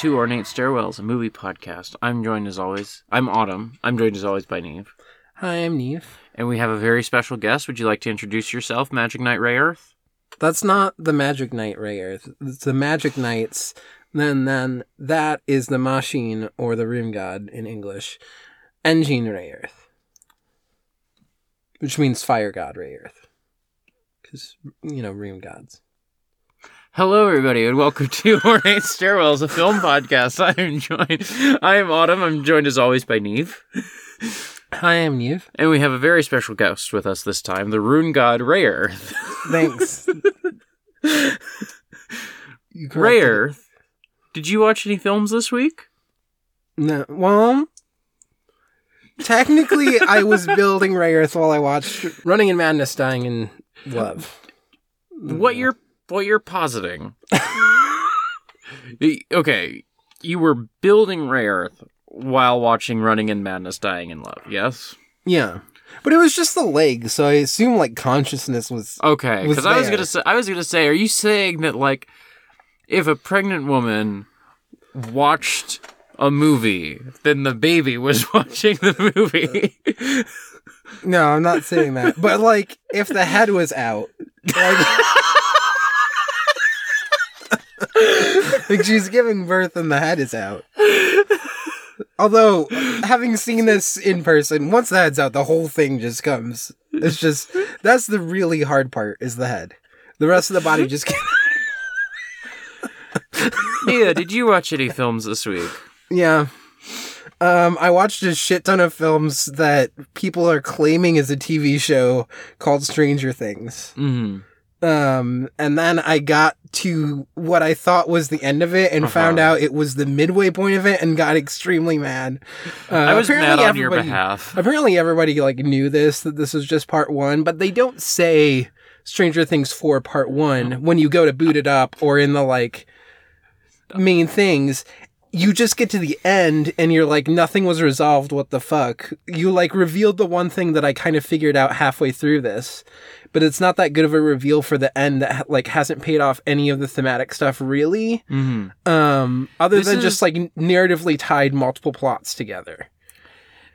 to Ornate Stairwells, a movie podcast. I'm joined as always. I'm Autumn. I'm joined as always by Niamh. Hi, I'm Niamh. And we have a very special guest. Would you like to introduce yourself, Magic Knight Rayearth? That's not the Magic Knight Rayearth. It's the Magic Knights. Then, then that is the Machine or the Rune God in English. Engine Rayearth, which means Fire God Rayearth, because you know Rune gods. Hello, everybody, and welcome to Ornate Stairwells, a film podcast. I am joined. I am Autumn. I'm joined as always by Niamh. Hi, I'm Niamh. And we have a very special guest with us this time, the Rune God Rayearth. Thanks. You corrected Ray it. Earth, did you watch any films this week? No, well, technically, I was building Rayearth while I watched Running in Madness, Dying in Love. What you're what you're positing? Okay, you were building Rayearth while watching Running in Madness, Dying in Love. Yes. Yeah. But it was just the leg, so I assume like consciousness was Okay, because I was gonna say, I was gonna say, are you saying that like, if a pregnant woman watched a movie, then the baby was watching the movie? No, I'm not saying that. But like if the head was out like, like she's giving birth and the head is out. Although having seen this in person, once the head's out, the whole thing just comes. It's just that's the really hard part is the head. The rest of the body just yeah. Did you watch any films this week? Yeah. Um, I watched a shit ton of films that people are claiming is a TV show called Stranger Things. hmm Um, and then I got to what I thought was the end of it and Uh-huh. found out it was the midway point of it and got extremely mad. Uh, I was mad on your behalf. Apparently everybody like knew this, that this was just part one, but they don't say Stranger Things 4 part one when you go to boot it up or in the like main things. You just get to the end and you're like, nothing was resolved. What the fuck? You like revealed the one thing that I kind of figured out halfway through this, but it's not that good of a reveal for the end that like hasn't paid off any of the thematic stuff really. hmm Um, other This than is- just like narratively tied multiple plots together.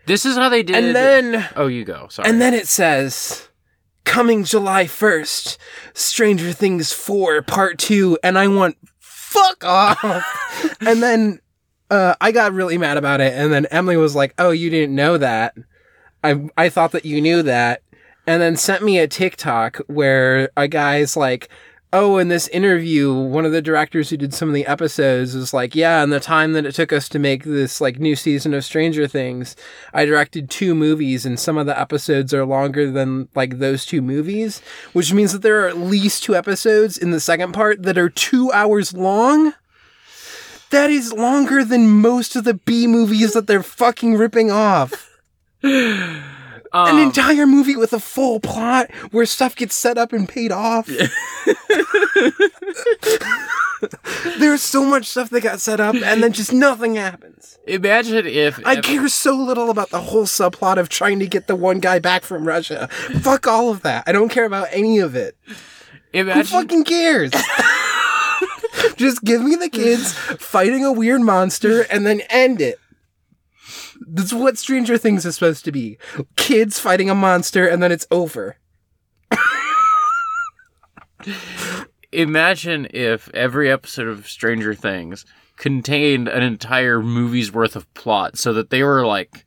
This is how they did. And then oh, you go. Sorry. And then it says, coming July 1st, Stranger Things 4, part 2, and I want, fuck off. and then uh, I got really mad about it, and then Emily was like, oh, you didn't know that. I, I thought that you knew that. And then sent me a TikTok where a guy's like, oh, in this interview, one of the directors who did some of the episodes was like, yeah, in the time that it took us to make this like new season of Stranger Things, I directed two movies and some of the episodes are longer than like those two movies, which means that there are at least two episodes in the second part that are two hours long. That is longer than most of the B movies that they're fucking ripping off. An Um, entire movie with a full plot where stuff gets set up and paid off. There's so much stuff that got set up and then just nothing happens. imagine if I if- care so little about the whole subplot of trying to get the one guy back from Russia. Fuck all of that. I don't care about any of it. Imagine- Who fucking cares? Just give me the kids fighting a weird monster and then end it. That's what Stranger Things is supposed to be. Kids fighting a monster and then it's over. imagine if every episode of Stranger Things contained an entire movie's worth of plot so that they were like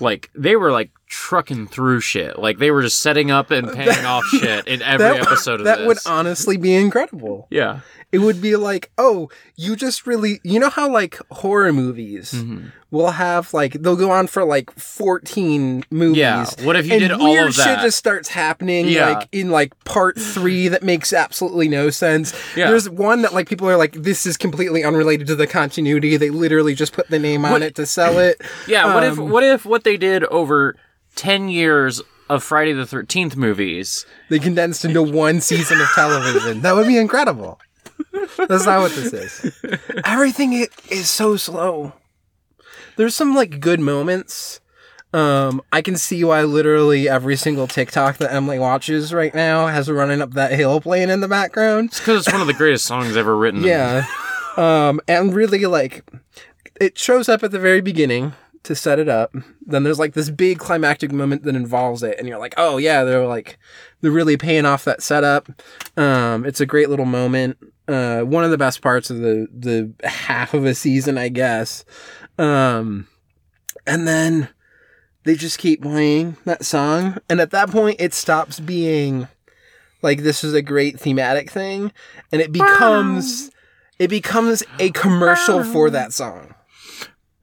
like they were like trucking through shit. Like they were just setting up and paying off shit in every That, episode of that this. That would honestly be incredible. yeah. It would be like, oh, you just really, you know how like horror movies Mhm. will have like they'll go on for like fourteen movies. Yeah. What if you and did all of shit that? just starts happening Yeah. like in like part three that makes absolutely no sense. Yeah. There's one that like people are like, this is completely unrelated to the continuity. They literally just put the name on What- it to sell it. Yeah, what if Um, what if what they did over 10 years of Friday the 13th movies They condensed into one season of television. That would be incredible. That's not what this is. Everything is so slow. There's some like good moments. Um, I can see why literally every single TikTok that Emily watches right now has running up that hill playing in the background. It's because it's one of the greatest songs ever written. Yeah. um, and really like it shows up at the very beginning to set it up. Then there's like this big climactic moment that involves it, and you're like, oh yeah, they're like they're really paying off that setup. Um, it's a great little moment. Uh, one of the best parts of the the half of a season, I guess. Um, and then they just keep playing that song, and at that point, it stops being like this is a great thematic thing, and it becomes it becomes a commercial for that song.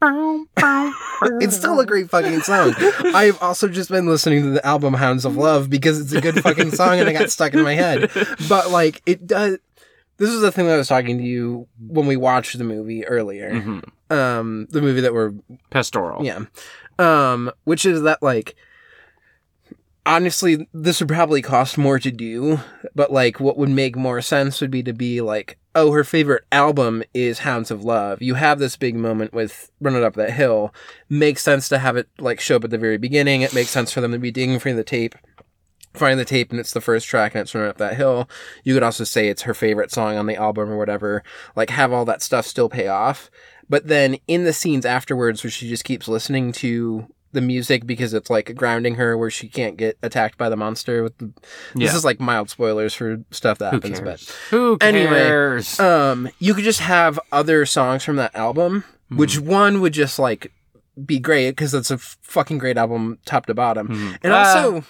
It's still a great fucking song. I've also just been listening to the album Hounds of Love because it's a good fucking song and I got stuck in my head. But like it does this is the thing that I was talking to you when we watched the movie earlier. Mhm. Um the movie that we're Pastoral. yeah. Um, which is that like honestly, this would probably cost more to do, but like what would make more sense would be to be like, oh, her favorite album is Hounds of Love. You have this big moment with Run It Up That Hill. Makes sense to have it like show up at the very beginning. It makes sense for them to be digging for the tape. Finding the tape and it's the first track and it's Run Up That Hill. You could also say it's her favorite song on the album or whatever. Like have all that stuff still pay off. But then in the scenes afterwards where she just keeps listening to the music because it's like grounding her where she can't get attacked by the monster with the this is like mild spoilers for stuff that Who happens cares? Who Anyway, cares? but um you could just have other songs from that album which Hmm. one would just like be great because it's a f- fucking great album top to bottom Mhm. and Ah, also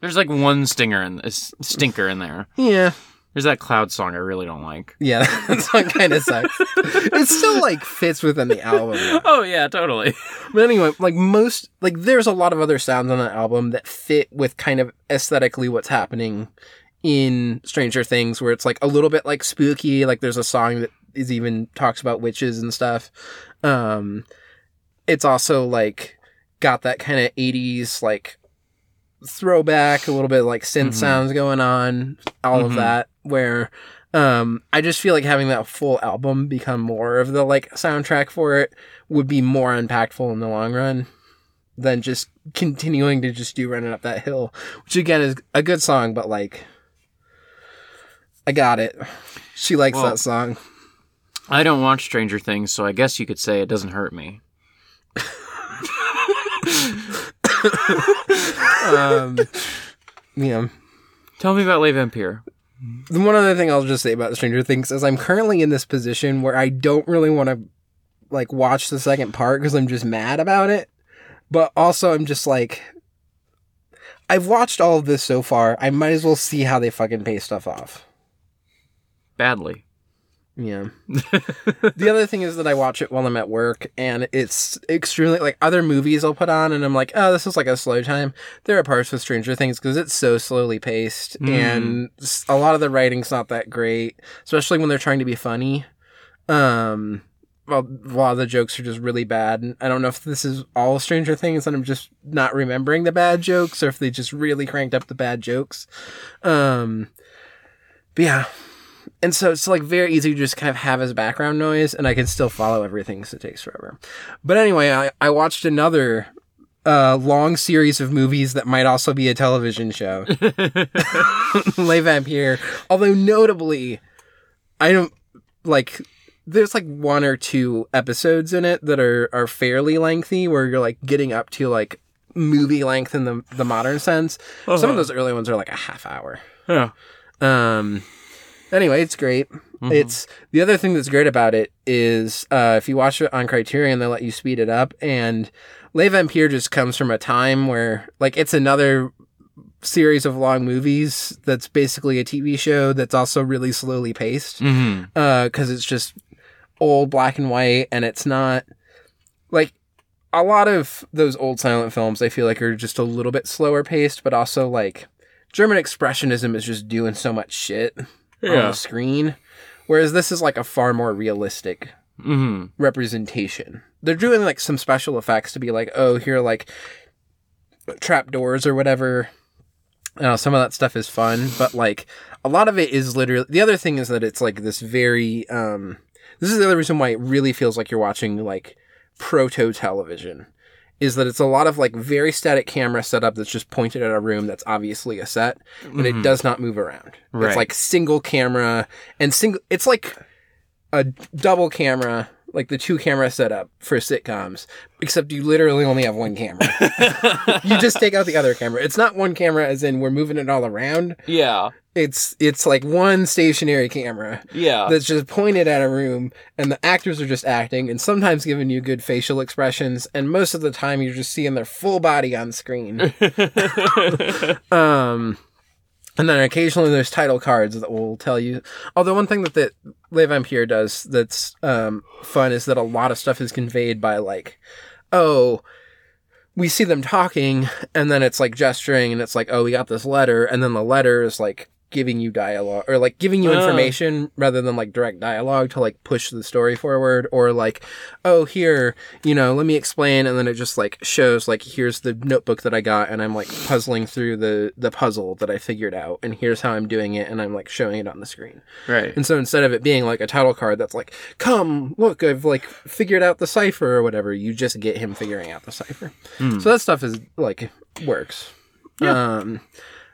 there's like one stinger in this stinker in there. yeah There's that cloud song I really don't like. yeah that song kind of sucks it still like fits within the album though. Oh yeah, totally. But anyway, like most, like there's a lot of other sounds on that album that fit with kind of aesthetically what's happening in Stranger Things, where it's like a little bit like spooky. Like there's a song that is even talks about witches and stuff. Um, it's also like got that kind of 80s like throwback, a little bit like synth Mhm. sounds going on, all of Mhm. that. Where um, I just feel like having that full album become more of the like soundtrack for it would be more impactful in the long run than just continuing to just do running up that hill, which again is a good song, but like I got it. She likes Well- that song. I don't watch Stranger Things, so I guess you could say it doesn't hurt me. Um, yeah. Tell me about Les Vampires. The one other thing I'll just say about Stranger Things is I'm currently in this position where I don't really want to like watch the second part because I'm just mad about it. But also I'm just like I've watched all of this so far. I might as well see how they fucking pay stuff off. Badly. Yeah. the other thing is that I watch it while I'm at work and it's extremely like other movies I'll put on and I'm like, oh, this is like a slow time. There are parts with Stranger Things because it's so slowly paced Mm. and a lot of the writing's not that great, especially when they're trying to be funny. Um, well, a lot of the jokes are just really bad. And I don't know if this is all Stranger Things and I'm just not remembering the bad jokes or if they just really cranked up the bad jokes. Um, but yeah, and so it's like very easy to just kind of have as background noise and I can still follow everything because it takes forever. But anyway, I, I watched another uh, long series of movies that might also be a television show. Les Vampires. Although notably, I don't like there's like one or two episodes in it that are, are fairly lengthy where you're like getting up to like movie length in the the modern sense. Some of those early ones are like a half hour. Yeah. Um. Anyway, it's great. Mm-hmm. It's the other thing that's great about it is uh, if you watch it on Criterion, they let you speed it up, and Les Vampires just comes from a time where like it's another series of long movies that's basically a TV show that's also really slowly paced mm-hmm. uh, because it's just old black and white and it's not like a lot of those old silent films i feel like are just a little bit slower paced but also like german expressionism is just doing so much shit on the screen whereas this is like a far more realistic hmm representation. They're doing like some special effects to be like oh here are like trap doors or whatever. Uh, some of that stuff is fun but like a lot of it is literally the other thing is that it's like this very um this is the other reason why it really feels like you're watching like proto television is that it's a lot of like very static camera setup that's just pointed at a room that's obviously a set and it Mhm. does not move around Right. it's like single camera and single it's like a double camera, like the two camera setup for sitcoms, except you literally only have one camera. you just take out the other camera. It's not one camera as in we're moving it all around. Yeah. It's it's like one stationary camera Yeah. that's just pointed at a room and the actors are just acting and sometimes giving you good facial expressions and most of the time you're just seeing their full body on screen. Um, and then occasionally there's title cards that will tell you. Although one thing that that Le Vampire does that's um, fun is that a lot of stuff is conveyed by like, oh, we see them talking, and then it's like gesturing, and it's like, oh, we got this letter, and then the letter is like giving you dialogue or like giving you Oh. information rather than like direct dialogue to like push the story forward or like oh here you know let me explain and then it just like shows like here's the notebook that i got and i'm like puzzling through the the puzzle that i figured out and here's how i'm doing it and i'm like showing it on the screen right. and so instead of it being like a title card that's like come look i've like figured out the cipher or whatever you just get him figuring out the cipher Hmm. so that stuff is like works um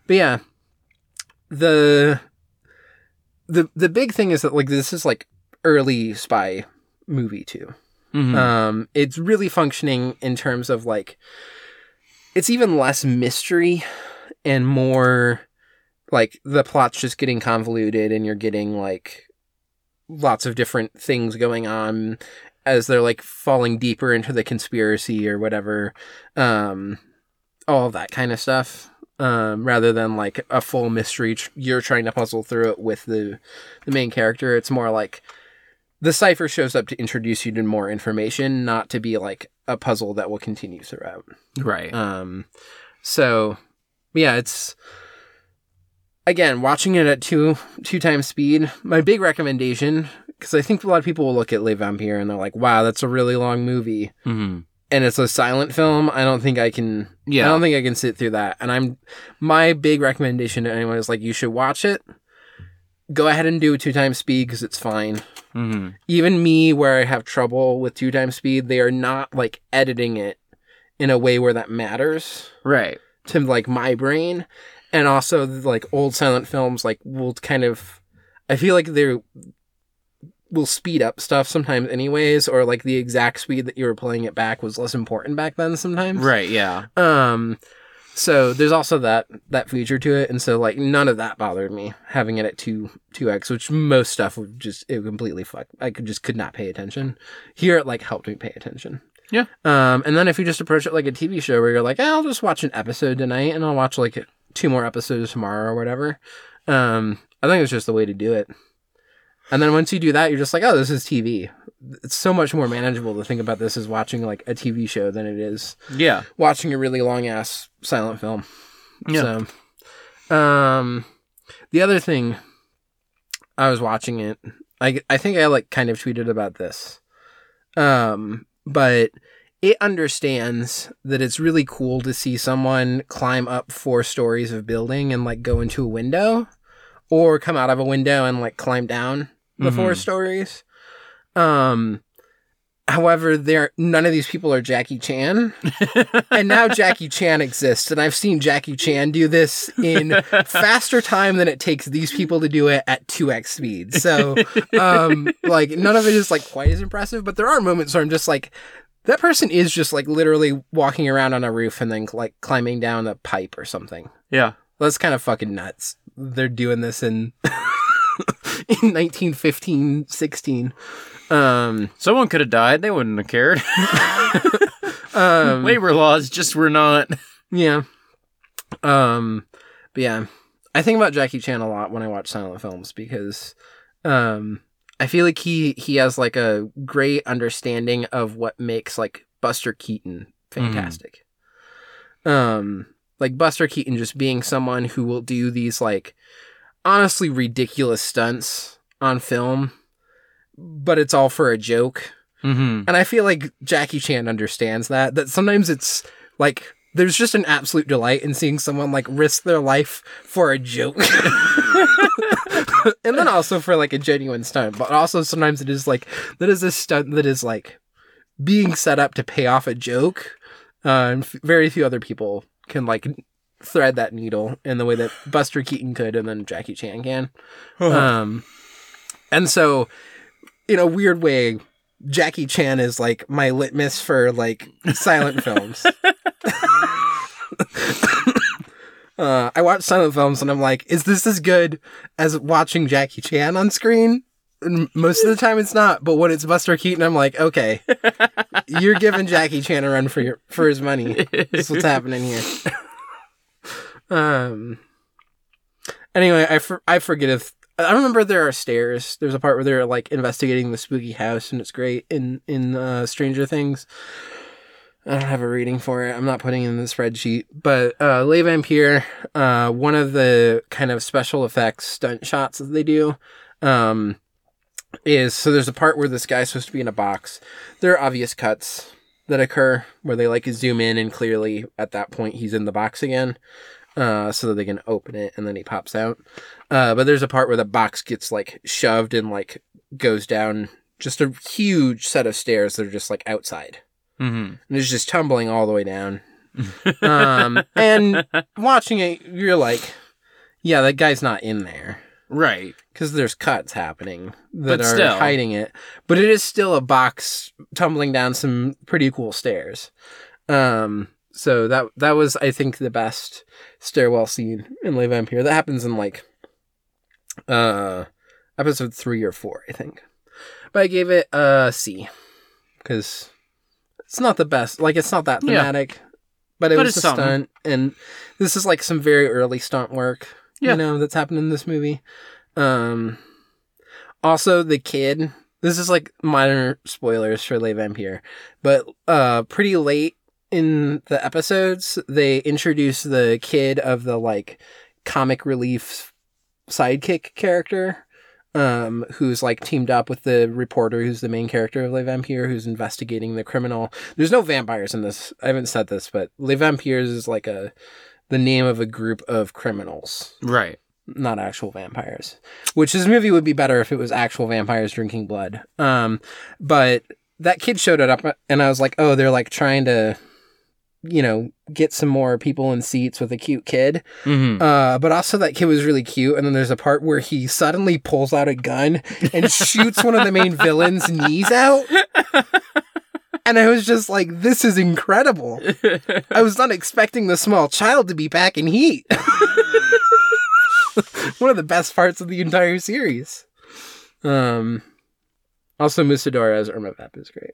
but yeah the the the big thing is that like this is like early spy movie too Mhm. um, it's really functioning in terms of like it's even less mystery and more like the plot's just getting convoluted and you're getting like lots of different things going on as they're like falling deeper into the conspiracy or whatever um all that kind of stuff um rather than like a full mystery tr- you're trying to puzzle through it with the the main character it's more like the cipher shows up to introduce you to more information, not to be like a puzzle that will continue throughout. right. Um, so yeah, it's again watching it at two two times speed. My big recommendation, because I think a lot of people will look at Le Vampire and they're like, "Wow, that's a really long movie," Mhm. And it's a silent film. I don't think I can. Yeah. I don't think I can sit through that. And I'm my big recommendation to anyone is like, you should watch it. Go ahead and do two times speed because it's fine Mhm. even me where I have trouble with two times speed, they are not like editing it in a way where that matters Right. to like my brain. And also like old silent films like will kind of I feel like they will speed up stuff sometimes anyways, or like the exact speed that you were playing it back was less important back then sometimes. Right. Yeah. Um so there's also that that feature to it, and so like none of that bothered me having it at two two x, which most stuff would just it would completely fuck. I could just could not pay attention. Here it like helped me pay attention. Yeah. Um, and then if you just approach it like a TV show where you're like, eh, I'll just watch an episode tonight, and I'll watch like two more episodes tomorrow or whatever. Um, I think it's just the way to do it. And then once you do that, you're just like, oh, this is TV. It's so much more manageable to think about this as watching like a TV show than it is Yeah. watching a really long ass silent film. Yeah. So, um, the other thing, I was watching it. I I think I like kind of tweeted about this. Um, but it understands that it's really cool to see someone climb up four stories of building and like go into a window, or come out of a window and like climb down the four Mhm. stories. Um. However, there none of these people are Jackie Chan and now Jackie Chan exists, and I've seen Jackie Chan do this in faster time than it takes these people to do it at two x speed. So, um, like none of it is like quite as impressive, but there are moments where I'm just like, that person is just like literally walking around on a roof and then like climbing down a pipe or something. Yeah. That's kind of fucking nuts. They're doing this in in 1915, 16. Um, Someone could have died. They wouldn't have cared. um, Labor laws just were not. Yeah. Um but yeah. I think about Jackie Chan a lot when I watch silent films because um I feel like he he has like a great understanding of what makes like Buster Keaton fantastic. Um like Buster Keaton just being someone who will do these like honestly ridiculous stunts on film but it's all for a joke. Mm-hmm. And I feel like Jackie Chan understands that. That sometimes it's like there's just an absolute delight in seeing someone like risk their life for a joke. and then also for like a genuine stunt. But also sometimes it is like that is a stunt that is like being set up to pay off a joke. Uh, and f- very few other people can like thread that needle in the way that Buster Keaton could and then Jackie Chan can. Um, and so in a weird way, Jackie Chan is like my litmus for like silent films. uh, I watch silent films and I'm like, is this as good as watching Jackie Chan on screen? And most of the time it's not, but when it's Buster Keaton, I'm like, okay, you're giving Jackie Chan a run for your for his money. That's what's happening here. Um. Anyway, I for, I forget if I remember there are stairs. There's a part where they're like investigating the spooky house, and it's great in in uh, Stranger Things. I don't have a reading for it. I'm not putting in the spreadsheet. But uh, Les Vampires, uh, one of the kind of special effects stunt shots that they do, um, is so there's a part where this guy's supposed to be in a box. There are obvious cuts that occur where they like zoom in and clearly at that point he's in the box again uh, so that they can open it and then he pops out. Uh, but there's a part where the box gets like shoved and like goes down just a huge set of stairs that are just like outside. Mm-hmm. And it's just tumbling all the way down. um, and watching it, you're like, yeah, that guy's not in there Right. because there's cuts happening But that are still. hiding it. But it is still a box tumbling down some pretty cool stairs. Um, so that that was, I think, the best stairwell scene in Les Vampires. That happens in like uh episode three or four, I think. But I gave it a C because it's not the best. Like it's not that Yeah. thematic, but it But was a something. stunt, and this is like some very early stunt work. Yeah. You know that's happened in this movie. Um, also the kid. This is like minor spoilers for Les Vampires, but uh, pretty late in the episodes, they introduce the kid of the like comic relief sidekick character, um, who's like teamed up with the reporter who's the main character of Les Vampires, who's investigating the criminal. There's no vampires in this. I haven't said this, but Les Vampires is like a the name of a group of criminals, Right. not actual vampires. Which this movie would be better if it was actual vampires drinking blood. Um, but that kid showed it up, and I was like, oh, they're like trying to. You know, get some more people in seats with a cute kid. Mm-hmm. Uh, but also that kid was really cute. And then there's a part where he suddenly pulls out a gun and shoots one of the main villain's knees out. And I was just like, this is incredible. I was not expecting the small child to be back in heat. one of the best parts of the entire series. Um, also Musidora as Irma Vep is great.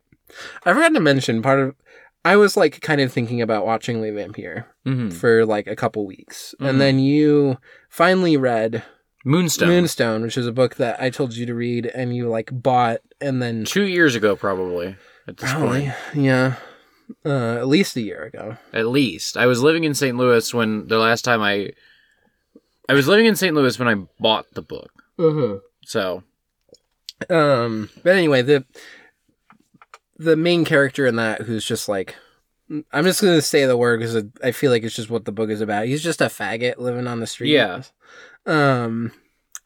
I forgot to mention part of. I was like kind of thinking about watching Les Vampires mm-hmm. for like a couple weeks. Mhm. And then you finally read Moonstone. Moonstone, which is a book that I told you to read and you like bought and then Two years ago, probably. At this Probably, point, yeah. Uh, at least a year ago. at least I was living in St. Louis when the last time I. I was living in St. Louis when I bought the book. Uh-huh. So Um, but anyway, the the main character in that who's just like I'm just gonna say the word because I feel like it's just what the book is about. He's just a faggot living on the street. Yeah. Um,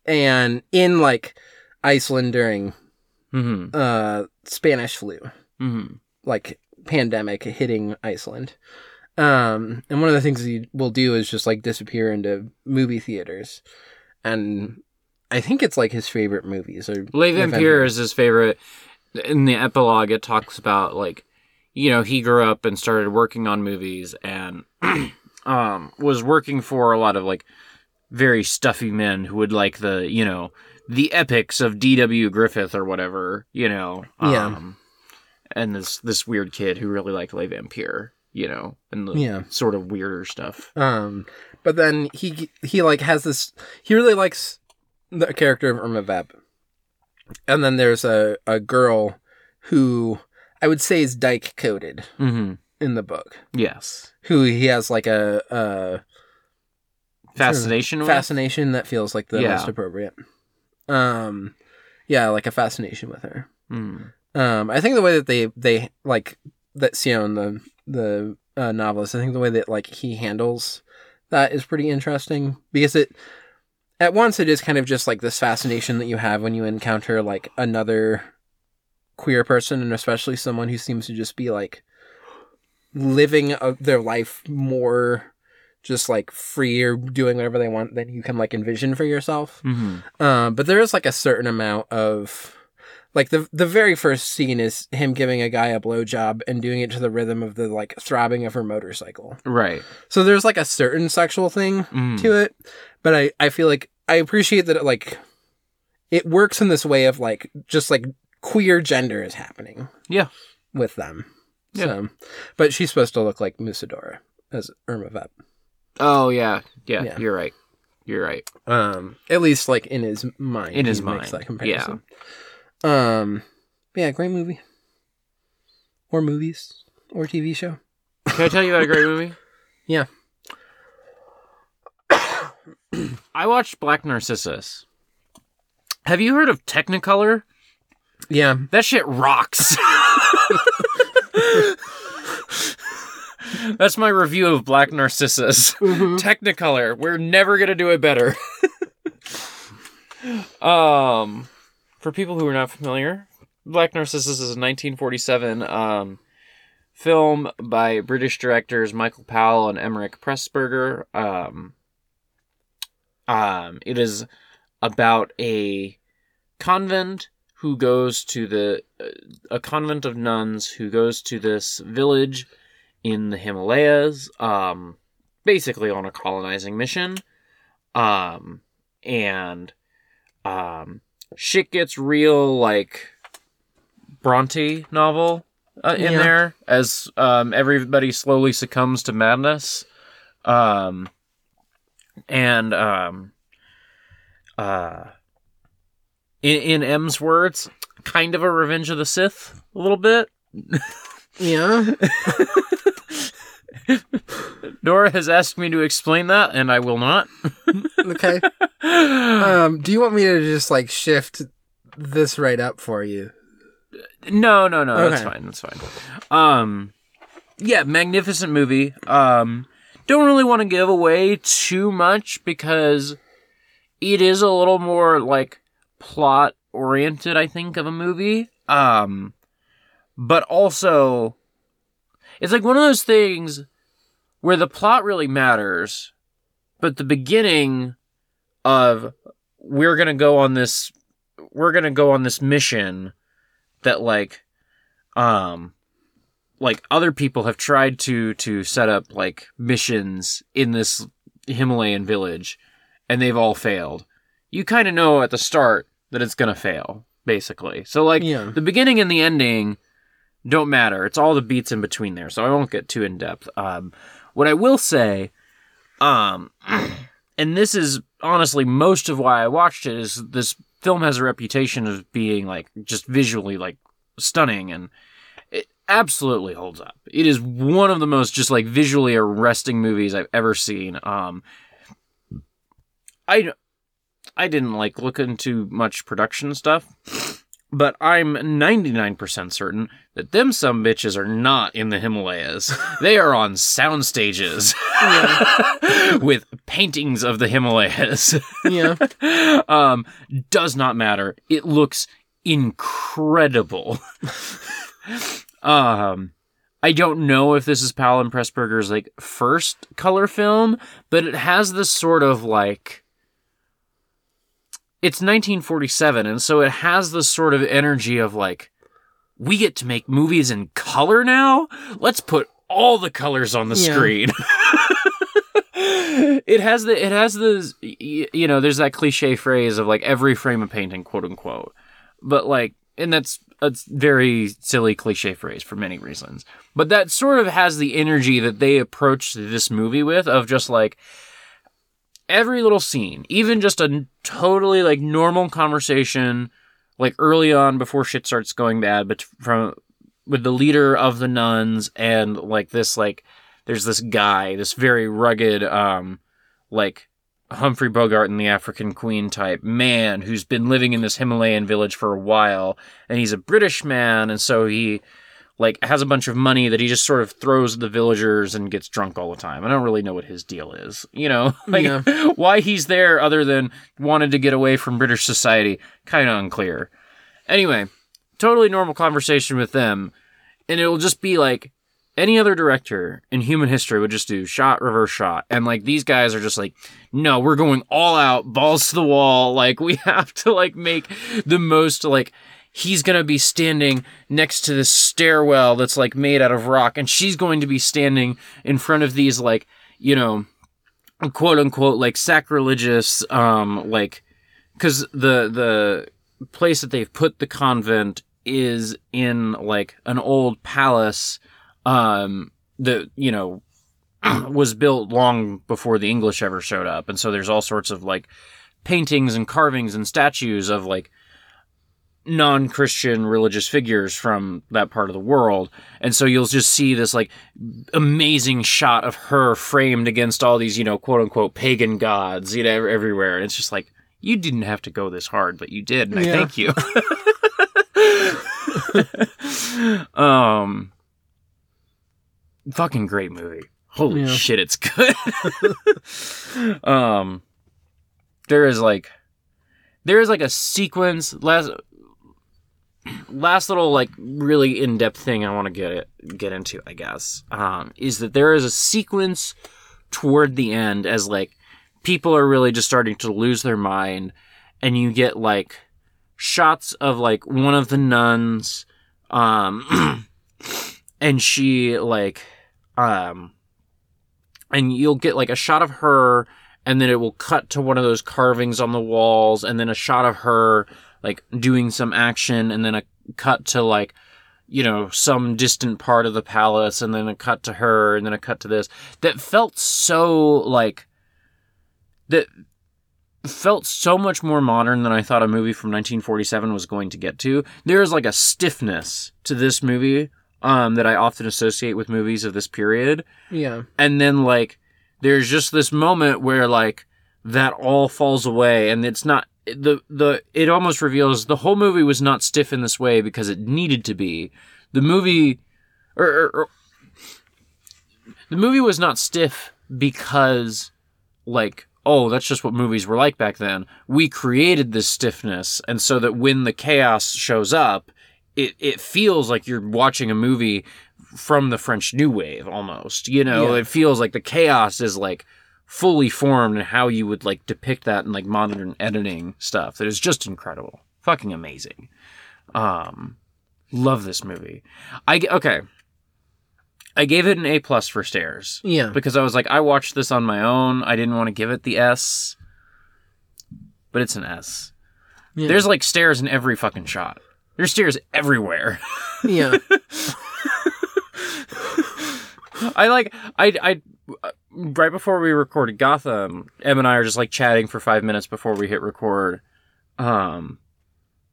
and in like Iceland during hmm uh Spanish flu, hmm like pandemic hitting Iceland. Um, and one of the things he will do is just like disappear into movie theaters, and I think it's like his favorite movies. Or Les Les Vampires is his favorite. In the epilogue, it talks about like, you know, he grew up and started working on movies and um was working for a lot of like very stuffy men who would like the you know the epics of D.W. Griffith or whatever, you know. Yeah. Um, and this this weird kid who really liked Les Vampires, you know, and the Yeah. sort of weirder stuff. Um, but then he he like has this. He really likes the character of Irma Vep, and then there's a a girl who I would say is dyke coded Mm-hmm. in the book. Yes. Who he has like a, a Fascination. with? fascination that feels like the Yeah. most appropriate. Um, yeah, like a fascination with her. Mm. Um, I think the way that they they like that Sjón the the uh, novelist, I think the way that like he handles that is pretty interesting because it at once it is kind of just like this fascination that you have when you encounter like another queer person and especially someone who seems to just be like living a, their life more just like free or doing whatever they want than you can like envision for yourself. hmm Um, but there is like a certain amount of like the the very first scene is him giving a guy a blowjob and doing it to the rhythm of the like throbbing of her motorcycle. Right. So there's like a certain sexual thing Mm. to it, but I I feel like I appreciate that it like it works in this way of like just like queer gender is happening Yeah. with them. Yeah. So, but she's supposed to look like Musidora as Irma Vep. Oh yeah. yeah. Yeah. You're right. You're right. Um, at least like in his mind. In his mind, that comparison. Um, yeah, great movie. Or movies or TV show. Can I tell you about a great movie? Yeah. I watched Black Narcissus. Have you heard of Technicolor? Yeah, That shit rocks. That's my review of Black Narcissus. Technicolor. We're never gonna do it better. um, for people who are not familiar, Black Narcissus is a 1947 um film by British directors Michael Powell and Emeric Pressburger. Um, um, it is about a convent who goes to the uh, a convent of nuns who goes to this village in the Himalayas um basically on a colonizing mission um and um shit gets real like Bronte novel uh, in Yeah. there as um everybody slowly succumbs to madness um and um uh in, in M's words, kind of a Revenge of the Sith, a little bit. yeah. Nora has asked me to explain that, and I will not. okay. Um, do you want me to just like shift this right up for you? No, no, no, that's fine. That's fine. Um, yeah, magnificent movie. Um, don't really want to give away too much because it is a little more like plot oriented, I think, of a movie. Um, but also, it's like one of those things where the plot really matters, but the beginning of we're gonna go on this, we're gonna go on this mission that like um like other people have tried to to set up like missions in this Himalayan village and they've all failed. You kind of know at the start that it's going to fail basically. So like Yeah. the beginning and the ending don't matter. It's all the beats in between there. So I won't get too in depth. Um what I will say um and this is honestly most of why I watched it is this film has a reputation of being like just visually like stunning and absolutely holds up. It is one of the most just like visually arresting movies I've ever seen. Um I I didn't like look into much production stuff, but I'm 99% certain that them some bitches are not in the Himalayas. they are on sound stages with paintings of the Himalayas. Yeah. um, does not matter. It looks incredible. Um, I don't know if this is Powell and Pressburger's like first color film, but it has this sort of like it's 1947 and so it has this sort of energy of like we get to make movies in color now? Let's put all the colors on the Yeah. screen. It has the it has the you know there's that cliche phrase of like every frame of painting quote unquote. But like and that's a very silly cliche phrase for many reasons but that sort of has the energy that they approached this movie with of just like every little scene even just a totally like normal conversation like early on before shit starts going bad but from with the leader of the nuns and like this like there's this guy this very rugged um like Humphrey Bogart and the African Queen type man who's been living in this Himalayan village for a while and he's a British man and so he like has a bunch of money that he just sort of throws at the villagers and gets drunk all the time. I don't really know what his deal is. You know, like Yeah. why he's there other than wanted to get away from British society, kind of unclear. Anyway, totally normal conversation with them and it'll just be like any other director in human history would just do shot reverse shot. And like these guys are just like no we're going all out balls to the wall. Like we have to like make the most like he's going to be standing next to this stairwell that's like made out of rock and she's going to be standing in front of these like, you know, quote unquote like sacrilegious um like cuz the the place that they've put the convent is in like an old palace um that you know was built long before the English ever showed up. And so there's all sorts of like paintings and carvings and statues of like non-christian religious figures from that part of the world. And so you'll just see this like amazing shot of her framed against all these you know quote unquote pagan gods you know everywhere. And it's just like you didn't have to go this hard but you did and i thank you. Um fucking great movie holy Yeah. shit it's good um there is like there is like a sequence last last little like really in-depth thing i want to get it get into i guess um is that there is a sequence toward the end as like people are really just starting to lose their mind and you get like shots of like one of the nuns um and she like um and you'll get like a shot of her and then it will cut to one of those carvings on the walls and then a shot of her like doing some action and then a cut to like you know some distant part of the palace and then a cut to her and then a cut to this that felt so like that felt so much more modern than I thought a movie from 1947 was going to get to. There is like a stiffness to this movie um, that I often associate with movies of this period. Yeah. and then like there's just this moment where like that all falls away and it's not the the it almost reveals the whole movie was not stiff in this way because it needed to be. The movie or, or, or the movie was not stiff because like oh that's just what movies were like back then. We created this stiffness and so that when the chaos shows up it, it feels like you're watching a movie from the French New Wave almost. You know, Yeah. it feels like the chaos is like fully formed and how you would like depict that in like modern editing stuff. That is just incredible. Fucking amazing. Um love this movie. I okay. I gave it an A plus for stairs Yeah. because I was like I watched this on my own. I didn't want to give it the S. But it's an S. Yeah. There's like stairs in every fucking shot. There's stairs everywhere. yeah. I like I I right before we recorded Gotham, Em and I are just like chatting for five minutes before we hit record. Um,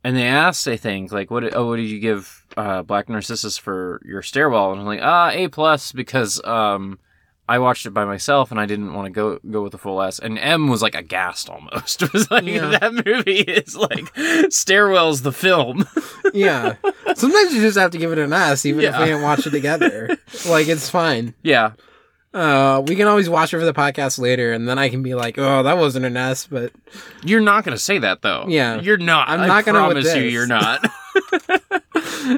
and they asked, I think, like, what? Oh, what did you give uh, Black Narcissus for your stairwell? And I'm like, ah, A plus because um, I watched it by myself and I didn't want to go go with the full S. And M was like aghast almost. It was like Yeah. that movie is like Stairwell's the film. Yeah. Sometimes you just have to give it an S, even if Yeah. we didn't watch it together. like it's fine. yeah, Uh, we can always watch it for the podcast later, and then I can be like, "Oh, that wasn't an S," but You're not gonna say that though. Yeah. you're not. I'm I not gonna promise you, you're not.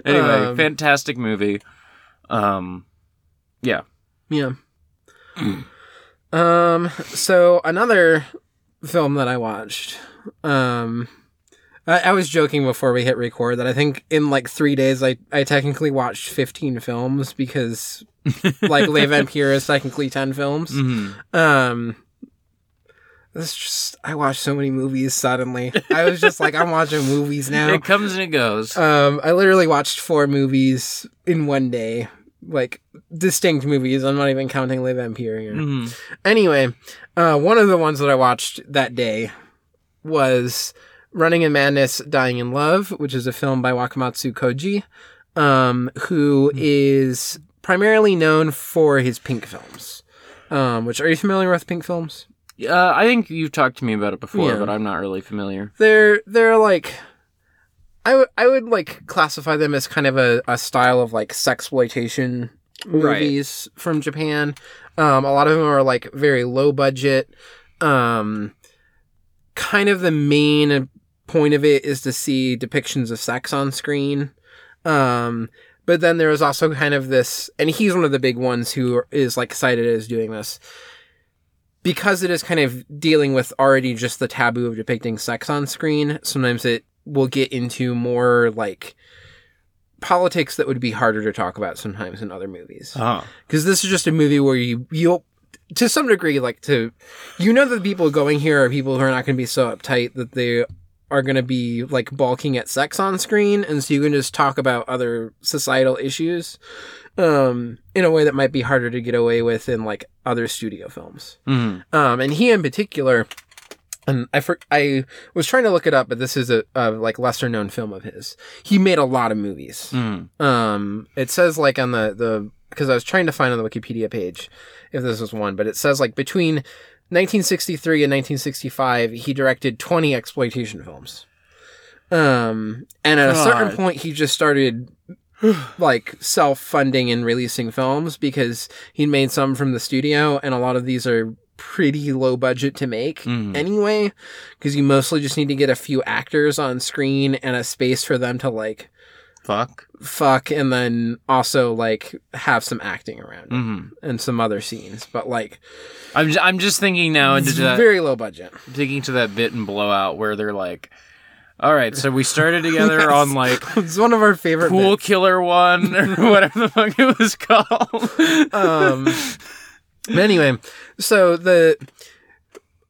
anyway, Um, fantastic movie. Um, yeah. yeah. um. So another film that I watched. Um. I, I was joking before we hit record that I think in like three days I, I technically watched 15 films because like Les Vampires is technically 10 films. hmm Um, it's just I watched so many movies suddenly. I was just like, I'm watching movies now. It comes and it goes. Um, I literally watched four movies in one day, like distinct movies. I'm not even counting Vampires here. Mhm. Anyway, uh, one of the ones that I watched that day was Running in Madness, Dying in Love, which is a film by Wakamatsu Koji, um, who is primarily known for his Pink films. Um, which are you familiar with Pink films? Uh, I think you've talked to me about it before, Yeah. but I'm not really familiar. They're they're like I would I would like classify them as kind of a, a style of like sexploitation Right. movies from Japan. Um, a lot of them are like very low budget. Um, kind of the main point of it is to see depictions of sex on screen. Um, but then there is also kind of this, and he's one of the big ones who is like cited as doing this because it is kind of dealing with already just the taboo of depicting sex on screen. Sometimes it will get into more like politics that would be harder to talk about sometimes in other movies. Because this is just a movie where you you'll to some degree like to you know that the people going here are people who are not going to be so uptight that they are going to be like balking at sex on screen and so you can just talk about other societal issues um in a way that might be harder to get away with in like other studio films. Mhm. um and he in particular and I for, I was trying to look it up but this is a, a like lesser known film of his he made a lot of movies Mhm. um, it says like on the the because I was trying to find on the Wikipedia page if this was one, but it says like between 1963 and 1965 he directed 20 exploitation films. Um, and at a certain point he just started like self-funding and releasing films because he made some from the studio and a lot of these are pretty low budget to make Mhm. anyway because you mostly just need to get a few actors on screen and a space for them to like Fuck. fuck and then also like have some acting around it hmm and some other scenes but like I'm just, I'm just thinking now into that very low budget thinking to that bit in Blowout where they're like, "All right, so we started together Yes. on like it's one of our favorite Pool bits. Killer One or whatever the fuck it was called." um but anyway so the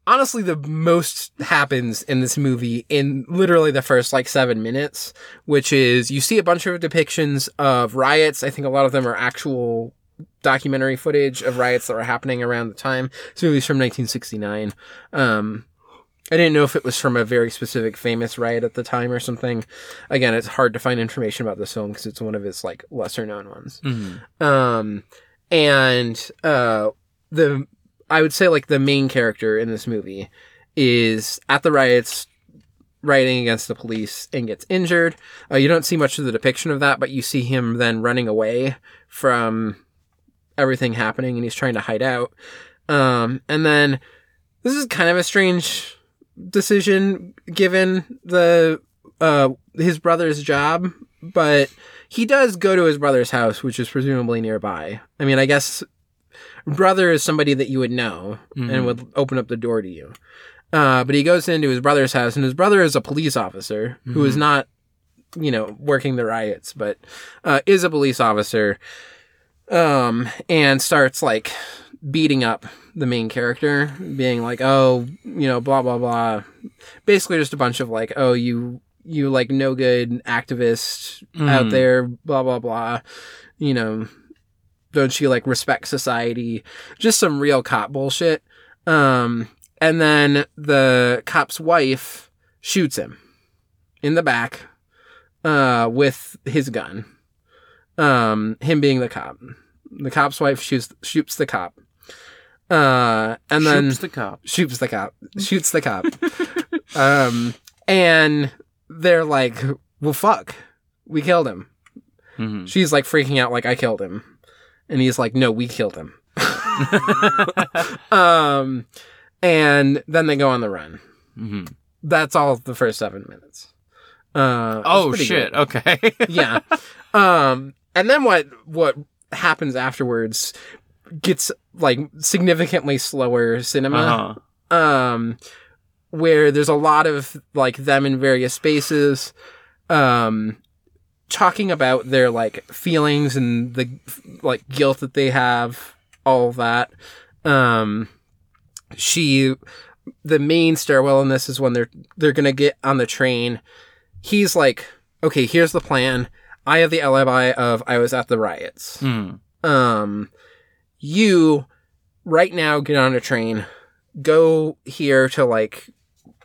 honestly the most happens in this movie in literally the first like seven minutes which is you see a bunch of depictions of riots i think a lot of them are actual documentary footage of riots that were happening around the time this movie's from 1969 um I didn't know if it was from a very specific famous riot at the time or something. Again, it's hard to find information about this film because it's one of its like lesser known ones. Mhm. Um, and uh, the I would say like the main character in this movie is at the riots, rioting against the police and gets injured. Uh, you don't see much of the depiction of that, but you see him then running away from everything happening, and he's trying to hide out. Um, and then this is kind of a strange decision given the uh his brother's job, but he does go to his brother's house, which is presumably nearby. I mean, I guess brother is somebody that you would know Mhm. and would open up the door to you. Uh, but he goes into his brother's house, and his brother is a police officer who is not, you know, working the riots, but uh, is a police officer. Um, and starts like beating up the main character, being like, "Oh, you know, blah blah blah." Basically, just a bunch of like, "Oh, you." You like no good activist out Mhm. there, blah blah blah. You know, don't you like respect society? Just some real cop bullshit. Um, and then the cop's wife shoots him in the back, uh, with his gun. Um, him being the cop. The cop's wife shoots shoots the cop. Uh, and then shoots the cop. shoots the cop. Shoots the cop. um, and they're like, "Well, fuck, we killed him." Mhm. She's like freaking out, like I killed him, and he's like, "No, we killed him." um, and then they go on the run. Mhm. That's all the first seven minutes. Uh, Oh shit! good. Okay. yeah. Um, and then what? What happens afterwards gets like significantly slower cinema Uh-huh. um where there's a lot of like them in various spaces um talking about their like feelings and the like guilt that they have all that um she the main stairwell in this is when they're they're gonna get on the train. He's like okay here's the plan. I have the alibi of i was at the riots. Mhm. um you right now get on a train. Go here to like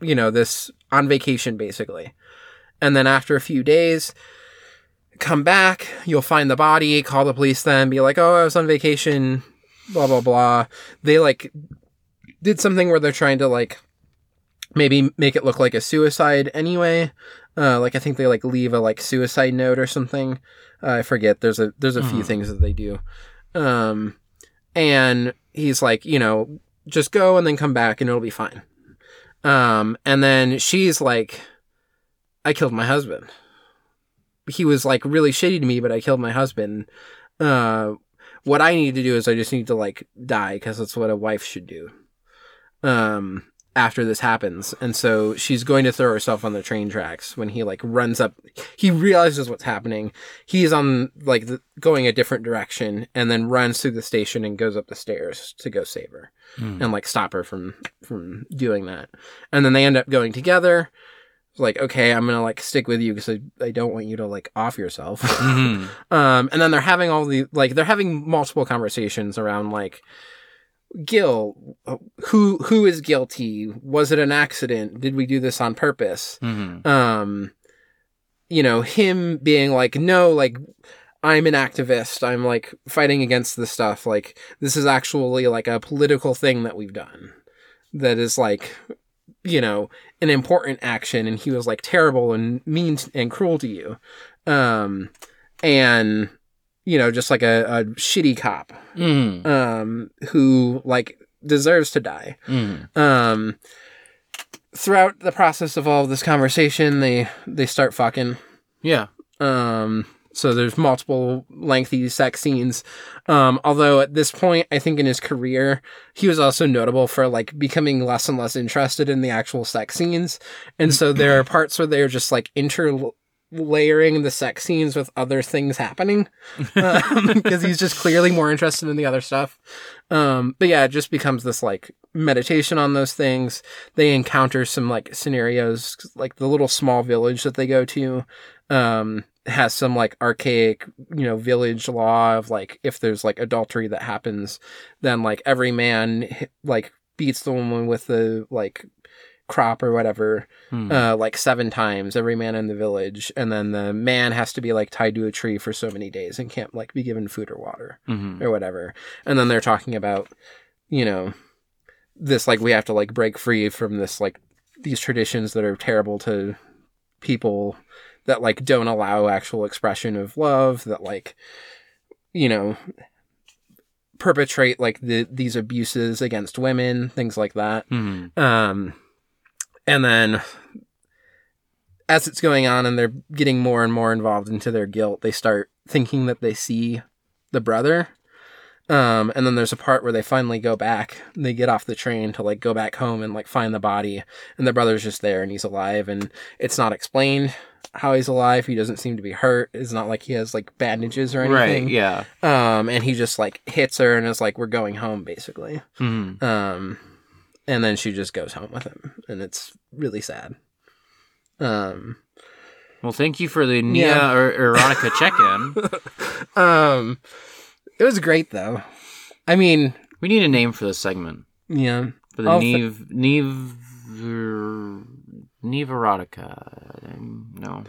you know this on vacation basically. And then after a few days come back you'll find the body call the police then be like oh i was on vacation blah blah blah. They like did something where they're trying to like maybe make it look like a suicide anyway. Uh like i think they like leave a like suicide note or something. Uh, i forget. There's a there's a few Mhm. things that they do. Um and he's like you know just go and then come back and it'll be fine. Um and then she's like i killed my husband he was like really shitty to me but i killed my husband uh what i need to do is i just need to like die because that's what a wife should do um after this happens. And so she's going to throw herself on the train tracks when he like runs up. He realizes what's happening. He's on like the, going a different direction and then runs through the station and goes up the stairs to go save her and like stop her from from doing that. And then they end up going together. Like, okay, I'm gonna like stick with you because I, I don't want you to like off yourself. Mhm. Um, and then they're having all the like they're having multiple conversations around like Gil, who who is guilty? Was it an accident? Did we do this on purpose? Mhm. Um, you know, him being like, no, like I'm an activist. I'm like fighting against this stuff. Like this is actually like a political thing that we've done that is like you know an important action and he was like terrible and mean and cruel to you um and you know just like a, a shitty cop Mhm. um who like deserves to die Mhm. um throughout the process of all of this conversation they they start fucking Yeah. um so there's multiple lengthy sex scenes. Um although at this point i think in his career he was also notable for like becoming less and less interested in the actual sex scenes. And so there are parts where they're just like interlayering the sex scenes with other things happening because he's just clearly more interested in the other stuff. Um but yeah it just becomes this like meditation on those things. They encounter some like scenarios like the little small village that they go to um has some like archaic you know village law of like if there's like adultery that happens then like every man like beats the woman with the like crop or whatever Hmm. uh like seven times every man in the village and then the man has to be like tied to a tree for so many days and can't like be given food or water Mhm. or whatever. And then they're talking about, you know, this like we have to like break free from this like these traditions that are terrible to people that like don't allow actual expression of love that like you know perpetrate like the these abuses against women things like that Mhm. um, and then as it's going on and they're getting more and more involved into their guilt, they start thinking that they see the brother. Um, and then there's a part where they finally go back. They get off the train to like go back home and like find the body, and the brother's just there and he's alive, and it's not explained how he's alive. He doesn't seem to be hurt. It's not like he has like bandages or anything. Right. Yeah. Um, and he just like hits her and is like, "We're going home," basically. Mhm. Um, and then she just goes home with him, and it's really sad. Um, Well, thank you for the Nia Yeah. er- erotica check-in. um, it was great though. I mean, We need a name for this segment. yeah, For the I'll Niamh Niamh Niamh erotica. No.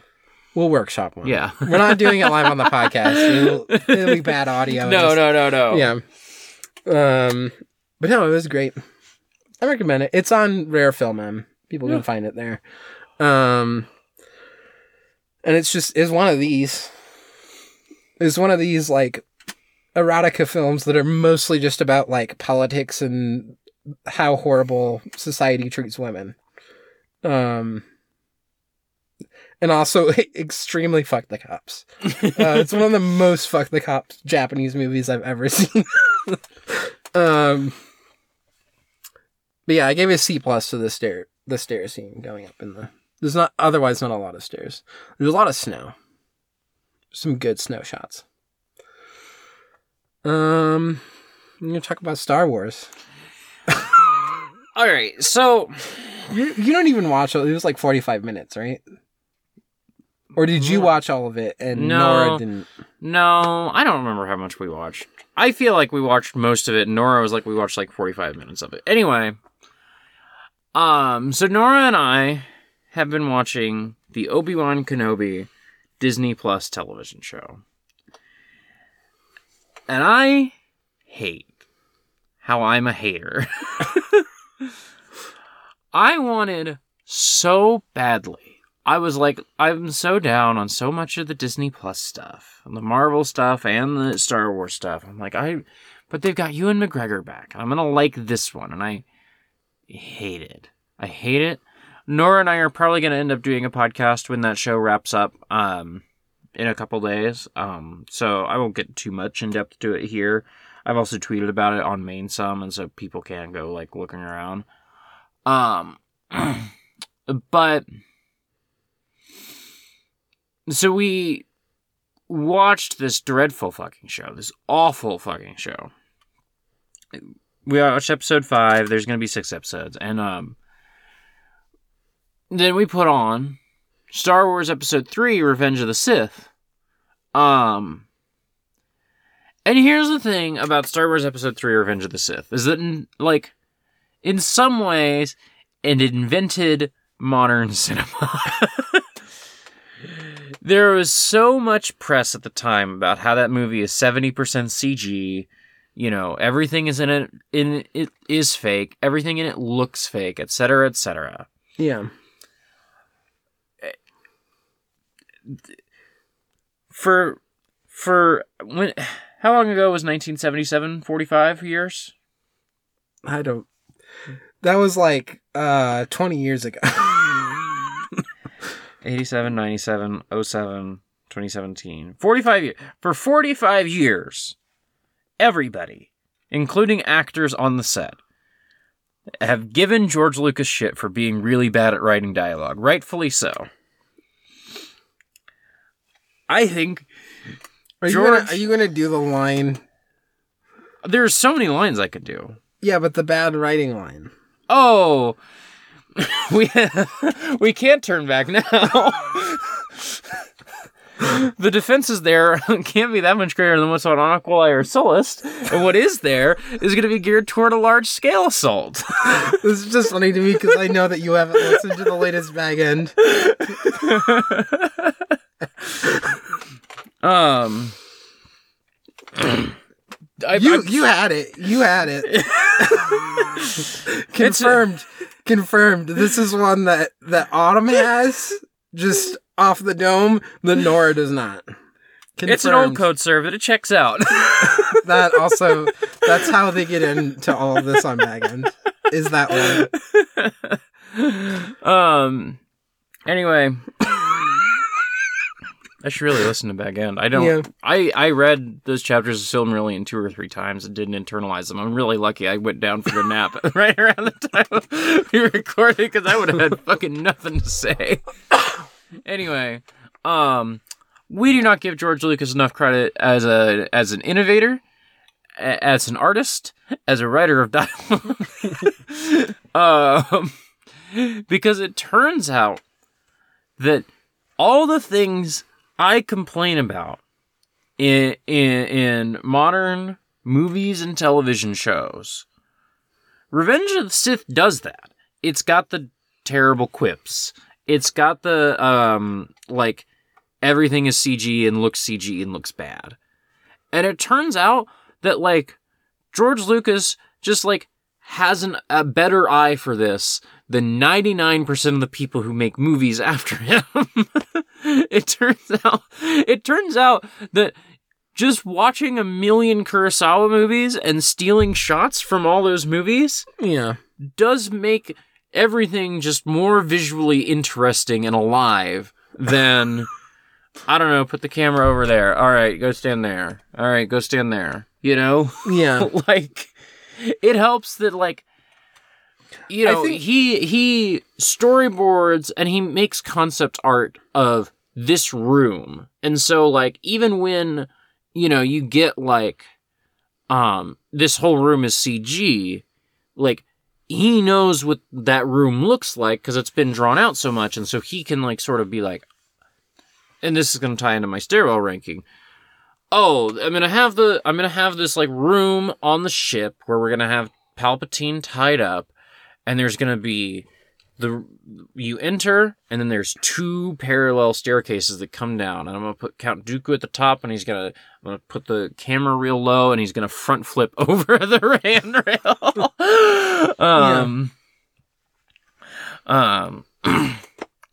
we'll workshop one. Yeah. we're not doing it live on the podcast. It'll, it'll be bad audio. no, Just- no, no, no. Yeah. Um, but no, it was great. I recommend it. It's on Rarefilmm. People Yeah. can find it there. Um, and it's just is one of these. Is one of these like erotica films that are mostly just about like politics and how horrible society treats women. Um. And also extremely fuck the cops. Uh, it's one of the most fuck the cops Japanese movies I've ever seen. um, but yeah, I gave a C plus to the stair the stair scene going up in the. There's not otherwise not a lot of stairs. There's a lot of snow. Some good snow shots. Um, I'm gonna talk about Star Wars. All right. So You you don't even watch it. It was like 45 minutes, right? Or did you watch all of it and No. Nora didn't? no, I don't remember how much we watched. I feel like we watched most of it. Nora was like we watched like forty five minutes of it. Anyway, um, so Nora and I have been watching the Obi Wan Kenobi Disney Plus television show, and I hate how I'm a hater. I wanted so badly. I was like, I'm so down on so much of the Disney Plus stuff, the Marvel stuff, and the Star Wars stuff. I'm like, I, but they've got Ewan McGregor back, I'm gonna like this one, and I hate it. I hate it. Nora and I are probably gonna end up doing a podcast when that show wraps up, um, in a couple days. Um, so I won't get too much in depth to it here. I've also tweeted about it on Main some, and so people can go like looking around. Um, but so we watched this dreadful fucking show, this awful fucking show. We watched episode five. There's gonna be six episodes, and um, then we put on Star Wars Episode Three: Revenge of the Sith. Um, and here's the thing about Star Wars Episode 3 Revenge of the Sith is that, in, like, in some ways, it invented modern cinema. there was so much press at the time about how that movie is 70% CG. You know, everything is in it in it is fake. Everything in it looks fake, etc., etc. Yeah. For for when how long ago was 1977? 45 years? I don't. That was like uh 20 years ago. 87, 97, 07, 2017. 45 years. For 45 years, everybody, including actors on the set, have given George Lucas shit for being really bad at writing dialogue. Rightfully so. I think Are you, George- gonna, are you gonna do the line? there's so many lines I could do. Yeah, but the bad writing line. Oh, we we can't turn back now. the defenses there can't be that much greater than what's on Aquilai or Solist, and what is there is going to be geared toward a large scale assault. This is just funny to me because I know that you haven't listened to the latest bag end. Um, I, You I- you had it. You had it. confirmed. confirmed. This is one that that Autumn has just off the dome. The Nora does not. it's an old code serve, but it checks out. That also. That's how they get into all of this on bag end. Is that one? um. Anyway, I should really listen to Back End. I don't. Yeah. I I read those chapters of Silmarillion two or three times and didn't internalize them. I'm really lucky. I went down for a nap right around the time we recorded because I would have had fucking nothing to say. anyway, um, we do not give George Lucas enough credit as a as an innovator, a- as an artist, as a writer of dialogue. um, because it turns out that all the things I complain about in in, in modern movies and television shows, Revenge of the Sith does that. It's got the terrible quips. It's got the um like everything is CG and looks CG and looks bad. And it turns out that like George Lucas just like has an, a better eye for this than 99% of the people who make movies after him. it turns out it turns out that just watching a million Kurosawa movies and stealing shots from all those movies Yeah. does make everything just more visually interesting and alive than I don't know, put the camera over there. All right, go stand there. All right, go stand there. You know? Yeah. like it helps that like you know think- he he storyboards and he makes concept art of this room. And so like even when you know you get like um this whole room is cg like he knows what that room looks like because it's been drawn out so much. And so he can like sort of be like and this is going to tie into my stairwell ranking. Oh, I'm gonna have the I'm gonna have this like room on the ship where we're gonna have Palpatine tied up, and there's gonna be the you enter, and then there's two parallel staircases that come down, and I'm gonna put Count Dooku at the top, and he's gonna I'm gonna put the camera real low, and he's gonna front flip over the handrail. um, um,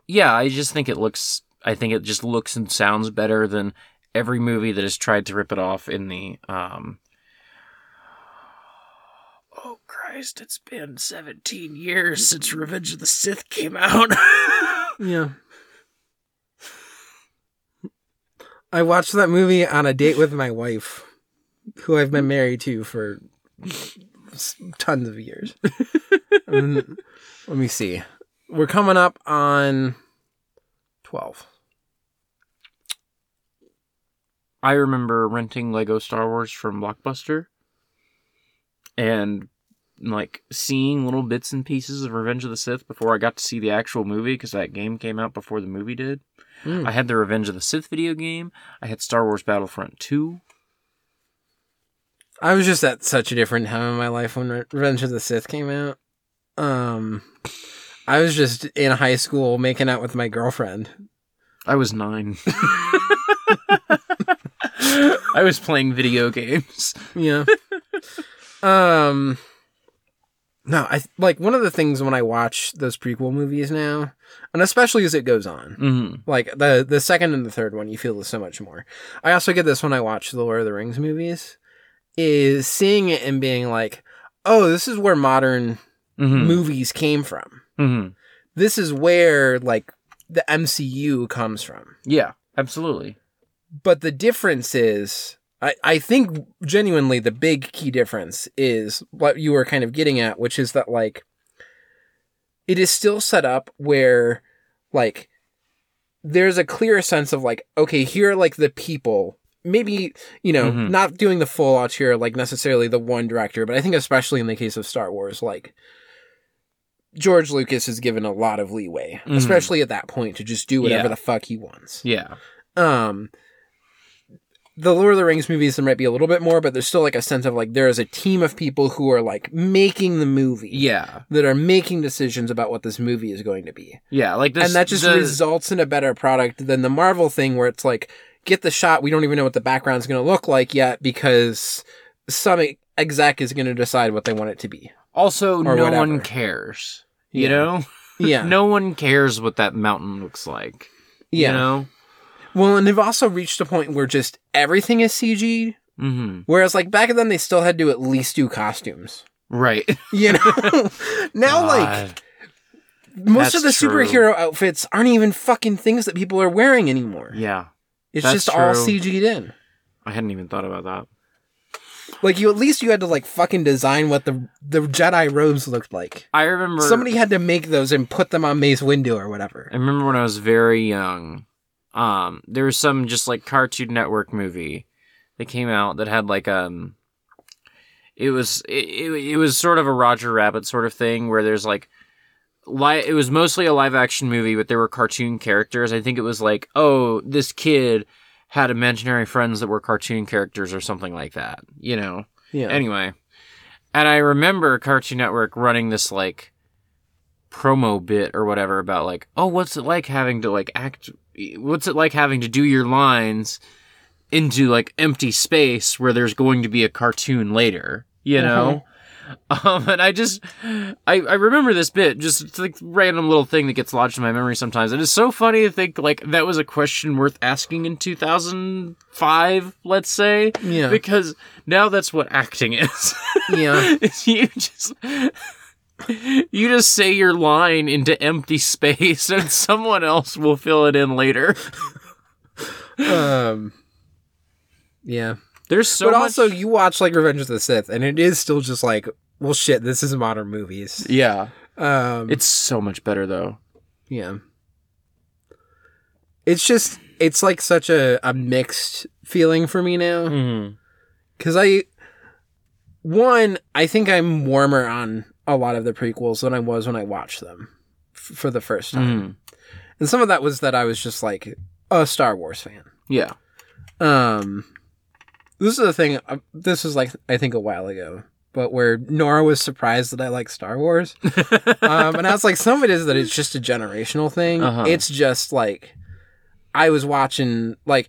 yeah, I just think it looks. I think it just looks and sounds better than every movie that has tried to rip it off in the um Oh Christ, it's been 17 years since Revenge of the Sith came out. Yeah. I watched that movie on a date with my wife, who I've been married to for tons of years. and um, Let me see. We're coming up on 12. I remember renting Lego Star Wars from Blockbuster and like seeing little bits and pieces of Revenge of the Sith before I got to see the actual movie because that game came out before the movie did. Hmm. I had the Revenge of the Sith video game. I had Star Wars Battlefront 2. I was just at such a different time in my life when Revenge of the Sith came out. Um, I was just in high school making out with my girlfriend. I was nine. I was playing video games. Yeah. um. No, I like one of the things when I watch those prequel movies now, and especially as it goes on, hmm like the the second and the third one, you feel this so much more. I also get this when I watch the Lord of the Rings movies, is seeing it and being like, oh, this is where modern hmm movies came from. hmm This is where like the MCU comes from. Yeah, absolutely. But the difference is, I, I think genuinely the big key difference is what you were kind of getting at, which is that like it is still set up where like there's a clear sense of like, okay, here are like the people. Maybe, you know, Mhm. not doing the full auteur like necessarily the one director, but I think especially in the case of Star Wars, like George Lucas is given a lot of leeway, Mhm. especially at that point, to just do whatever Yeah. the fuck he wants Yeah. um the Lord of the Rings movies there might be a little bit more, but there's still like a sense of like there is a team of people who are like making the movie. Yeah. That are making decisions about what this movie is going to be. Yeah. Like this. and that just the- results in a better product than the Marvel thing where it's like, get the shot, we don't even know what the background's gonna look like yet because some exec is gonna decide what they want it to be. Also, no whatever. one cares. You Yeah. know? Yeah. no one cares what that mountain looks like. yeah. You know? Well, and they've also reached a point where just everything is CG. Mm-hmm. Whereas like back then they still had to at least do costumes. Right. You know? now like God. most of the That's true. superhero outfits aren't even fucking things that people are wearing anymore. Yeah. it's that's just all. CG'd in. I hadn't even thought about that. Like you at least you had to like fucking design what the the Jedi robes looked like. I remember Somebody had to make those and put them on Mace Windu or whatever. I remember when I was very young, um, there was some just like Cartoon Network movie that came out that had like um, it was it, it, it was sort of a Roger Rabbit sort of thing where there's like li- it was mostly a live action movie, but there were cartoon characters. I think it was like oh this kid had imaginary friends that were cartoon characters or something like that, you know. Yeah. Anyway, and I remember Cartoon Network running this like promo bit or whatever about like, oh, what's it like having to like act? What's it like having to do your lines into like empty space where there's going to be a cartoon later? You know. Um, and I just, I, I remember this bit, just it's like random little thing that gets lodged in my memory sometimes. And it's so funny to think like that was a question worth asking in 2005, let's say. Yeah. Because now that's what acting is. yeah. you just you just say your line into empty space and someone else will fill it in later. Um Yeah. There's so but much also you watch like Revenge of the Sith and it is still just like, well shit, this is modern movies. Yeah. Um It's so much better though. Yeah. It's just it's like such a, a mixed feeling for me now. Mm-hmm. Cause I one, I think I'm warmer on a lot of the prequels than I was when I watched them f- for the first time. Mhm. And some of that was that I was just like a Star Wars fan. Yeah. Um this is the thing uh, this was like I think a while ago, but where Nora was surprised that I like Star Wars. um, and I was like, some of it is that it's just a generational thing. Uh-huh. It's just like I was watching like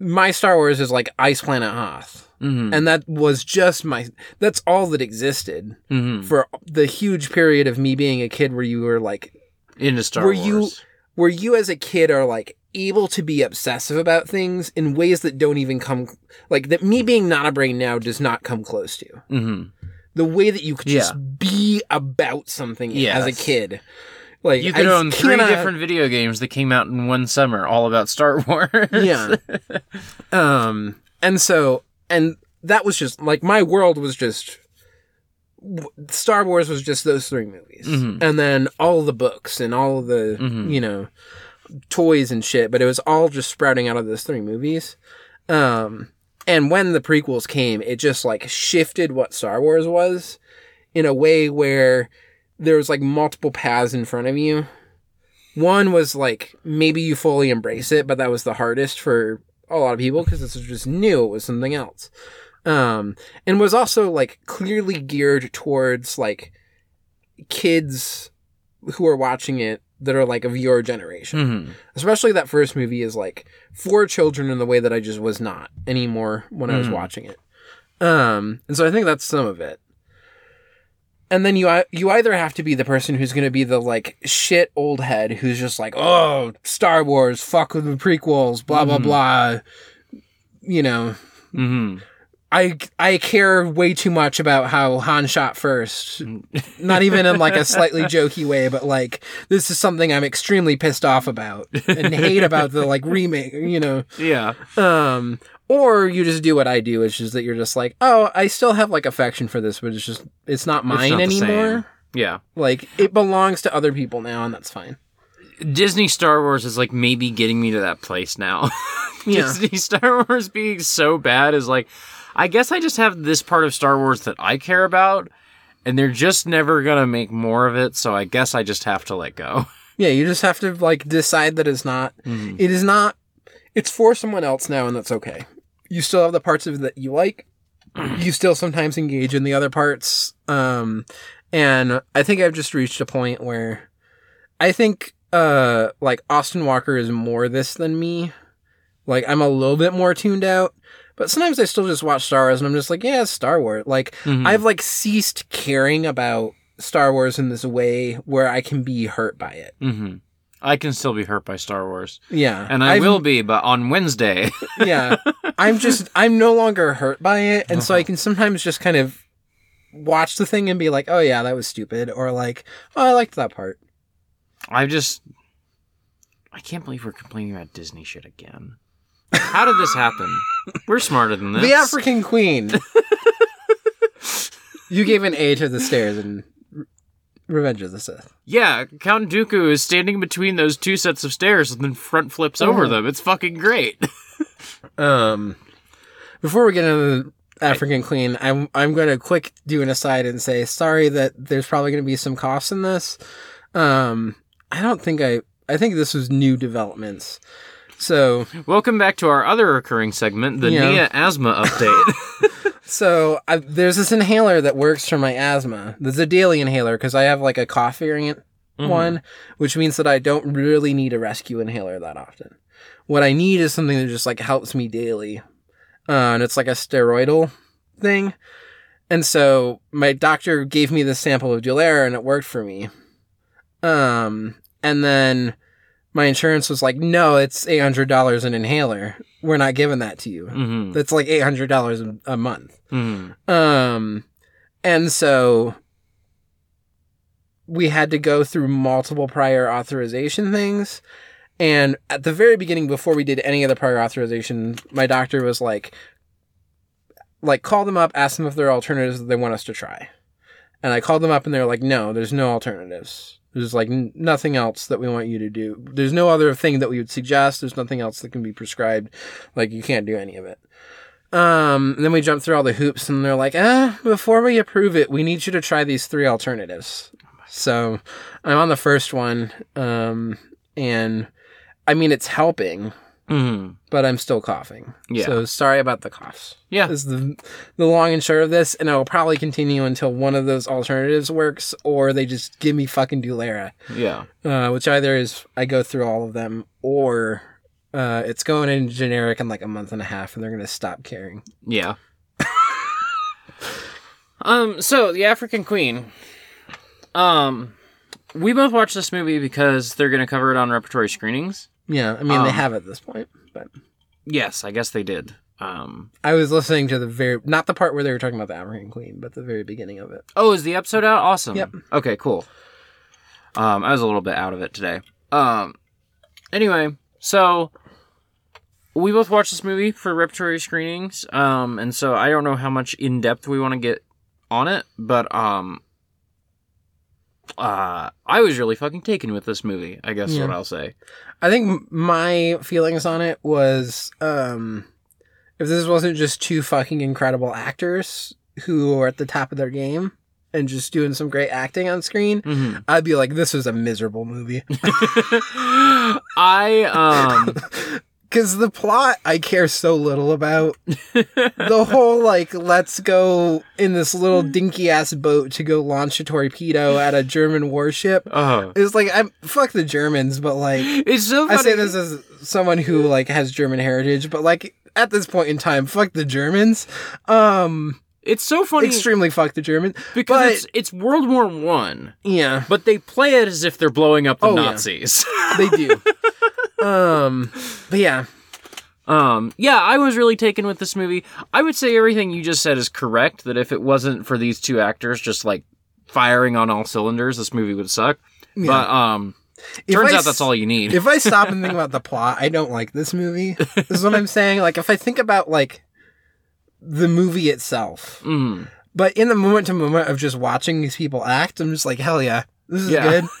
my Star Wars is like Ice Planet Hoth. Hmm And that was just my that's all that existed hmm for the huge period of me being a kid where you were like Into Star Were Wars. you- where you as a kid are like able to be obsessive about things in ways that don't even come like that me being not a brain now does not come close to. hmm The way that you could just Yeah. be about something as a kid. Like You could I own three cannot- different video games that came out in one summer, all about Star Wars. Yeah. um and so and that was just like my world was just Star Wars was just those three movies, Mhm. and then all the books and all the Mhm. you know toys and shit. But it was all just sprouting out of those three movies. Um, and when the prequels came, it just like shifted what Star Wars was in a way where there was like multiple paths in front of you. One was like maybe you fully embrace it, but that was the hardest for a lot of people because this was just new. It was something else. Um, and was also like clearly geared towards like kids who are watching it that are like of your generation. Mhm. Especially that first movie is like for children in the way that I just was not anymore when I was Mhm. watching it. Um, and so I think that's some of it. And then you you either have to be the person who's going to be the like shit old head who's just like, "Oh, Star Wars, fuck with the prequels, blah blah Mhm. blah." You know, Mhm. I I care way too much about how Han shot first. Not even in like a slightly jokey way, but like this is something I'm extremely pissed off about and hate about the like remake, you know. Yeah. Um or you just do what I do, which is that you're just like, "Oh, I still have like affection for this, but it's just it's not mine not anymore." Yeah. Like it belongs to other people now and that's fine. Disney Star Wars is like maybe getting me to that place now. Yeah. Disney Star Wars being so bad is like, I guess I just have this part of Star Wars that I care about, and they're just never gonna make more of it. So I guess I just have to let go. Yeah, you just have to like decide that it's not Mhm. it is not it's for someone else now and that's okay you still have the parts of it that you like. You still sometimes engage in the other parts. Um and i think i've just reached a point where i think uh like austin walker is more this than me. Like i'm a little bit more tuned out but sometimes i still just watch star wars and i'm just like yeah it's star wars. Like Mhm. i've like ceased caring about star wars in this way where i can be hurt by it. Mhm. I can still be hurt by Star Wars, yeah. And I I've- will be, but on Wednesday. yeah i'm just i'm no longer hurt by it and so i Uh-huh. can sometimes just kind of watch the thing and be like oh yeah that was stupid or like oh i liked that part I just, I can't believe we're complaining about Disney shit again. How did this happen? We're smarter than this. the african queen you gave an a to the stairs in revenge of the sith Yeah, Count Dooku is standing between those two sets of stairs and then front flips over Oh. them. It's fucking great. um before we get into the african queen i'm i'm going to quick do an aside and say sorry that there's probably going to be some costs in this um i don't think i i think this was new developments so Welcome back to our other recurring segment, the. Nia asthma update. So I, there's this inhaler that works for my asthma. There's a daily inhaler because I have like a cough variant Mhm. one, which means that I don't really need a rescue inhaler that often. What I need is something that just like helps me daily, uh, and it's like a steroidal thing. And so my doctor gave me this sample of Dulera, and it worked for me. Um, and then my insurance was like, "No, it's eight hundred dollars an inhaler. We're not giving that to you. Mhm. That's like eight hundred dollars a month." Mhm. Um, and so we had to go through multiple prior authorization things. And at the very beginning, before we did any of the prior authorization, my doctor was like, like, call them up, ask them if there are alternatives that they want us to try. And I called them up and they were like, no, there's no alternatives. There's like n- nothing else that we want you to do. There's no other thing that we would suggest. There's nothing else that can be prescribed. Like, you can't do any of it. Um, and then we jump through all the hoops and they're like, eh, before we approve it, we need you to try these three alternatives. So I'm on the first one. Um, and I mean, it's helping, Mhm. but I'm still coughing. Yeah. So sorry about the coughs. Yeah. Is the, the long and short of this. And I will probably continue until one of those alternatives works or they just give me fucking Dulera, Yeah. uh, which either is I go through all of them or, uh, it's going in generic in like a month and a half and they're going to stop caring. Yeah. um, so the African Queen. Um we both watched this movie because they're gonna cover it on repertory screenings. Yeah. I mean, they Um, have at this point, but. Yes, I guess they did. Um I was listening to the very not the part where they were talking about the African Queen, but the very beginning of it. Oh, is the episode out? Awesome. Yep. Okay, cool. Um, I was a little bit out of it today. Um, anyway, so we both watched this movie for repertory screenings. Um, and so I don't know how much in depth we want to get on it, but um, uh, I was really fucking taken with this movie. I guess is what I'll say. I think my feelings on it was um if this wasn't just two fucking incredible actors who are at the top of their game and just doing some great acting on screen, Mhm. I'd be like, this is a miserable movie. I um, Because the plot I care so little about. the whole, like, let's go in this little dinky ass boat to go launch a torpedo at a German warship oh, is like, I'm fuck the Germans, but like, it's so I say this as someone who like has German heritage, but like at this point in time, fuck the Germans. Um, It's so funny extremely fuck the Germans. because but- it's it's World War One, Yeah, but they play it as if they're blowing up the Oh, yeah. Nazis. they do. um, but yeah, Um, yeah, I was really taken with this movie. I would say everything you just said is correct. That if it wasn't for these two actors just like firing on all cylinders, this movie would suck. yeah. But um, If turns I out that's all you need. if I stop and think about the plot, I don't like this movie. This is what I'm saying. Like if I think about like the movie itself, Mhm. but in the moment to moment of just watching these people act, I'm just like, hell yeah, this is Yeah. good.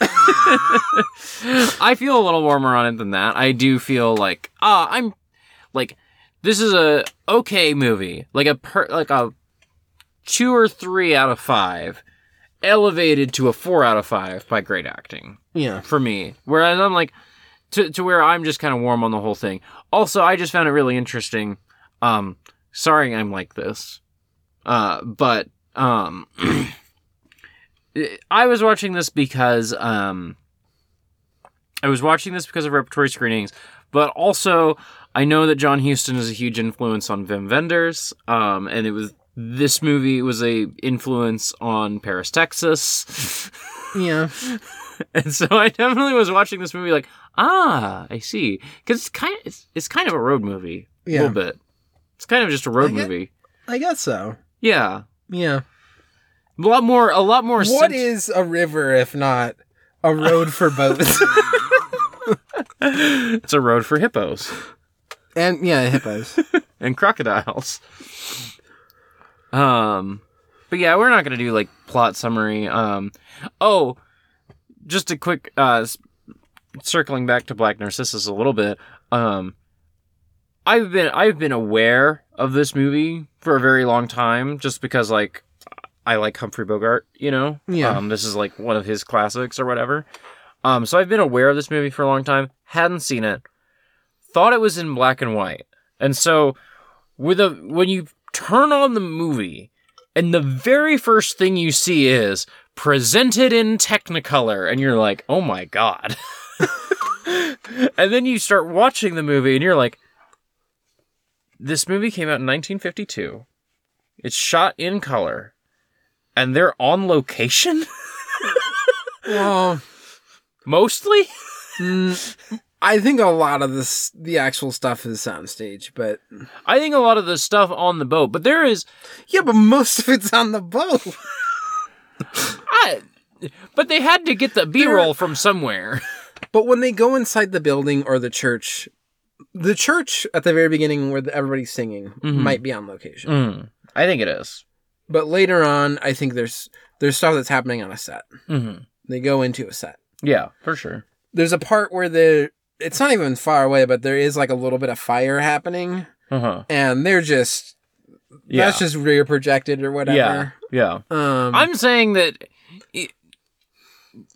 I feel a little warmer on it than that. I do feel like ah, I'm like this is a okay movie, like a per, like a two or three out of five, elevated to a four out of five by great acting. yeah, for me. Whereas I'm like to to where I'm just kind of warm on the whole thing. Also, I just found it really interesting. Um, sorry I'm like this. Uh, but um, I was watching this because um, I was watching this because of repertory screenings, but also I know that John Huston is a huge influence on Wim Wenders. Um, and it was this movie was a influence on Paris, Texas. yeah, And so I definitely was watching this movie like, ah, I see, because it's kind of it's, it's kind of a road movie, a little bit. It's kind of just a road I movie. I guess so. Yeah, Yeah. A lot more, a lot more. What cent- is a river if not a road for boats? it's a road for hippos and yeah, hippos. and crocodiles. Um, but yeah, we're not gonna do like plot summary. Um, oh, just a quick uh, circling back to Black Narcissus a little bit. Um, I've been I've been aware of this movie for a very long time, just because like I like Humphrey Bogart. You know, Yeah. Um, this is like one of his classics or whatever. Um, so I've been aware of this movie for a long time. Hadn't seen it. Thought it was in black and white, and so with a when you turn on the movie and the very first thing you see is presented in technicolor and you're like oh my god and then you start watching the movie and you're like this movie came out in 1952 it's shot in color and they're on location well, mostly mm, I think a lot of this, the actual stuff is soundstage, but i think a lot of the stuff on the boat but there is yeah, but most of it's on the boat. I, but they had to get the b-roll from somewhere But when they go inside the building or the church, the church at the very beginning where everybody's singing Mhm. might be on location. Mm, i think it is But later on, I think there's there's stuff that's happening on a set. mm-hmm. They go into a set. yeah for sure There's a part where the it's not even far away, but there is like a little bit of fire happening, uh-huh and they're just yeah that's just rear projected or whatever. yeah Um, I'm saying that e-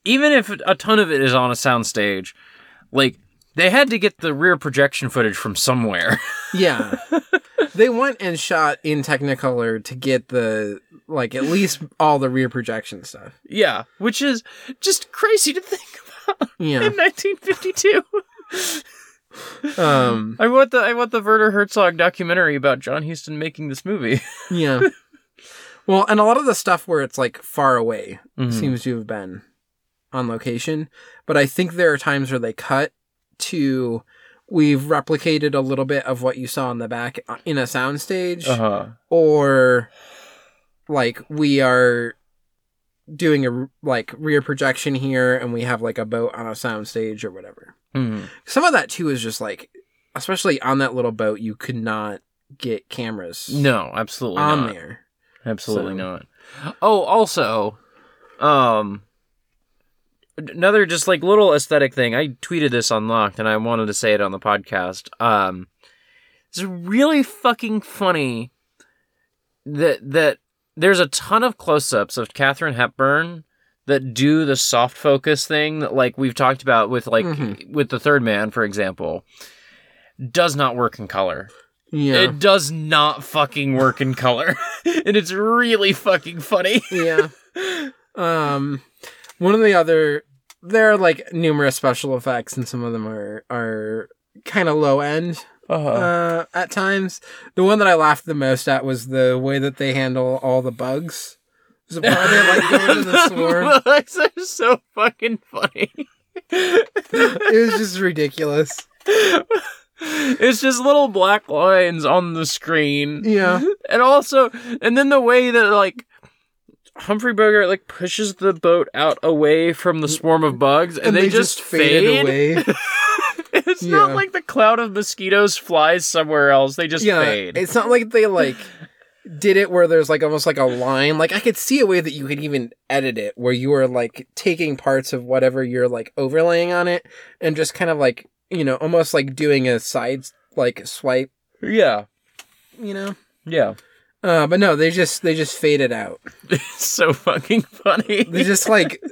even if a ton of it is on a soundstage, like they had to get the rear projection footage from somewhere. yeah. they went and shot in Technicolor to get the like at least all the rear projection stuff. yeah, which is just crazy to think about Yeah. in 1952. Um. I want the I want the Werner Herzog documentary about John Huston making this movie. Yeah. well, and a lot of the stuff where it's like far away Mhm. seems to have been on location, but I think there are times where they cut to we've replicated a little bit of what you saw in the back uh, in a soundstage, Uh-huh. or like we are doing a like rear projection here, and we have like a boat on a soundstage or whatever. Mhm. Some of that too is just like, especially on that little boat, you could not get cameras No, absolutely on not. there. Absolutely So- not. Oh, also, um, another just like little aesthetic thing. I tweeted this unlocked, and I wanted to say it on the podcast. Um, it's really fucking funny that that there's a ton of close-ups of Katharine Hepburn that do the soft focus thing that like we've talked about with like Mhm. with the third man for example does not work in color Yeah. it does not fucking work in color and it's really fucking funny yeah. Um, one of the other, there are like numerous special effects, and some of them are are kind of low end uh, at times. The one that I laughed the most at was the way that they handle all the bugs. Part they like go into the swarm. bugs are so fucking funny It was just ridiculous. it's just little black lines on the screen Yeah. and also and then the way that like Humphrey Bogart like pushes the boat out away from the swarm of bugs and, they, just, fade, away. it's Yeah. not like the cloud of mosquitoes flies somewhere else they just yeah, fade it's not like they like did it where there's like almost like a line. Like I could see a way that you could even edit it where you are like taking parts of whatever you're like overlaying on it and just kind of like you know almost like doing a side like swipe. yeah You know. yeah Uh, but no, they just they just fade it out. it's so fucking funny They just like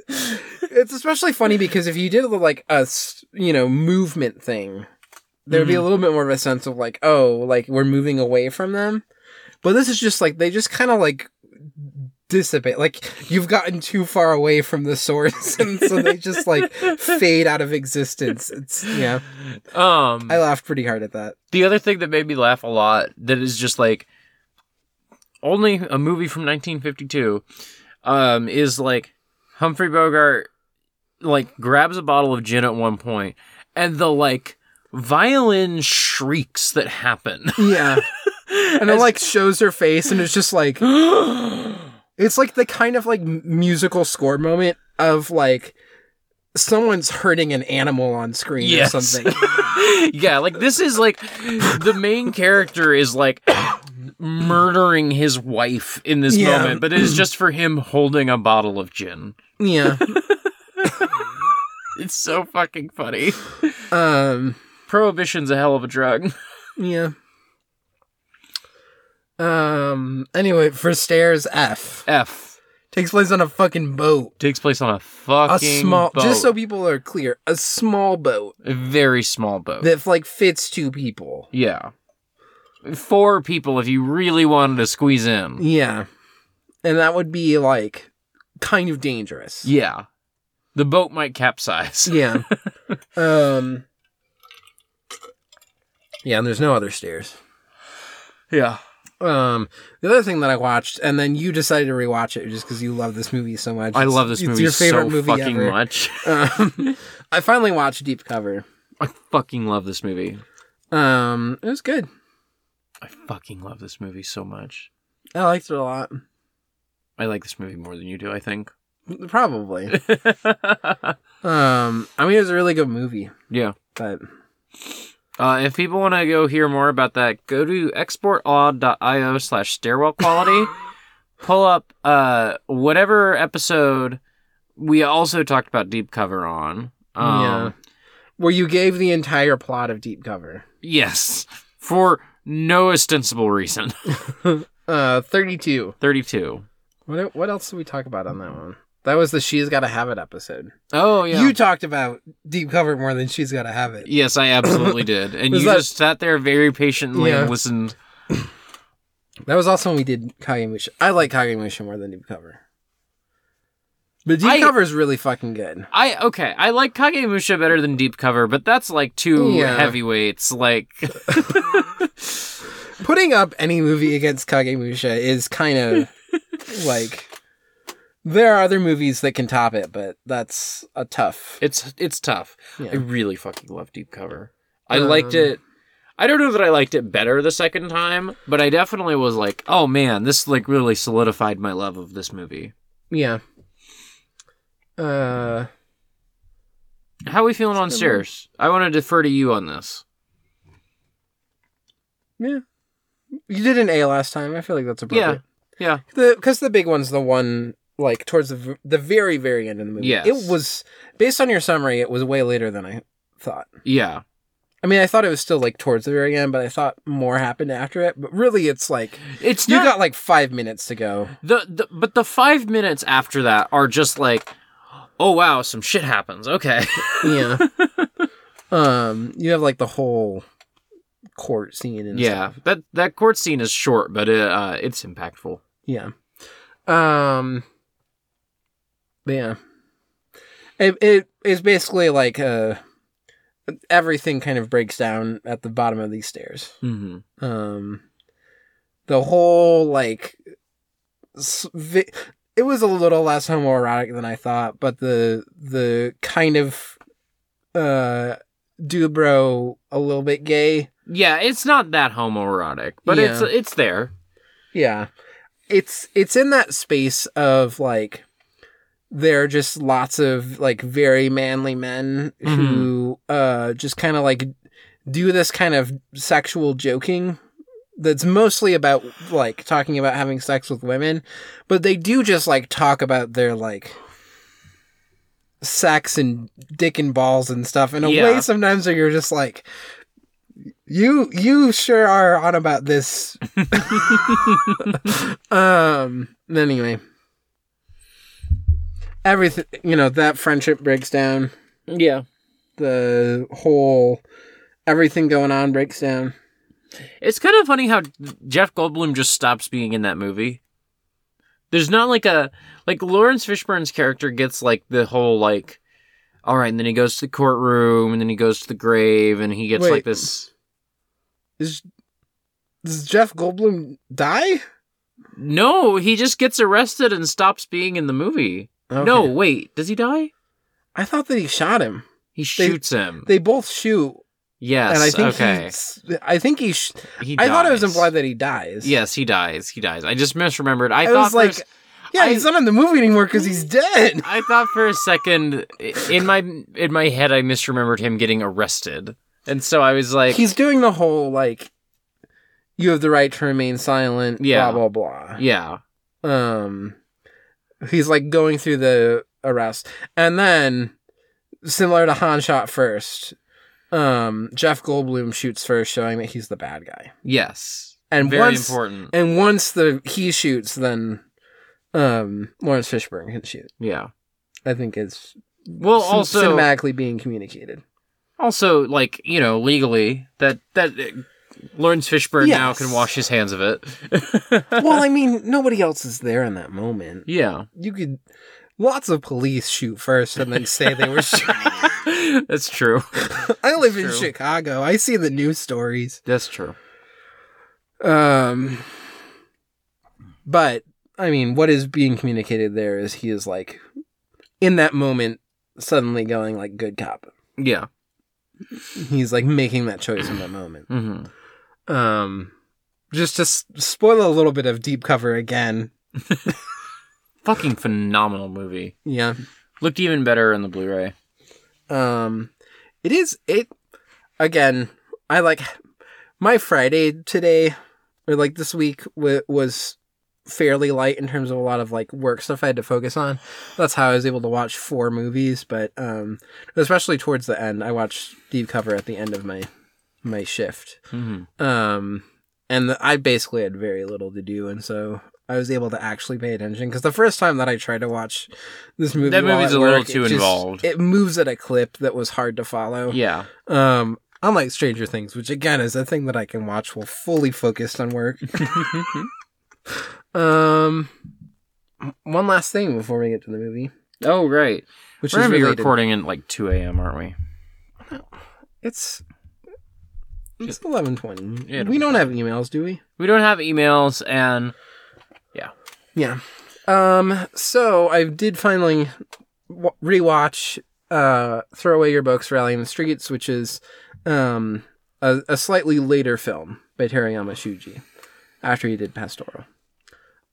it's especially funny because if you did like a you know movement thing, there would be a little bit more of a sense of like oh like we're moving away from them. But this is just like they just kind of like dissipate. Like you've gotten too far away from the source, and so they just like fade out of existence. It's yeah. um I laughed pretty hard at that. The other thing that made me laugh a lot that is just like only a movie from 1952 um is like Humphrey Bogart like grabs a bottle of gin at one point and the like violin shrieks that happen. Yeah, and it like shows her face, and it's just like it's like the kind of like musical score moment of like someone's hurting an animal on screen Yes. or something. yeah, like this is like the main character is like murdering his wife in this Yeah. moment, but it is just for him holding a bottle of gin. yeah. It's so fucking funny. Um. Prohibition's a hell of a drug. Yeah. Um. Anyway, for stairs F F takes place on a fucking boat. takes place on a A fucking small, boat. just so people are clear, a small boat a very small boat. that like fits two people. yeah, four people if you really wanted to squeeze in. Yeah, and that would be like kind of dangerous. Yeah, the boat might capsize. Yeah. um. Yeah, and there's no other stairs. Yeah, Um, the other thing that I watched, and then you decided to rewatch it just because you love this movie so much. I It's- love this it's movie your favorite so movie fucking ever. much. Um, I finally watched Deep Cover. I fucking love this movie. Um, it was good. I fucking love this movie so much. I liked it a lot. I like this movie more than you do. I think. Probably. Um, I mean, it was a really good movie, yeah. but Uh, if people want to go hear more about that, go to exportaud.io slash stairwell quality. pull up uh, whatever episode we also talked about deep cover on. Um, yeah, where you gave the entire plot of Deep Cover. Yes. For no ostensible reason. Uh, thirty-two. 32. What what else did we talk about on that one? That was the She's Gotta Have It episode. Oh, yeah. You talked about Deep Cover more than She's Gotta Have It. yes, I absolutely did. And you that- just sat there very patiently Yeah. and listened. That was also when we did Kagemusha. I like Kagemusha more than Deep Cover. But Deep I- Cover is really fucking good. I okay, I like Kagemusha better than Deep Cover, but that's like two Yeah. heavyweights. Like Putting up any movie against Kagemusha is kind of like there are other movies that can top it, but that's a tough. it's it's tough. I really fucking love Deep Cover. I liked Um, it. I don't know that I liked it better the second time, but I definitely was like, "Oh man, this like really solidified my love of this movie." Yeah. Uh, How are we feeling on stairs? I want to defer to you on this. Yeah. You did an A last time. I feel like that's appropriate. Yeah. The because the big one's the one like towards the the very very end of the movie. Yes. It was based on your summary. It was way later than I thought. Yeah. I mean, I thought it was still like towards the very end, but I thought more happened after it. But really, it's like It's you not got like five minutes to go. the, the but the five minutes after that are just like, oh wow, some shit happens. Okay. Yeah. um, you have like the whole court scene and yeah. stuff. That that court scene is short, but it, uh, it's impactful. Yeah. Um. Yeah. It it is basically like uh everything kind of breaks down at the bottom of these stairs. Mm-hmm. Um, the whole like, it was a little less homoerotic than I thought, but the the kind of uh Dubro a little bit gay. Yeah, it's not that homoerotic, but it's Yeah. it's there. Yeah, it's it's in that space of like there are just lots of like very manly men who uh just kind of like do this kind of sexual joking that's mostly about like talking about having sex with women but they do just like talk about their like sex and dick and balls and stuff in a Yeah. way sometimes where you're just like you you sure are on about this um anyway everything you know that friendship breaks down Yeah. the whole everything going on breaks down It's kind of funny how Jeff Goldblum just stops being in that movie. There's not like a like Laurence Fishburne's character gets like the whole like all right, and then he goes to the courtroom and then he goes to the grave and he gets Wait. like this is does jeff goldblum die No, he just gets arrested and stops being in the movie. Okay. No, wait, does he die? i thought that he shot him He shoots him. they both shoot yes. and i think okay. i think he sh- He i thought it was implied that he dies Yes, he dies. He dies. I just misremembered. I, I, thought was like a yeah I- he's not in the movie anymore because he's dead I thought for a second in my in my head I misremembered him getting arrested. And so I was like he's doing the whole like you have the right to remain silent Yeah. blah blah blah yeah. um he's like going through the arrest and then similar to han shot first um jeff goldblum shoots first showing that he's the bad guy Yes. and Very once important. and once the he shoots then um laurence fishburne can shoot Yeah. i think it's Well, also cinematically being communicated also like, you know, legally that that uh, Laurence Fishburne now can wash his hands of it. well i mean nobody else is there in that moment yeah. you could lots of police shoot first and then say they were shooting That's true. I live in True. Chicago. I see the news stories. That's true. Um, but I mean, what is being communicated there is he is like in that moment suddenly going like good cop. Yeah. He's like making that choice in that moment. hmm Um, just to s- spoil a little bit of deep cover again. Fucking phenomenal movie. Yeah. Looked even better in the Blu-ray. Um, it is it again. I like my Friday today or like this week w- was fairly light in terms of a lot of like work stuff I had to focus on. That's how I was able to watch four movies, but um, especially towards the end, I watched Deep Cover at the end of my my shift. hmm Um, and the, I basically had very little to do, and so. I was able to actually pay attention because the first time that I tried to watch this movie, That movie's a little work, it too just- involved. It moves at a clip that was hard to follow. Yeah. Um, unlike Stranger Things, which again is a thing that I can watch while fully focused on work. um, one last thing before we get to the movie, oh right. which We're is gonna be recording at like two a.m., aren't we? It's it's eleven twenty. Yeah, we don't have emails, do we? We don't have emails, and yeah, Yeah. Um. So I did finally w- rewatch uh "Throw Away Your Books, Rally in the Streets," which is um a, a slightly later film by Terayama Shuji after he did Pastoral.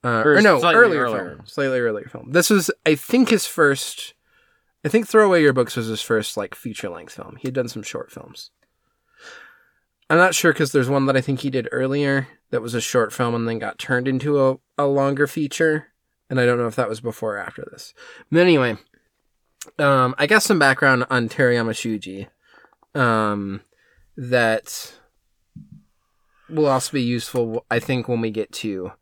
Uh, Or or no, earlier earlier. film, slightly earlier film. This was, I think, his first. I think "Throw Away Your Books" was his first like feature length film. He had done some short films. I'm not sure because there's one that I think he did earlier that was a short film and then got turned into a, a longer feature. And I don't know if that was before or after this. But anyway, um, I guess some background on Terayama Shuji um, that will also be useful, I think, when we get to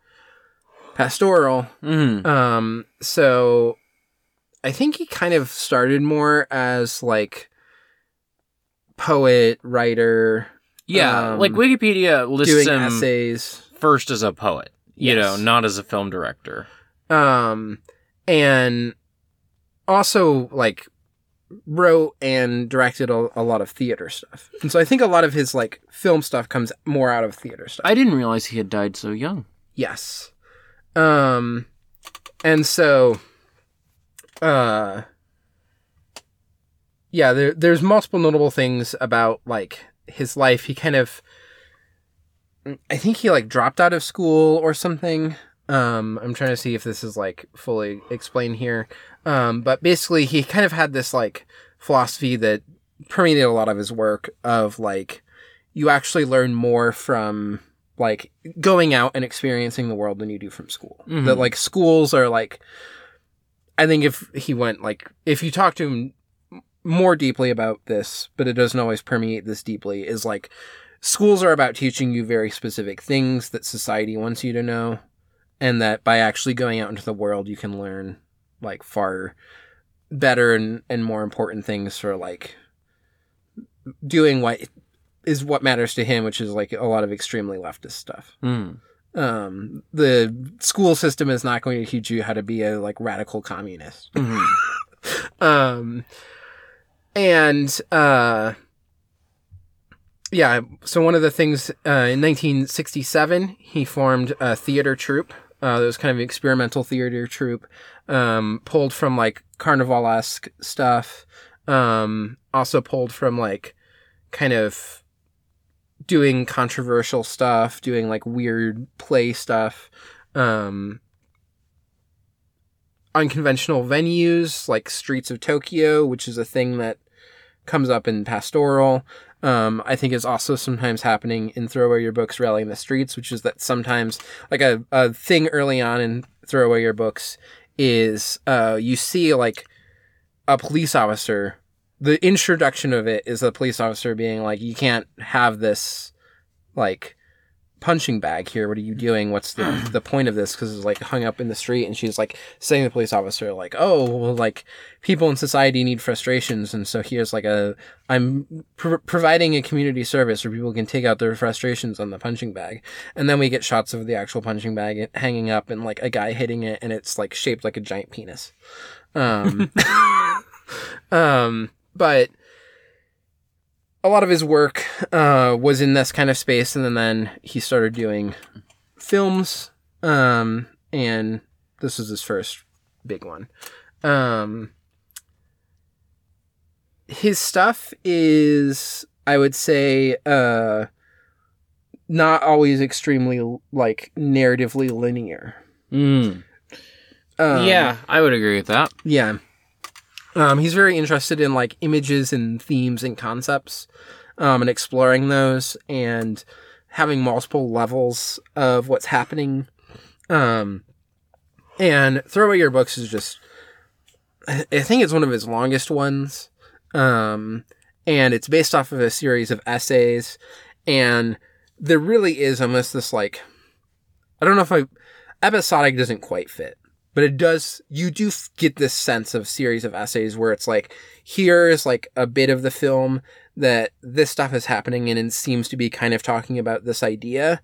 Pastoral. Mm-hmm. Um, so I think he kind of started more as like poet, writer, Yeah, Um, like Wikipedia lists doing him essays. first as a poet. You Yes. know, not as a film director. Um, and also like wrote and directed a, a lot of theater stuff. And so I think a lot of his like film stuff comes more out of theater stuff. I didn't realize he had died so young. Yes. Um and so uh yeah, there there's multiple notable things about like his life. He kind of I think he like dropped out of school or something. Um I'm trying to see if this is like fully explained here. Um but basically he kind of had this like philosophy that permeated a lot of his work of like you actually learn more from like going out and experiencing the world than you do from school. Mhm. That like schools are like I think if he went like if you talk to him more deeply about this, but it doesn't always permeate this deeply, is like schools are about teaching you very specific things that society wants you to know, and that by actually going out into the world you can learn like far better and, and more important things for like doing what is what matters to him, which is like a lot of extremely leftist stuff. Mm. Um, the school system is not going to teach you how to be a like radical communist. Mhm. Um, and uh, yeah. So one of the things uh, in 1967, he formed a theater troupe. Uh, that was kind of an experimental theater troupe, um, pulled from like carnival esque stuff. Um, also pulled from like kind of doing controversial stuff, doing like weird play stuff. Um, unconventional venues like streets of Tokyo, which is a thing that comes up in pastoral. Um, I think is also sometimes happening in Throw Away Your Books, Rallying the Streets, which is that sometimes like a, a thing early on in Throw Away Your Books is uh, you see like a police officer. The introduction of it is the police officer being like, "You can't have this like punching bag here. What are you doing? What's the the point of this?" Because it's like hung up in the street, and she's like saying to the police officer like, "Oh, well, like people in society need frustrations, and so here's like a I'm pr- providing a community service where people can take out their frustrations on the punching bag." And then we get shots of the actual punching bag hanging up, and like a guy hitting it, and it's like shaped like a giant penis. Um, um, but a lot of his work uh, was in this kind of space, and then, then he started doing films. Um, and this was his first big one. Um, his stuff is, I would say, uh, not always extremely like narratively linear. Mm. Um, yeah, I would agree with that. yeah. Um, he's very interested in like images and themes and concepts, um, and exploring those and having multiple levels of what's happening. Um, and Throw Away Your Books is just, I think it's one of his longest ones. Um, and it's based off of a series of essays. And there really is almost this like, I don't know if I, episodic doesn't quite fit but it does you do get this sense of series of essays where it's like here's like a bit of the film that this stuff is happening in and seems to be kind of talking about this idea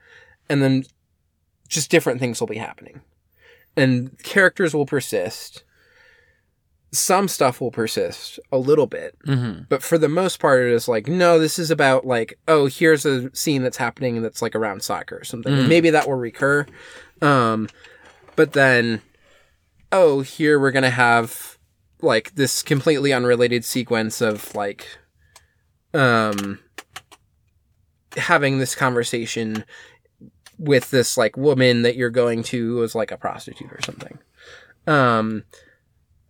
and then just different things will be happening and characters will persist some stuff will persist a little bit Mm-hmm. but for the most part it is like no this is about like oh here's a scene that's happening that's like around soccer or something Mm. maybe that will recur um but then oh here we're gonna have like this completely unrelated sequence of like um having this conversation with this like woman that you're going to as like a prostitute or something um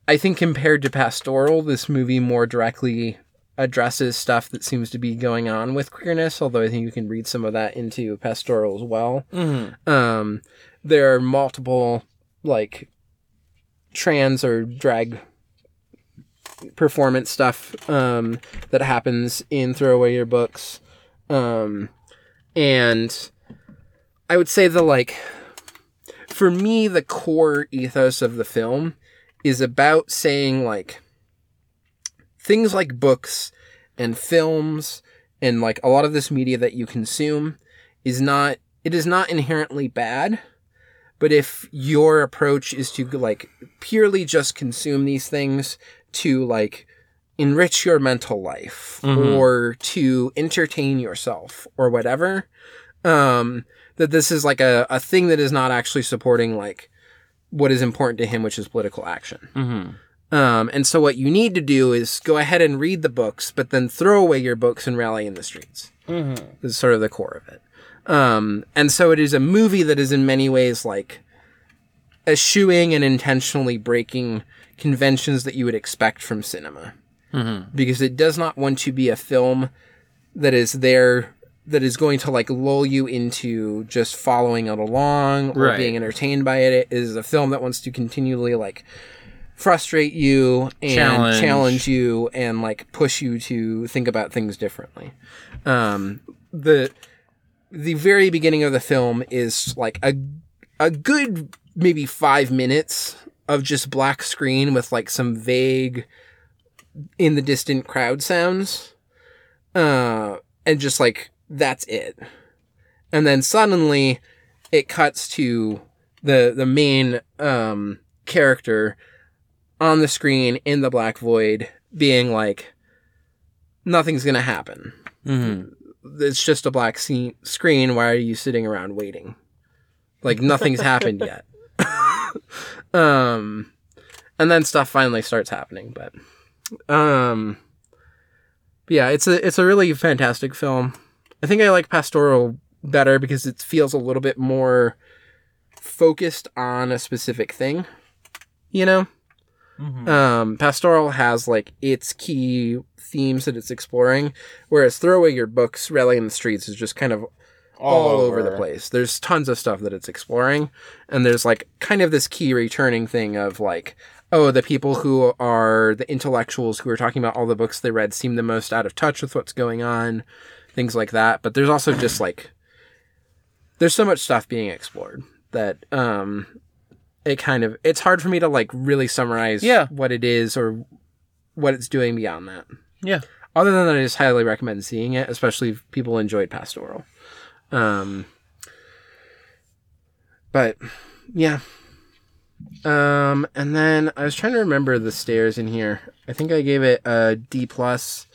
I think compared to Pastoral, this movie more directly addresses stuff that seems to be going on with queerness, although I think you can read some of that into pastoral as well. Mm-hmm. Um, there are multiple like trans or drag performance stuff um, that happens in throwaway your books. Um, and i would say the like for me the core ethos of the film is about saying like things like books and films and like a lot of this media that you consume is not it is not inherently bad but if your approach is to like purely just consume these things to like enrich your mental life Mhm. or to entertain yourself or whatever um that this is like a, a thing that is not actually supporting like what is important to him which is political action Mm-hmm. um, and so what you need to do is go ahead and read the books, but then throw away your books and rally in the streets. Mm-hmm. This is sort of the core of it. Um, and so it is a movie that is in many ways like eschewing and intentionally breaking conventions that you would expect from cinema. Mm-hmm. Because it does not want to be a film that is there that is going to like lull you into just following it along or Right. being entertained by it. It is a film that wants to continually like frustrate you and Challenge. challenge, you and like push you to think about things differently. Um, the the very beginning of the film is like a a good maybe five minutes of just black screen with like some vague in the distant crowd sounds uh and just like that's it and then suddenly it cuts to the the main um character on the screen in the black void being like nothing's gonna happen Mm-hmm. It's just a black scene, screen. Why are you sitting around waiting? Like nothing's happened yet. um, and then stuff finally starts happening. But, um, but yeah, it's a it's a really fantastic film. I think I like Pastoral better because it feels a little bit more focused on a specific thing. You know, Mm-hmm. um, Pastoral has like its key themes that it's exploring, whereas Throwaway Your Books, Rally in the Streets is just kind of all, over. the place. There's tons of stuff that it's exploring, and there's like kind of this key returning thing of like, oh, the people who are the intellectuals who are talking about all the books they read seem the most out of touch with what's going on, things like that. But there's also just like, there's so much stuff being explored that um it kind of it's hard for me to like really summarize Yeah. what it is or what it's doing beyond that. Yeah. Other than that, I just highly recommend seeing it, especially if people enjoyed Pastoral. Um, but yeah. Um, and then I was trying to remember the stairs in here. I think I gave it a D plus.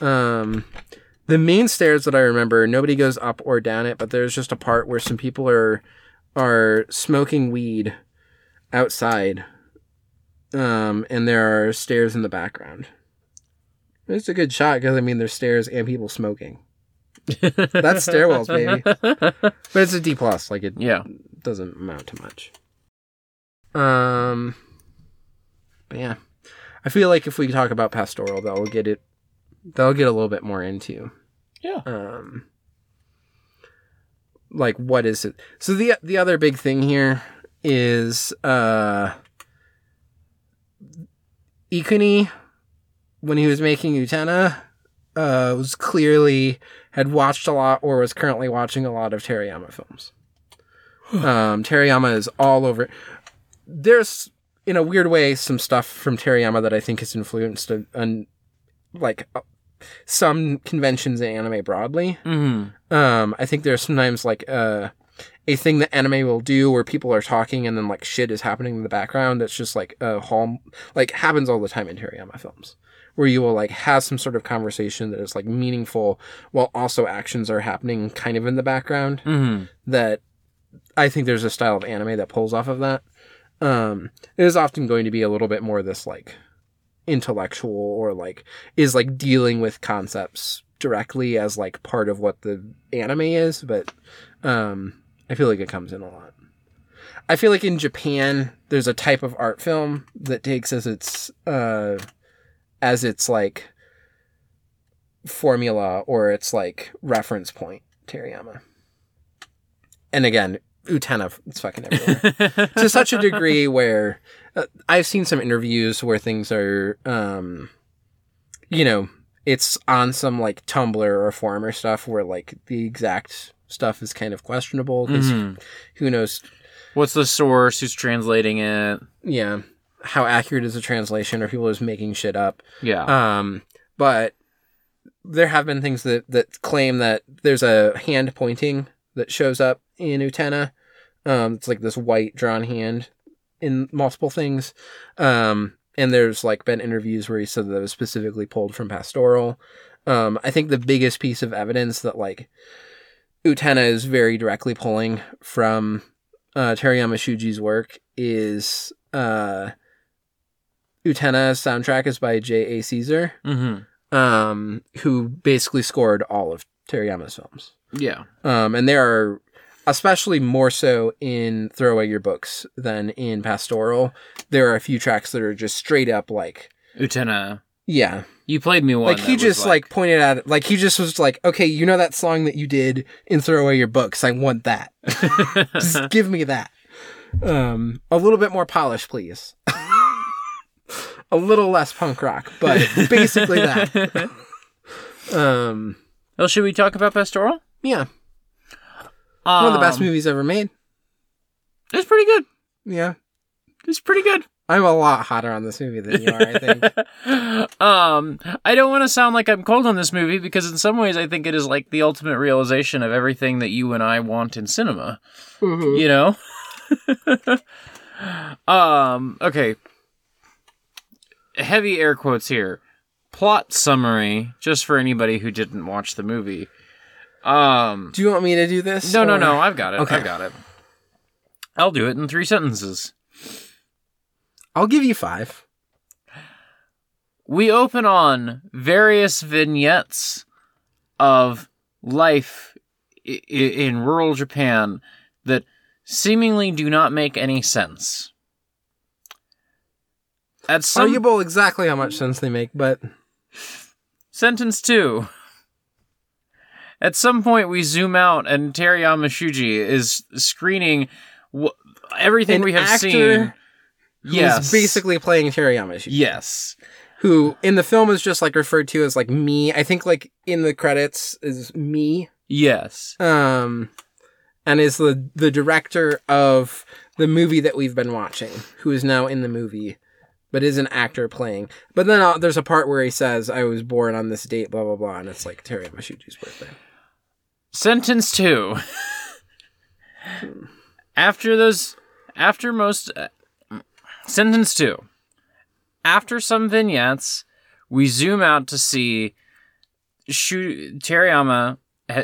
Um, the main stairs that I remember, nobody goes up or down it, but there's just a part where some people are are smoking weed outside. Um, and there are stairs in the background. It's a good shot because I mean there's stairs and people smoking. That's stairwells, baby. But it's a D plus, like it Yeah. doesn't amount to much. Um, but yeah, I feel like if we talk about pastoral, that'll get it. That'll get a little bit more into. Yeah. Um, like what is it? So the the other big thing here is uh, Ikuni, when he was making Utena, uh, was clearly had watched a lot or was currently watching a lot of Terayama films. um, Terayama is all over. There's, in a weird way, some stuff from Terayama that I think has influenced a, an like uh, some conventions in anime broadly. Mm-hmm. Um, I think there's sometimes like uh, a thing that anime will do where people are talking and then like shit is happening in the background. That's just like a hall, like happens all the time in Terayama films, where you will like have some sort of conversation that is like meaningful while also actions are happening kind of in the background. Mm-hmm. That I think there's a style of anime that pulls off of that. Um, it is often going to be a little bit more this like intellectual or like is like dealing with concepts directly as like part of what the anime is, but um I feel like it comes in a lot. I feel like in Japan there's a type of art film that takes as its uh as its like formula or its like reference point, Terayama. And again, Utena, it's fucking everywhere. to such a degree where uh, I've seen some interviews where things are, um, you know, it's on some like Tumblr or forum or stuff where like the exact stuff is kind of questionable because Mhm. who knows, What's the source? Who's translating it? yeah, how accurate is the translation Are people just making shit up. Yeah. Um, but there have been things that, that claim that there's a hand pointing that shows up in Utena. Um, it's like this white drawn hand in multiple things. Um, and there's like been interviews where he said that it was specifically pulled from Pastoral. Um, I think the biggest piece of evidence that like Utena is very directly pulling from uh, Terayama Shuji's work is uh, Utena's soundtrack is by J.A. Caesar, mm-hmm. um, who basically scored all of Terayama's films. Yeah. Um, and there are, especially more so in Throw Away Your Books than in Pastoral, there are a few tracks that are just straight up like, Utena. yeah. You played me one. Like he just like, pointed at it, like he just was like, okay, you know that song that you did in Throw Away Your Books? I want that. just give me that. Um, a little bit more polish, please. a little less punk rock, but basically that. Um, well, should we talk about Pastoral? yeah, one of the best Um, movies ever made. It's pretty good. Yeah, It's pretty good. I'm a lot hotter on this movie than you are. I think. um, I don't want to sound like I'm cold on this movie because in some ways I think it is like the ultimate realization of everything that you and I want in cinema. Mhm. You know? um, okay. Heavy air quotes here. Plot summary, just for anybody who didn't watch the movie. Um, Do you want me to do this? no, no, no, I've got it. Okay. I've got it. I'll do it in three sentences. I'll give you five. we open on various vignettes of life i- in rural Japan that seemingly do not make any sense. At oh, some Arguable exactly how much sense they make, but sentence two. At some point, we zoom out, and Terayama Shuji is screening wh- everything An we have actor seen. Yes, basically playing Terayama Shuji. yes. who in the film is just like referred to as like me. I think like in the credits is me. Yes. Um and is the the director of the movie that we've been watching, who is now in the movie, but is an actor playing. But then uh, there's a part where he says, "I was born on this date," blah blah blah, and it's like Terayama Shuji's birthday. Sentence two. after those, after most, uh, sentence two. After some vignettes, we zoom out to see Shu- Terayama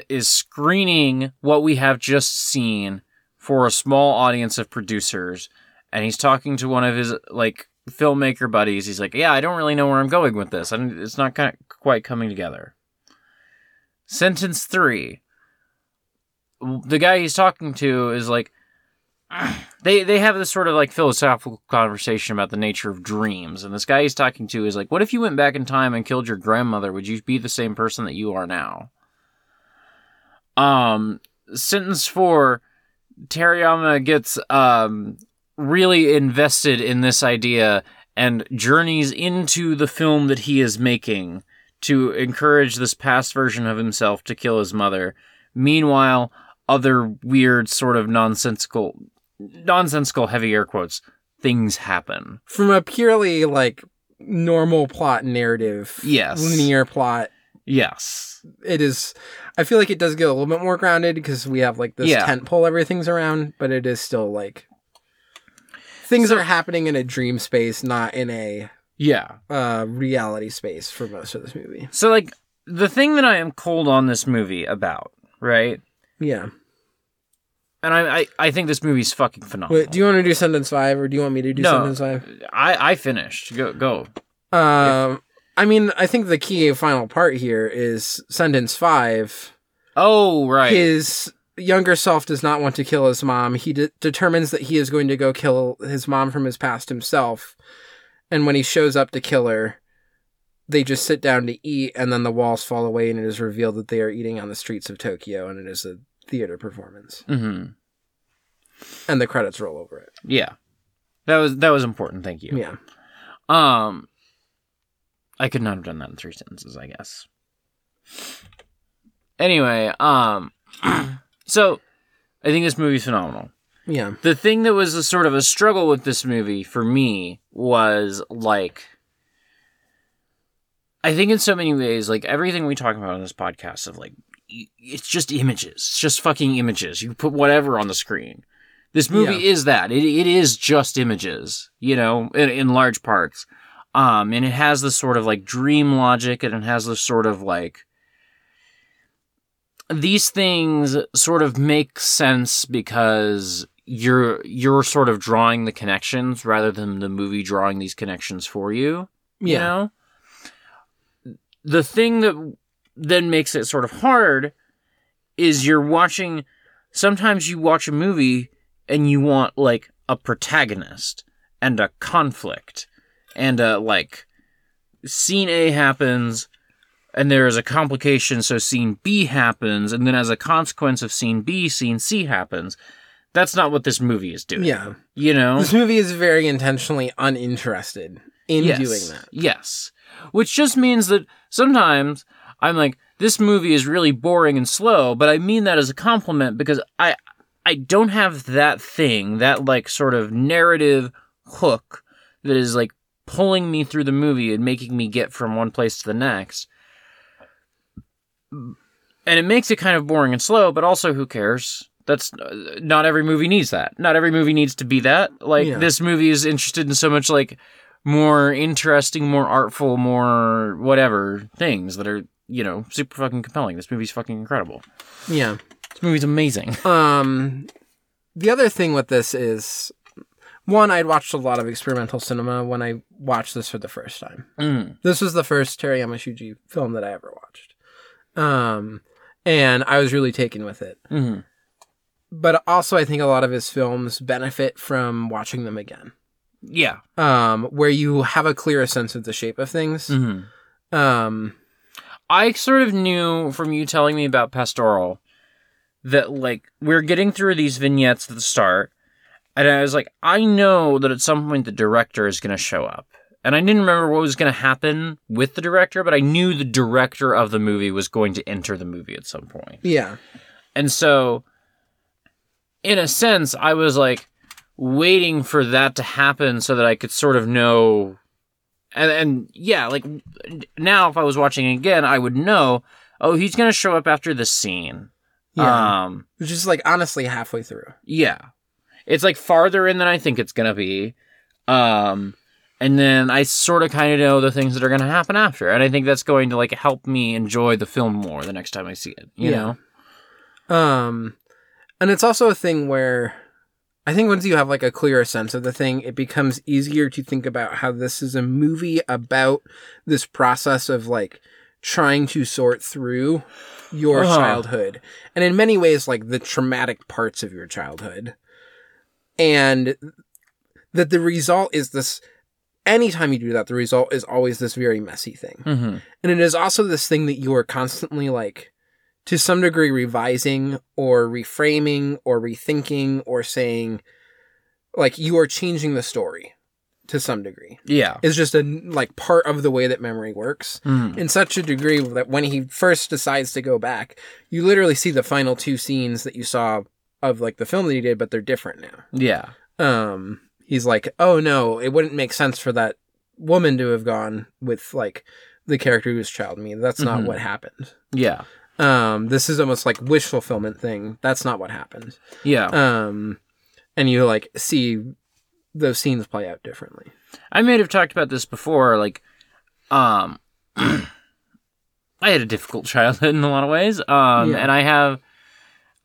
is screening what we have just seen for a small audience of producers, and he's talking to one of his like filmmaker buddies. He's like, "Yeah, I don't really know where I'm going with this. It's not kind of quite coming together." Sentence three the guy he's talking to is like they they have this sort of like philosophical conversation about the nature of dreams and this guy he's talking to is like what if you went back in time and killed your grandmother? Would you be the same person that you are now? Um sentence 4 Terayama gets um really invested in this idea and journeys into the film that he is making to encourage this past version of himself to kill his mother. Meanwhile other weird sort of nonsensical nonsensical heavy air quotes things happen From a purely like normal plot narrative, Yes. linear plot, yes it is. I feel like it does get a little bit more grounded because we have like this Yeah. tent pole everything's around, but it is still like things are happening in a dream space, not in a yeah uh, reality space for most of this movie. so like the thing that i am cold on this movie about right Yeah. And i i, I think this movie's fucking phenomenal Wait, do you want to do sentence five or do you want me to do No. sentence five? i i finished go go Um, I mean, I think the key final part here is sentence five. oh right His younger self does not want to kill his mom. He de- determines that he is going to go kill his mom from his past himself. And when he shows up to kill her, they just sit down to eat, and then the walls fall away, and it is revealed that they are eating on the streets of Tokyo, and it is a theater performance, hmm and the credits roll over it. Yeah. That was that was important. Thank you. Yeah, Um, I could not have done that in three sentences, I guess. Anyway, um, so I think this movie's phenomenal. yeah, The thing that was a sort of a struggle with this movie for me was like, I think in so many ways, like everything we talk about on this podcast of like, it's just images. It's just fucking images. You put whatever on the screen. This movie Yeah. is that. It, it is just images, you know, in, in large parts. Um, and it has this sort of like dream logic and it has this sort of like, these things sort of make sense because you're you're sort of drawing the connections rather than the movie drawing these connections for you. You yeah, know? The thing that then makes it sort of hard is you're watching sometimes you watch a movie and you want like a protagonist and a conflict and a like scene A happens and there is a complication so scene B happens and then as a consequence of scene B scene C happens. That's not what this movie is doing. yeah. You know? This movie is very intentionally uninterested in yes. doing that. Yes. Which just means that sometimes I'm like, this movie is really boring and slow, but I mean that as a compliment because I I don't have that thing, that like sort of narrative hook that is like pulling me through the movie and making me get from one place to the next. And it makes it kind of boring and slow, but also who cares? That's uh, not every movie needs that. Not every movie needs to be that. Like Yeah. this movie is interested in so much like more interesting, more artful, more whatever things that are, you know, super fucking compelling. This movie's fucking incredible. Yeah. This movie's amazing. Um, the other thing with this is, one, I'd watched a lot of experimental cinema when I watched this for the first time. Mm. This was the first Terayama Shuji film that I ever watched. Um, and I was really taken with it. hmm But also, I think a lot of his films benefit from watching them again, Yeah. um, where you have a clearer sense of the shape of things. hmm Um, I sort of knew from you telling me about Pastoral that like we're getting through these vignettes at the start, and I was like, I know that at some point the director is going to show up. And I didn't remember what was going to happen with the director, but I knew the director of the movie was going to enter the movie at some point. yeah. And so, in a sense, I was like waiting for that to happen so that I could sort of know. And, and yeah, like now, if I was watching it again, I would know. Oh, he's gonna show up after the scene. Yeah. Um, Which is like honestly halfway through. yeah, it's like farther in than I think it's gonna be. Um, and then I sort of kind of know the things that are gonna happen after, and I think that's going to like help me enjoy the film more the next time I see it. You Yeah. know? Um, and it's also a thing where I think once you have like a clearer sense of the thing, it becomes easier to think about how this is a movie about this process of like trying to sort through your Uh-huh. childhood. And in many ways, like the traumatic parts of your childhood. And that the result is this anytime you do that, the result is always this very messy thing. Mm-hmm. And it is also this thing that you are constantly like, to some degree, revising or reframing or rethinking or saying, like, you are changing the story to some degree. Yeah. It's just a like part of the way that memory works Mhm. in such a degree that when he first decides to go back, you literally see the final two scenes that you saw of like the film that he did, but they're different now. Yeah. Um, he's like, oh no, it wouldn't make sense for that woman to have gone with like the character who's child me. That's not Mhm. what happened. Yeah. Um, this is almost like wish fulfillment thing. That's not what happened. Yeah. Um, and you like see those scenes play out differently. I may have talked about this before. Like, um, I had a difficult childhood in a lot of ways. Um, Yeah. and I have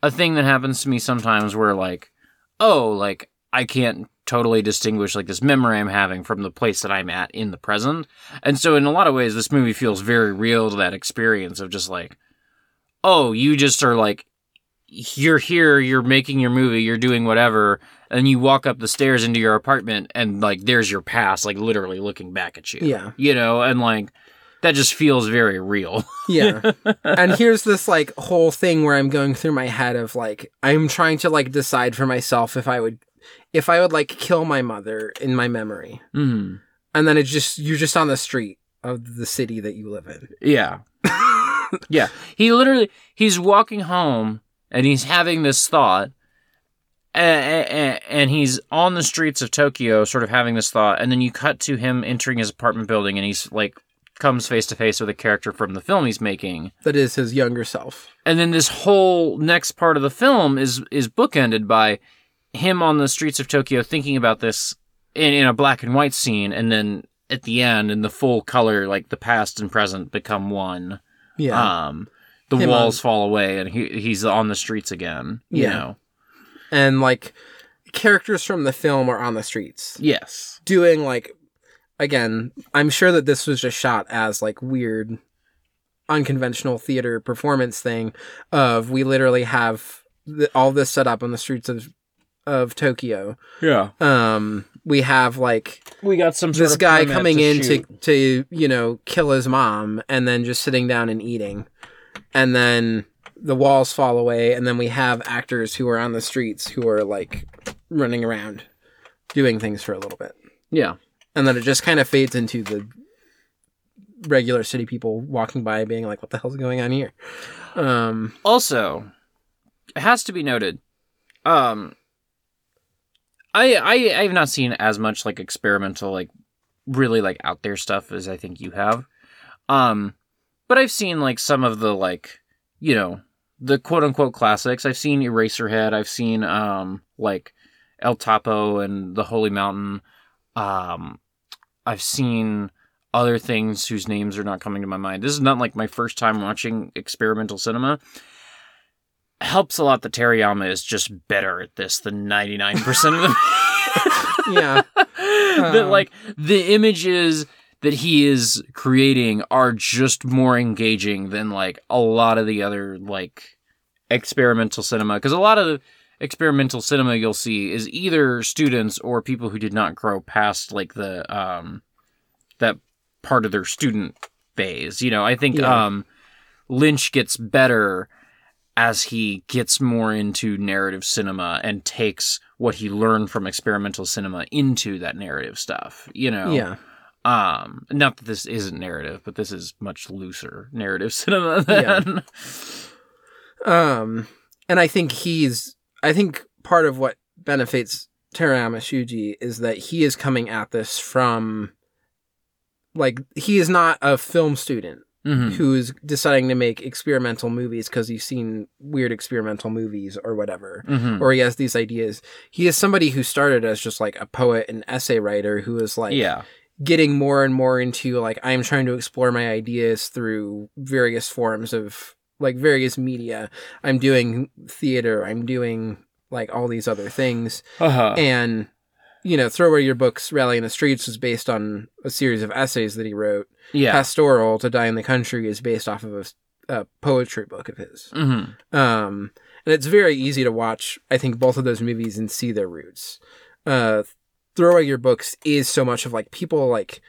a thing that happens to me sometimes where, like, oh, like, I can't totally distinguish, like, this memory I'm having from the place that I'm at in the present. And so, in a lot of ways, this movie feels very real to that experience of just like, oh, you just are like, you're here, you're making your movie, you're doing whatever, and you walk up the stairs into your apartment, and like there's your past, like literally looking back at you. Yeah. You know, and like that just feels very real. Yeah. and here's this like whole thing where I'm going through my head of like I'm trying to like decide for myself if I would if I would like kill my mother in my memory. mm. And then it's just you're just on the street of the city that you live in. Yeah. yeah. He literally he's walking home and he's having this thought and, and he's on the streets of Tokyo sort of having this thought and then you cut to him entering his apartment building and he's like comes face to face with a character from the film he's making. That is his younger self. And then this whole next part of the film is is bookended by him on the streets of Tokyo thinking about this in, in a black and white scene and then at the end in the full color like the past and present become one Yeah. um the Him walls on- fall away and he he's on the streets again you Yeah. know. And like characters from the film are on the streets. Yes. Doing like again i'm sure that this was just shot as like weird unconventional theater performance thing of we literally have th- all this set up on the streets of of tokyo. Yeah. Um we have like we got some sort this guy coming to in to to you know kill his mom and then just sitting down and eating. And then the walls fall away and then we have actors who are on the streets who are like running around doing things for a little bit. Yeah. And then it just kind of fades into the regular city people walking by being like what the hell's going on here? Um also it has to be noted um i i i've not seen as much like experimental like really like out there stuff as i think you have. Um but i've seen like some of the like you know the quote unquote classics. I've seen eraserhead. I've seen um like el topo and the holy mountain. Um i've seen other things whose names are not coming to my mind. This is not like my first time watching experimental cinema helps a lot that Terayama is just better at this than 99% of them. yeah that Um, like the images that he is creating are just more engaging than like a lot of the other like experimental cinema because a lot of the experimental cinema you'll see is either students or people who did not grow past like the um that part of their student phase you know i think Yeah. um lynch gets better as he gets more into narrative cinema and takes what he learned from experimental cinema into that narrative stuff you know? Yeah. Um not that this isn't narrative but this is much looser narrative cinema than Um, and I think he's, I think part of what benefits Terayama Shuji is that he is coming at this from, like, he is not a film student Mhm. who's deciding to make experimental movies because he's seen weird experimental movies or whatever. Mhm. Or he has these ideas. He is somebody who started as just like a poet and essay writer who is like yeah getting more and more into like I'm trying to explore my ideas through various forms of like various media. I'm doing theater, I'm doing like all these other things. uh-huh And you know, Throw Away Your Books, Rally in the Streets was based on a series of essays that he wrote. yeah Pastoral, To Die in the Country is based off of a, a poetry book of his. hmm Um, and it's very easy to watch, I think, both of those movies and see their roots. Uh, Throw Away Your Books is so much of like people like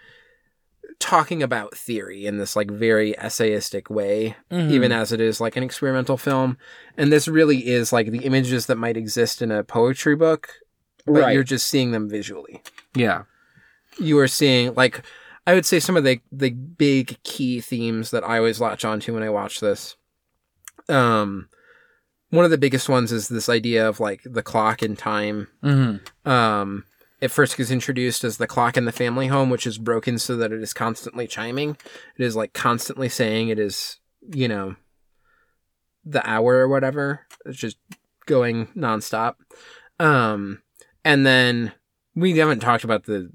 talking about theory in this like very essayistic way, Mm-hmm. even as it is like an experimental film. And this really is like the images that might exist in a poetry book, but Right. you're just seeing them visually. yeah You are seeing like I would say some of the the big key themes that I always latch onto when I watch this. Um, one of the biggest ones is this idea of like the clock and time. hmm Um, it first gets introduced as the clock in the family home, which is broken so that it is constantly chiming. It is like constantly saying it is, you know, the hour or whatever. It's just going nonstop. Um, and then we haven't talked about the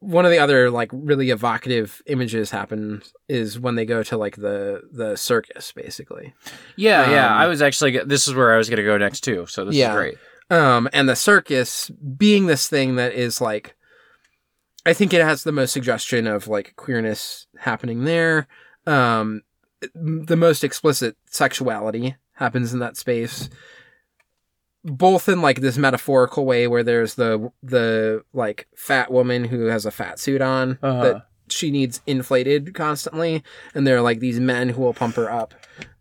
one of the other like really evocative images happens is when they go to like the the circus basically. yeah yeah Um, i was actually this is where i was gonna go next too so this Yeah. is great Um, and the circus being this thing that is like, I think it has the most suggestion of like queerness happening there. Um, the most explicit sexuality happens in that space, both in like this metaphorical way where there's the the like fat woman who has a fat suit on Uh-huh. that she needs inflated constantly, and there are like these men who will pump her up,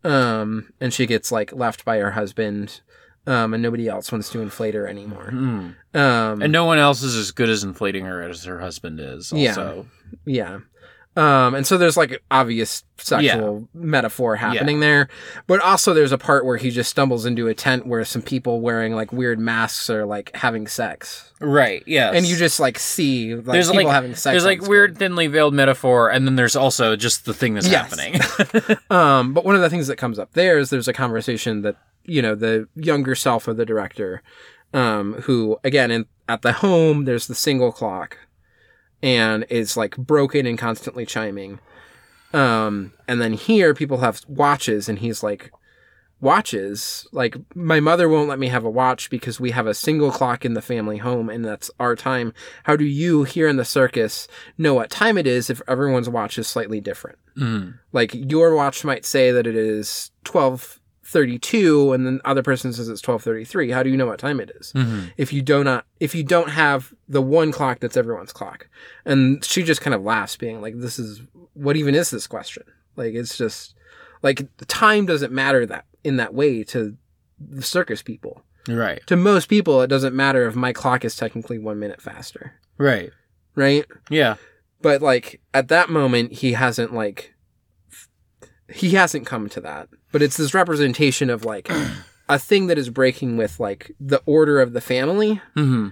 um, and she gets like left by her husband, um, and nobody else wants to inflate her anymore. Um, And no one else is as good as inflating her as her husband is. Yeah. Also. Yeah. Um, and so there's like obvious sexual metaphor happening there, but also there's a part where he just stumbles into a tent where some people wearing like weird masks are like having sex, Right. Yeah. and you just like see like there's people like having sex. there's like screen. weird thinly veiled metaphor, and then there's also just the thing that's Yes. happening. Um, but one of the things that comes up there is there's a conversation that you know the younger self of the director, um, who again in at the home there's the single clock, and it's like broken and constantly chiming, um, and then here people have watches, and he's like, watches? Like my mother won't let me have a watch because we have a single clock in the family home and that's our time. How do you here in the circus know what time it is if everyone's watch is slightly different? Mm. like your watch might say that it is 1232 and then other person says it's 1233 how do you know what time it is Mhm. if you do not if you don't have the one clock that's everyone's clock and she just kind of laughs being like this is what even is this question like it's just like the time doesn't matter that in that way to the circus people Right. to most people it doesn't matter if my clock is technically one minute faster Right. right Yeah. but like at that moment he hasn't like he hasn't come to that but it's this representation of like a thing that is breaking with like the order of the family hmm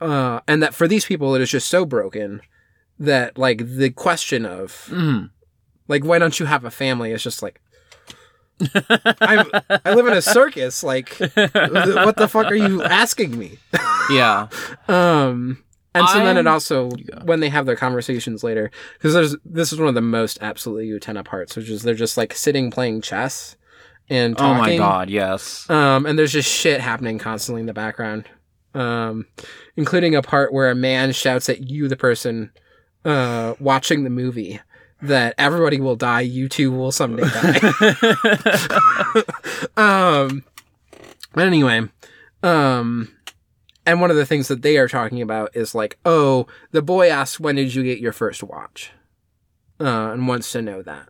uh and that for these people it is just so broken that like the question of hmm like why don't you have a family is just like I'm, I live in a circus. Like, what the fuck are you asking me? Yeah. Um, and so then it also when they have their conversations later, because there's this is one of the most absolutely Utena parts, which is they're just like sitting playing chess and Oh my god. Yes. Um, and there's just shit happening constantly in the background, um, including a part where a man shouts at you, the person uh, watching the movie, that everybody will die. You too will someday die. um, but anyway, um, and one of the things that they are talking about is like, oh, the boy asks, when did you get your first watch? Uh, and wants to know that.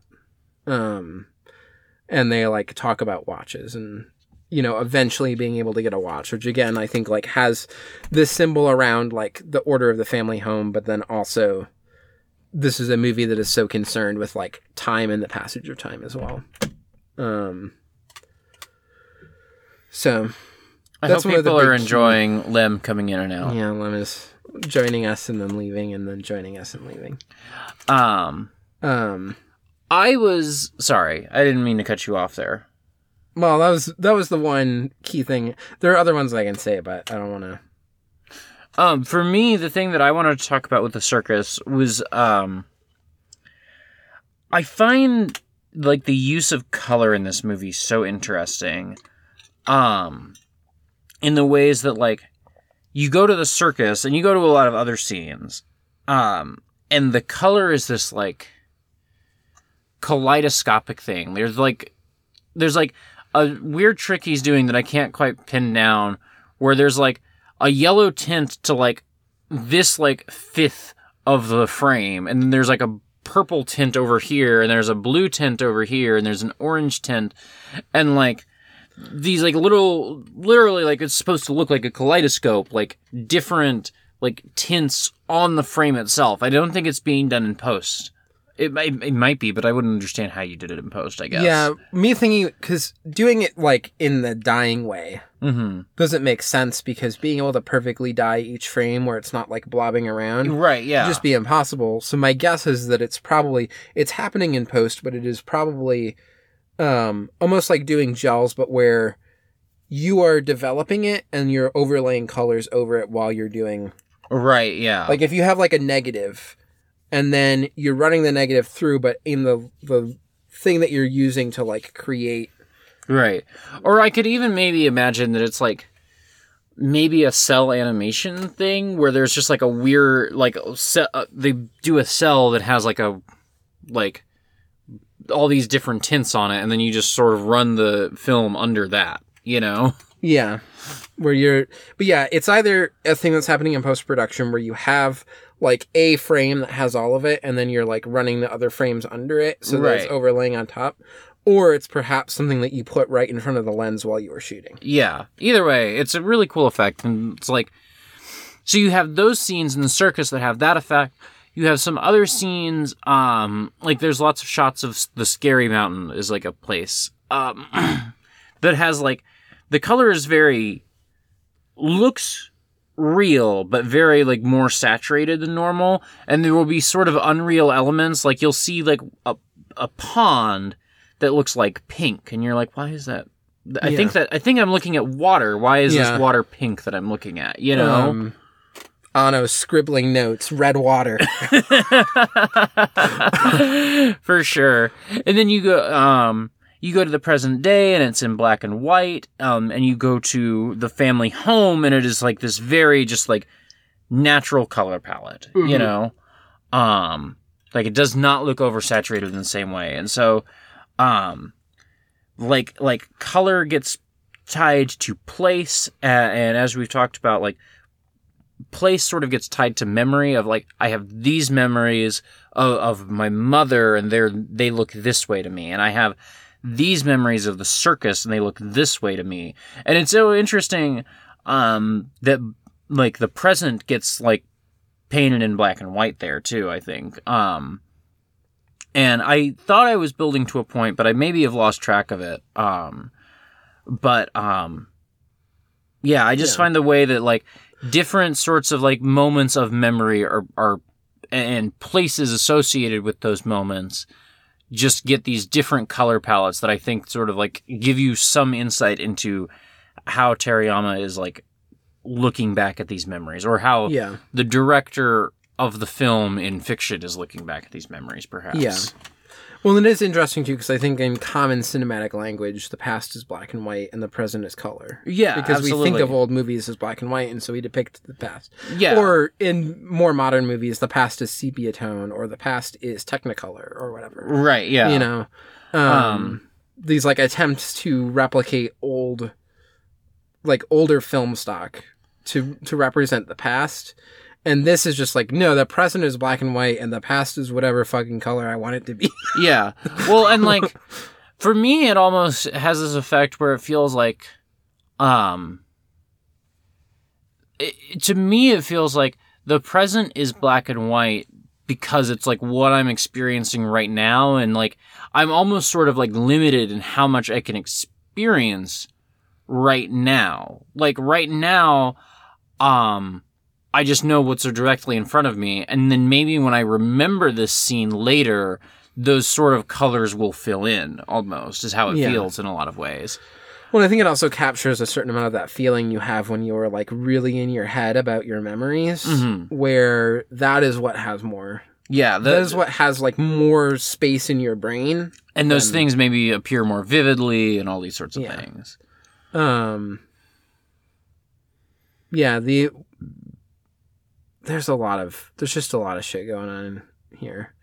Um, and they like talk about watches and you know eventually being able to get a watch which again i think like has this symbol around like the order of the family home but then also this is a movie that is so concerned with like time and the passage of time as well um so I That's hope one of the people are big key- enjoying Lem coming in and out. yeah lem is joining us and then leaving and then joining us and leaving Um, um I was sorry. I didn't mean to cut you off there. well that was that was the one key thing there are other ones i can say but i don't want to Um, for me, the thing that I wanted to talk about with the circus was um, I find like the use of color in this movie so interesting. Um, in the ways that like you go to the circus and you go to a lot of other scenes, um, and the color is this like kaleidoscopic thing. There's like there's like a weird trick he's doing that I can't quite pin down where there's like a yellow tint to like this like fifth of the frame and then there's like a purple tint over here and there's a blue tint over here and there's an orange tint and like these like little literally like it's supposed to look like a kaleidoscope like different like tints on the frame itself i don't think it's being done in post it, might it might be but i wouldn't understand how you did it in post i guess Yeah, me thinking because doing it like in the dying way mm-hmm. doesn't make sense because being able to perfectly dye each frame where it's not like blobbing around right yeah just be impossible. So my guess is that it's probably it's happening in post, but it is probably um almost like doing gels, but where you are developing it and you're overlaying colors over it while you're doing right yeah like if you have like a negative and then you're running the negative through, but in the the thing that you're using to like create Right. Or I could even maybe imagine that it's like maybe a cell animation thing where there's just like a weird like ce- uh, they do a cell that has like a like all these different tints on it and then you just sort of run the film under that, you know. Yeah. Where you're, but yeah, it's either a thing that's happening in post production where you have like a frame that has all of it and then you're like running the other frames under it so that it's overlaying on top or it's perhaps something that you put right in front of the lens while you were shooting Yeah. Either way, it's a really cool effect. And it's like, so you have those scenes in the circus that have that effect. You have some other scenes, um, like there's lots of shots of the Scary Mountain is like a place, um, that has like, the color is very, looks real, but very like more saturated than normal. And there will be sort of unreal elements. Like you'll see like a, a pond that looks like pink. And you're like, why is that? I Yeah. think that I think I'm looking at water. Why is Yeah. this water pink that I'm looking at? You know, um Ano scribbling notes red water for sure. And then you go, um, you go to the present day, and it's in black and white. Um, and you go to the family home, and it is like this very just like natural color palette. You Mhm. know, um, like it does not look oversaturated in the same way. And so, um, like like color gets tied to place, uh, and as we've talked about, like place sort of gets tied to memory of like I have these memories of, of my mother and they're they look this way to me. And I have these memories of the circus and they look this way to me. And it's so interesting um that like the present gets like painted in black and white there too I think. Um and I thought I was building to a point but I maybe have lost track of it. Um but um yeah I just Yeah. find the way that like different sorts of like moments of memory are are and places associated with those moments just get these different color palettes that I think sort of like give you some insight into how Terayama is like looking back at these memories or how yeah the director of the film in fiction is looking back at these memories perhaps. Yeah. Well, it is interesting too because I think in common cinematic language, the past is black and white and the present is color. Yeah, because absolutely. we think of old movies as black and white, and so we depict the past. Yeah. Or in more modern movies, the past is sepia tone, or the past is Technicolor, or whatever. right, yeah. You know, um, Um, these like attempts to replicate old, like older film stock to to represent the past. And this is just like no, the present is black and white, and the past is whatever fucking color I want it to be. Yeah. Well, and like for me it almost has this effect where it feels like um it, to me it feels like the present is black and white because it's like what I'm experiencing right now and like I'm almost sort of like limited in how much I can experience right now. Like right now um I just know what's directly in front of me and then maybe when I remember this scene later those sort of colors will fill in almost is how it Yeah. feels in a lot of ways. Well, I think it also captures a certain amount of that feeling you have when you're like really in your head about your memories, Mhm. where that is what has more. Yeah, the, that is what has like more space in your brain. and those then- things maybe appear more vividly and all these sorts of Yeah. things. Um, yeah, the there's a lot of there's just a lot of shit going on here.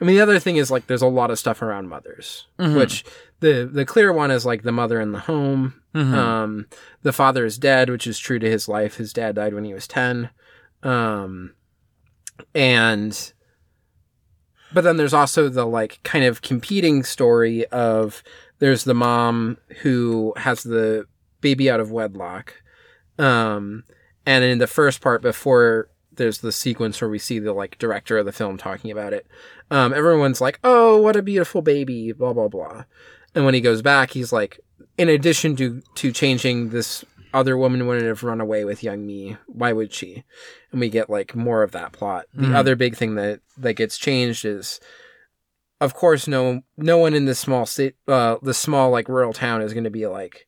I mean, the other thing is like there's a lot of stuff around mothers, Mhm. which the the clear one is like the mother in the home. Mhm. Um, the father is dead, which is true to his life. His dad died when he was ten. Um, and but then there's also the like kind of competing story of there's the mom who has the baby out of wedlock. Um, and in the first part before there's the sequence where we see the like director of the film talking about it. Um, everyone's like, "Oh, what a beautiful baby," blah blah blah. And when he goes back, he's like, in addition to to changing this other woman wouldn't have run away with young me. Why would she? And we get like more of that plot. The Mhm. other big thing that that gets changed is, of course, no no one in this small state, uh, the small like rural town is going to be like,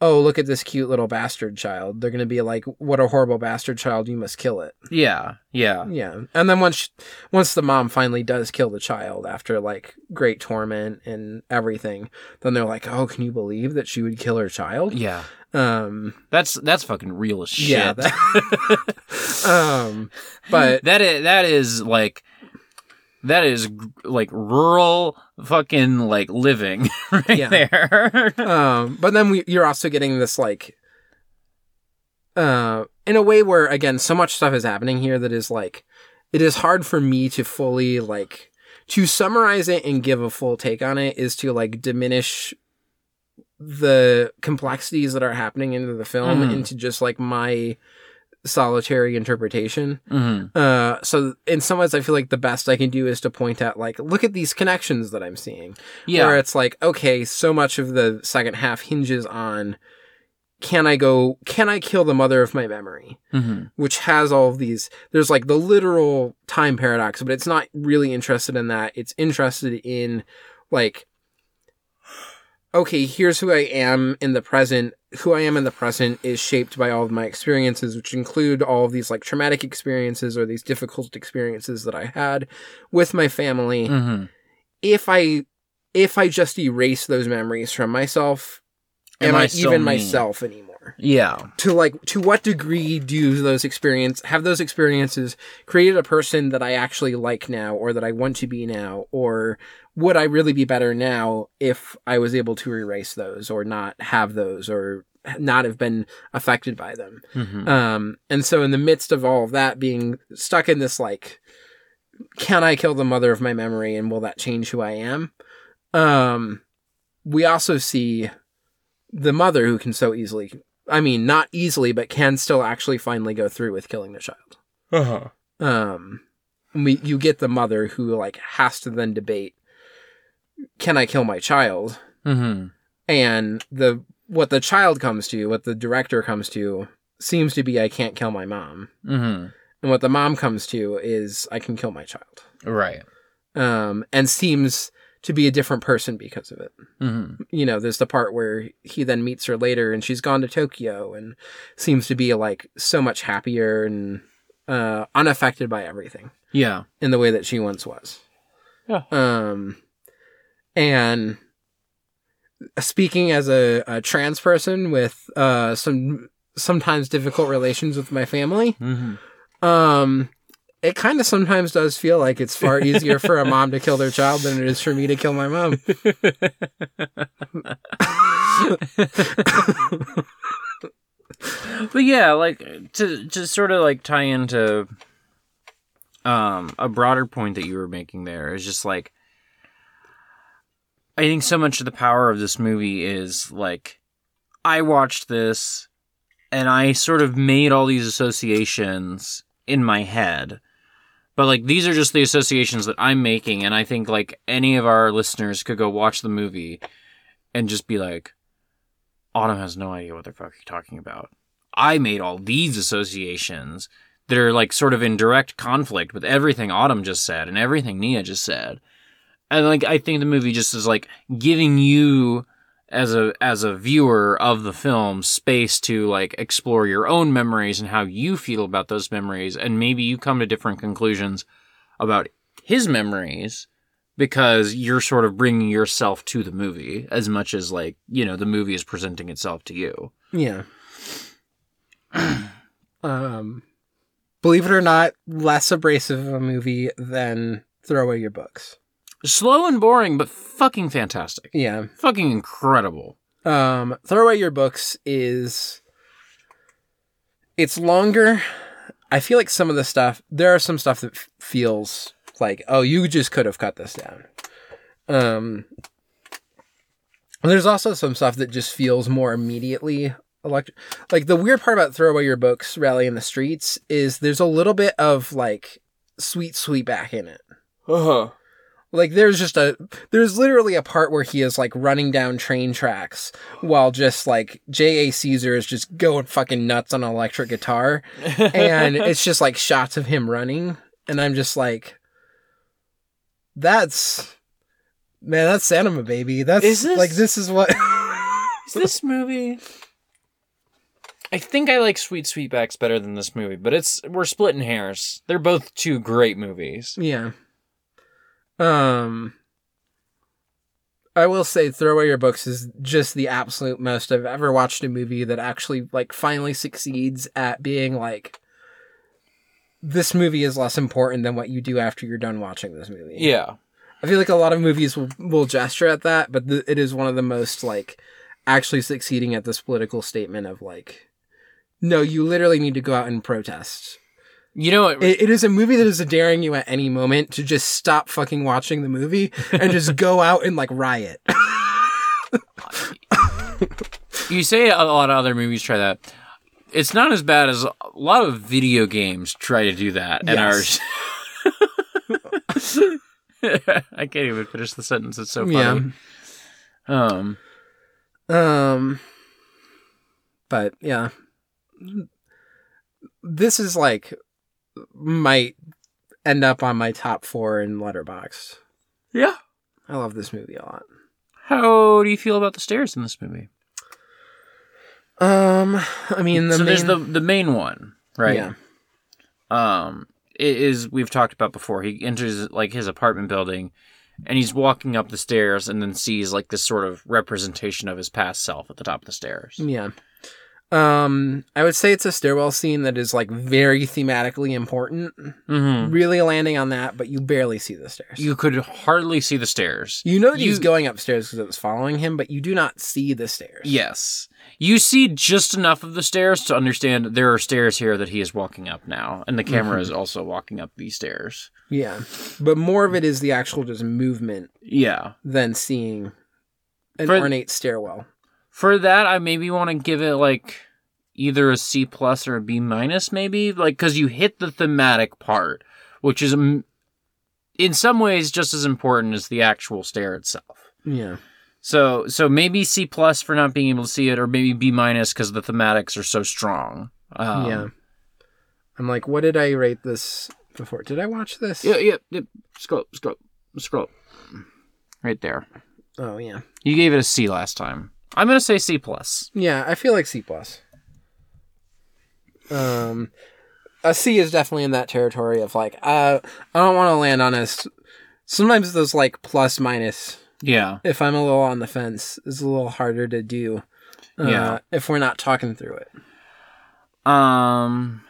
oh look at this cute little bastard child. They're going to be like, what a horrible bastard child. You must kill it. Yeah, yeah, Yeah, and then once once the mom finally does kill the child after like great torment and everything, then they're like, "Oh, can you believe that she would kill her child?" yeah. Um, That's that's fucking real as shit. yeah, that- um, but that is that is like that is like rural fucking like living right Yeah. there. um, but then we, you're also getting this like, uh, in a way where again, so much stuff is happening here that is like it is hard for me to fully like to summarize it and give a full take on it is to like diminish the complexities that are happening into the film Mhm. into just like my solitary interpretation. Mm-hmm. Uh, so in some ways, I feel like the best I can do is to point at like, look at these connections that I'm seeing. Yeah. Where it's like, okay, so much of the second half hinges on, can I go? Can I kill the mother of my memory? mm-hmm. Which has all of these. There's like the literal time paradox, but it's not really interested in that. It's interested in like, okay, here's who I am in the present. Who I am in the present is shaped by all of my experiences, which include all of these like traumatic experiences or these difficult experiences that I had with my family. Mm-hmm. If I, if I just erase those memories from myself, Am am, I I, even me? myself anymore? Yeah. To like, to what degree do those experience have those experiences created a person that I actually like now, or that I want to be now, or would I really be better now if I was able to erase those, or not have those, or not have been affected by them? Mm-hmm. Um, and so in the midst of all of that, being stuck in this like, can I kill the mother of my memory, and will that change who I am? Um, we also see the mother who can so easily, I mean, not easily, but can still actually finally go through with killing the child. Uh-huh. Um, we you get the mother who like has to then debate, can I kill my child? Mm-hmm. And the what the child comes to, what the director comes to, seems to be I can't kill my mom. Mm-hmm. And what the mom comes to is I can kill my child. Right. Um, and seems to be a different person because of it. Mm-hmm. You know, there's the part where he then meets her later and she's gone to Tokyo and seems to be like so much happier and uh, unaffected by everything Yeah. in the way that she once was. Yeah. Um, and speaking as a, a trans person with uh, some sometimes difficult relations with my family, Mm-hmm. um, it kind of sometimes does feel like it's far easier for a mom to kill their child than it is for me to kill my mom. but yeah, like to to sort of like tie into um a broader point that you were making there is just like I think so much of the power of this movie is like I watched this and I sort of made all these associations in my head. But like these are just the associations that I'm making and I think like any of our listeners could go watch the movie and just be like Autumn has no idea what the fuck you're talking about. I made all these associations that are like sort of in direct conflict with everything Autumn just said and everything Nia just said. And like I think the movie just is like giving you as a as a viewer of the film space to like explore your own memories and how you feel about those memories and maybe you come to different conclusions about his memories because you're sort of bringing yourself to the movie as much as like you know the movie is presenting itself to you Yeah. um, believe it or not, less abrasive of a movie than Throw Away Your Books. Slow and boring but fucking fantastic Yeah. fucking incredible Um, Throw Away Your Books is. It's longer. I feel like some of the stuff, there are some stuff that f- feels like, oh, you just could have cut this down. Um, there's also some stuff that just feels more immediately electric. Like the weird part about Throw Away Your Books, Rally in the Streets, is there's a little bit of like Sweet Sweetback in it. uh-huh Like there's just a there's literally a part where he is like running down train tracks while just like J.A. Seazer is just going fucking nuts on an electric guitar and it's just like shots of him running and I'm just like that's man that's cinema baby that's Is this- like this is what Is this movie? I think I like Sweet Sweetback's better than this movie, but it's we're splitting hairs. They're both two great movies. yeah um I will say Throw Away Your Books is just the absolute most I've ever watched a movie that actually like finally succeeds at being like this movie is less important than what you do after you're done watching this movie. Yeah. I feel like a lot of movies will, will gesture at that, but th- it is one of the most like actually succeeding at this political statement of like, no, you literally need to go out and protest You know what? It, it is a movie that is daring you at any moment to just stop fucking watching the movie and just go out and like riot. you say a lot of other movies try that. It's not as bad as a lot of video games try to do that and Yes. are. I can't even finish the sentence. It's so funny. Um, Um, but yeah, this is like might end up on my top four in Letterboxd. yeah. I love this movie a lot. How do you feel about the stairs in this movie? Um, I mean the so main, there's the the main one, right? yeah, um it is we've talked about before he enters like his apartment building and he's walking up the stairs and then sees like this sort of representation of his past self at the top of the stairs yeah. Um, I would say it's a stairwell scene that is like very thematically important, mm-hmm. really landing on that, but you barely see the stairs. you could hardly see the stairs You know that he's going upstairs because it was following him, but you do not see the stairs. yes you see just enough of the stairs to understand there are stairs here that he is walking up now and the camera Mm-hmm. is also walking up these stairs Yeah. But more of it is the actual just movement yeah than seeing an For- ornate stairwell. For that, I maybe want to give it like either a C plus or a B minus, maybe like because you hit the thematic part, which is in some ways just as important as the actual stair itself. Yeah. So, so maybe C plus for not being able to see it, or maybe B minus because the thematics are so strong. Um, yeah. I'm like, what did I rate this before? Did I watch this? yeah, yeah, yeah. Scroll, scroll, scroll. Right there. Oh yeah. You gave it a C last time. I'm gonna say C plus. Yeah, I feel like C plus. Um, a C is definitely in that territory of like, uh, I don't want to land on a. s- Sometimes those like plus minus, Yeah. if I'm a little on the fence, is a little harder to do. Uh, Yeah. If we're not talking through it. Um.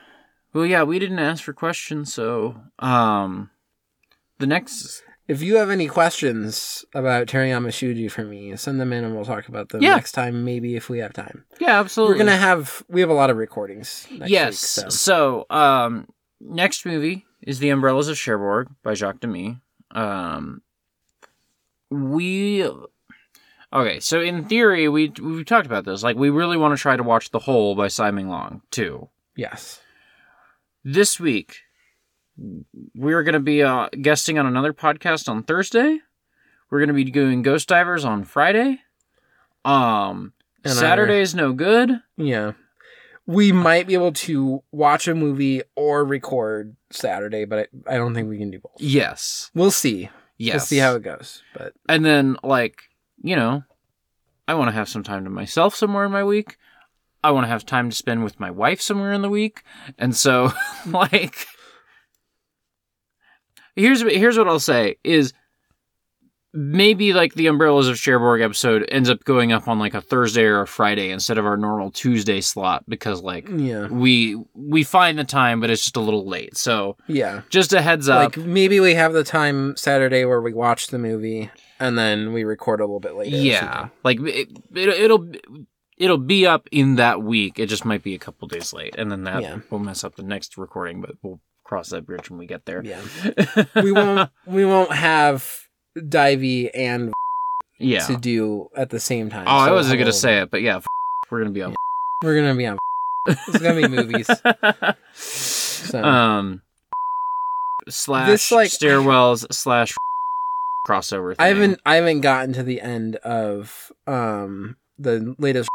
Well, yeah, we didn't ask for questions, so um, the next If you have any questions about Terayama Shuji for me, send them in and we'll talk about them Yeah. next time, maybe if we have time. yeah, absolutely. We're gonna have we have a lot of recordings. Next yes. Week, so. so. um, next movie is The Umbrellas of Cherbourg by Jacques Demy. Um, we okay. So in theory, we we talked about this. Like, we really want to try to watch The Hole by Simon Long too. Yes. This week, we're going to be uh, guesting on another podcast on Thursday. We're going to be doing Ghost Divers on Friday. Um, And Saturday is no good. Yeah. We might be able to watch a movie or record Saturday, but I, I don't think we can do both. Yes. We'll see. Yes. We'll see how it goes. But And then, like, you know, I want to have some time to myself somewhere in my week. I want to have time to spend with my wife somewhere in the week. And so, like, here's here's what I'll say is maybe like the Umbrellas of Cherbourg episode ends up going up on like a Thursday or a Friday instead of our normal Tuesday slot because like yeah. we we find the time but it's just a little late. So Yeah. just a heads up. Like maybe we have the time Saturday where we watch the movie and then we record a little bit later. Yeah, like it, it, it'll it'll be up in that week. It just might be a couple days late, and then that Yeah. will mess up the next recording. But we'll cross that bridge when we get there. Yeah. We won't we won't have Divey and yeah. to do at the same time. oh, I wasn't gonna say it, but yeah, we're gonna be on. we're gonna be on it's gonna be movies. So um, slash This, like- stairwells slash crossover. Thing. I haven't I haven't gotten to the end of um the latest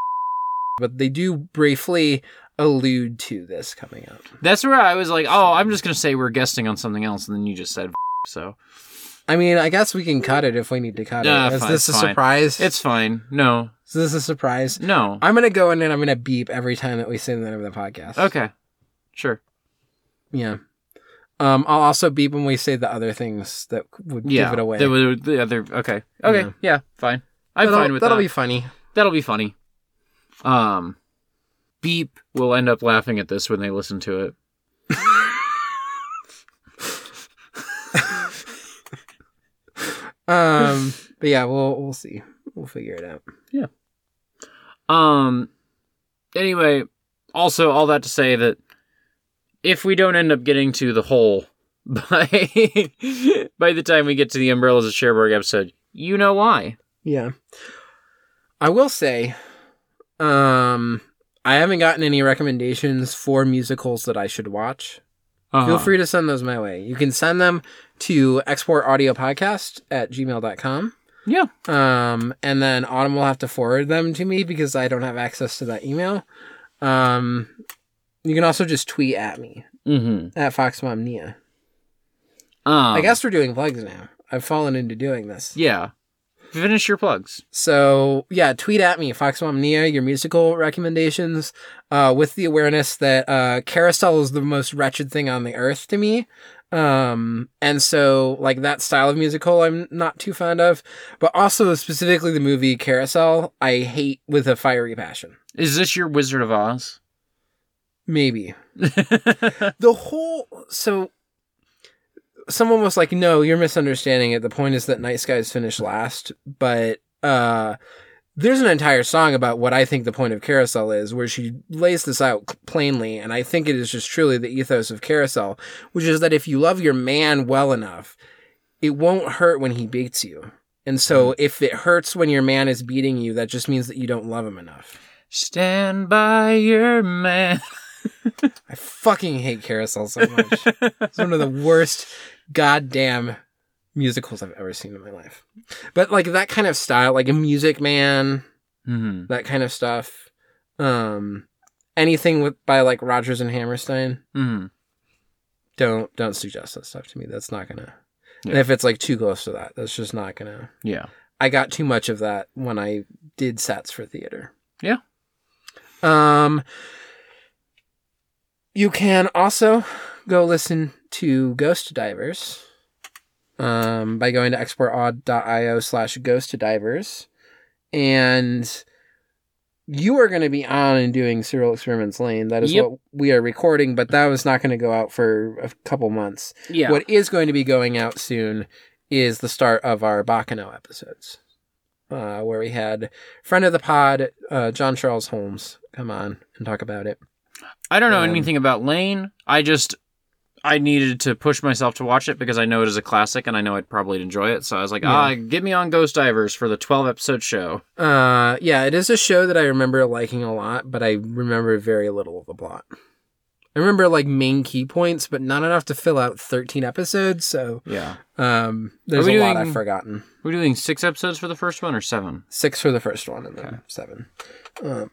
but they do briefly allude to this coming up. That's where I was like, oh, I'm just gonna say we're guesting on something else, and then you just said so. I mean, I guess we can cut it if we need to cut Nah, it. Is fine, this a fine. surprise? It's fine. No, Is this a surprise? no. I'm gonna go in and I'm gonna beep every time that we say the name of the podcast. Okay, sure. Yeah. Um, I'll also beep when we say the other things that would yeah, give it away. The, the- the other, okay, okay, Yeah. yeah, fine. I'm that'll, fine with that'll that. be funny. That'll be funny. Um, Beep will end up laughing at this when they listen to it. Um, but yeah, we'll we'll see. We'll figure it out. Yeah. Um, anyway, also all that to say that if we don't end up getting to the Hole by by the time we get to the Umbrellas of Cherbourg episode, you know why. Yeah. I will say, um, I haven't gotten any recommendations for musicals that I should watch. Uh-huh. Feel free to send those my way. You can send them to exportaudiopodcast at gmail.com. Yeah. Um, and then Autumn will have to forward them to me because I don't have access to that email. Um, you can also just tweet at me Mm-hmm. at FoxMomNia. Um, I guess we're doing plugs now. I've fallen into doing this. Yeah. Finish your plugs. So yeah, tweet at me, FoxMomNia, your musical recommendations, uh, with the awareness that uh, Carousel is the most wretched thing on the earth to me. Um, and so like that style of musical, I'm not too fond of, but also specifically the movie Carousel, I hate with a fiery passion. Is this your Wizard of Oz? Maybe the whole so someone was like no you're misunderstanding it. The point is that night skies finish last. But uh there's an entire song about what i think the point of carousel is where she lays this out plainly and i think it is just truly the ethos of carousel which is that if you love your man well enough it won't hurt when he beats you. And so if it hurts when your man is beating you that just means that you don't love him enough. Stand by your man. I fucking hate Carousel so much. it's one of the worst goddamn musicals I've ever seen in my life. But like that kind of style, like a Music Man, Mm-hmm. that kind of stuff. Um, anything with by like Rodgers and Hammerstein, Mm-hmm. don't don't suggest that stuff to me. That's not gonna. And if it's like too close to that, that's just not gonna. Yeah. I got too much of that when I did sets for theater. Yeah. Um you can also go listen to Ghost Divers um by going to exportaud.io slash ghost divers and you are going to be on and doing Serial Experiments Lain that is Yep. what we are recording but that was not going to go out for a couple months Yeah. what is going to be going out soon is the start of our Baccano episodes, uh, where we had friend of the pod, uh, John Charles Holmes, come on and talk about it. I don't know Um, anything about Lain. I just I needed to push myself to watch it because I know it is a classic and I know I'd probably enjoy it. So I was like, Yeah. ah, get me on Ghost Divers for the 12 episode show. Uh, yeah, it is a show that I remember liking a lot, but I remember very little of the plot. I remember like main key points, but not enough to fill out 13 episodes. So, Yeah. um, there's a we lot I've forgotten. We're doing six episodes for the first one or seven? Six for the first one, and then Okay. seven. Um,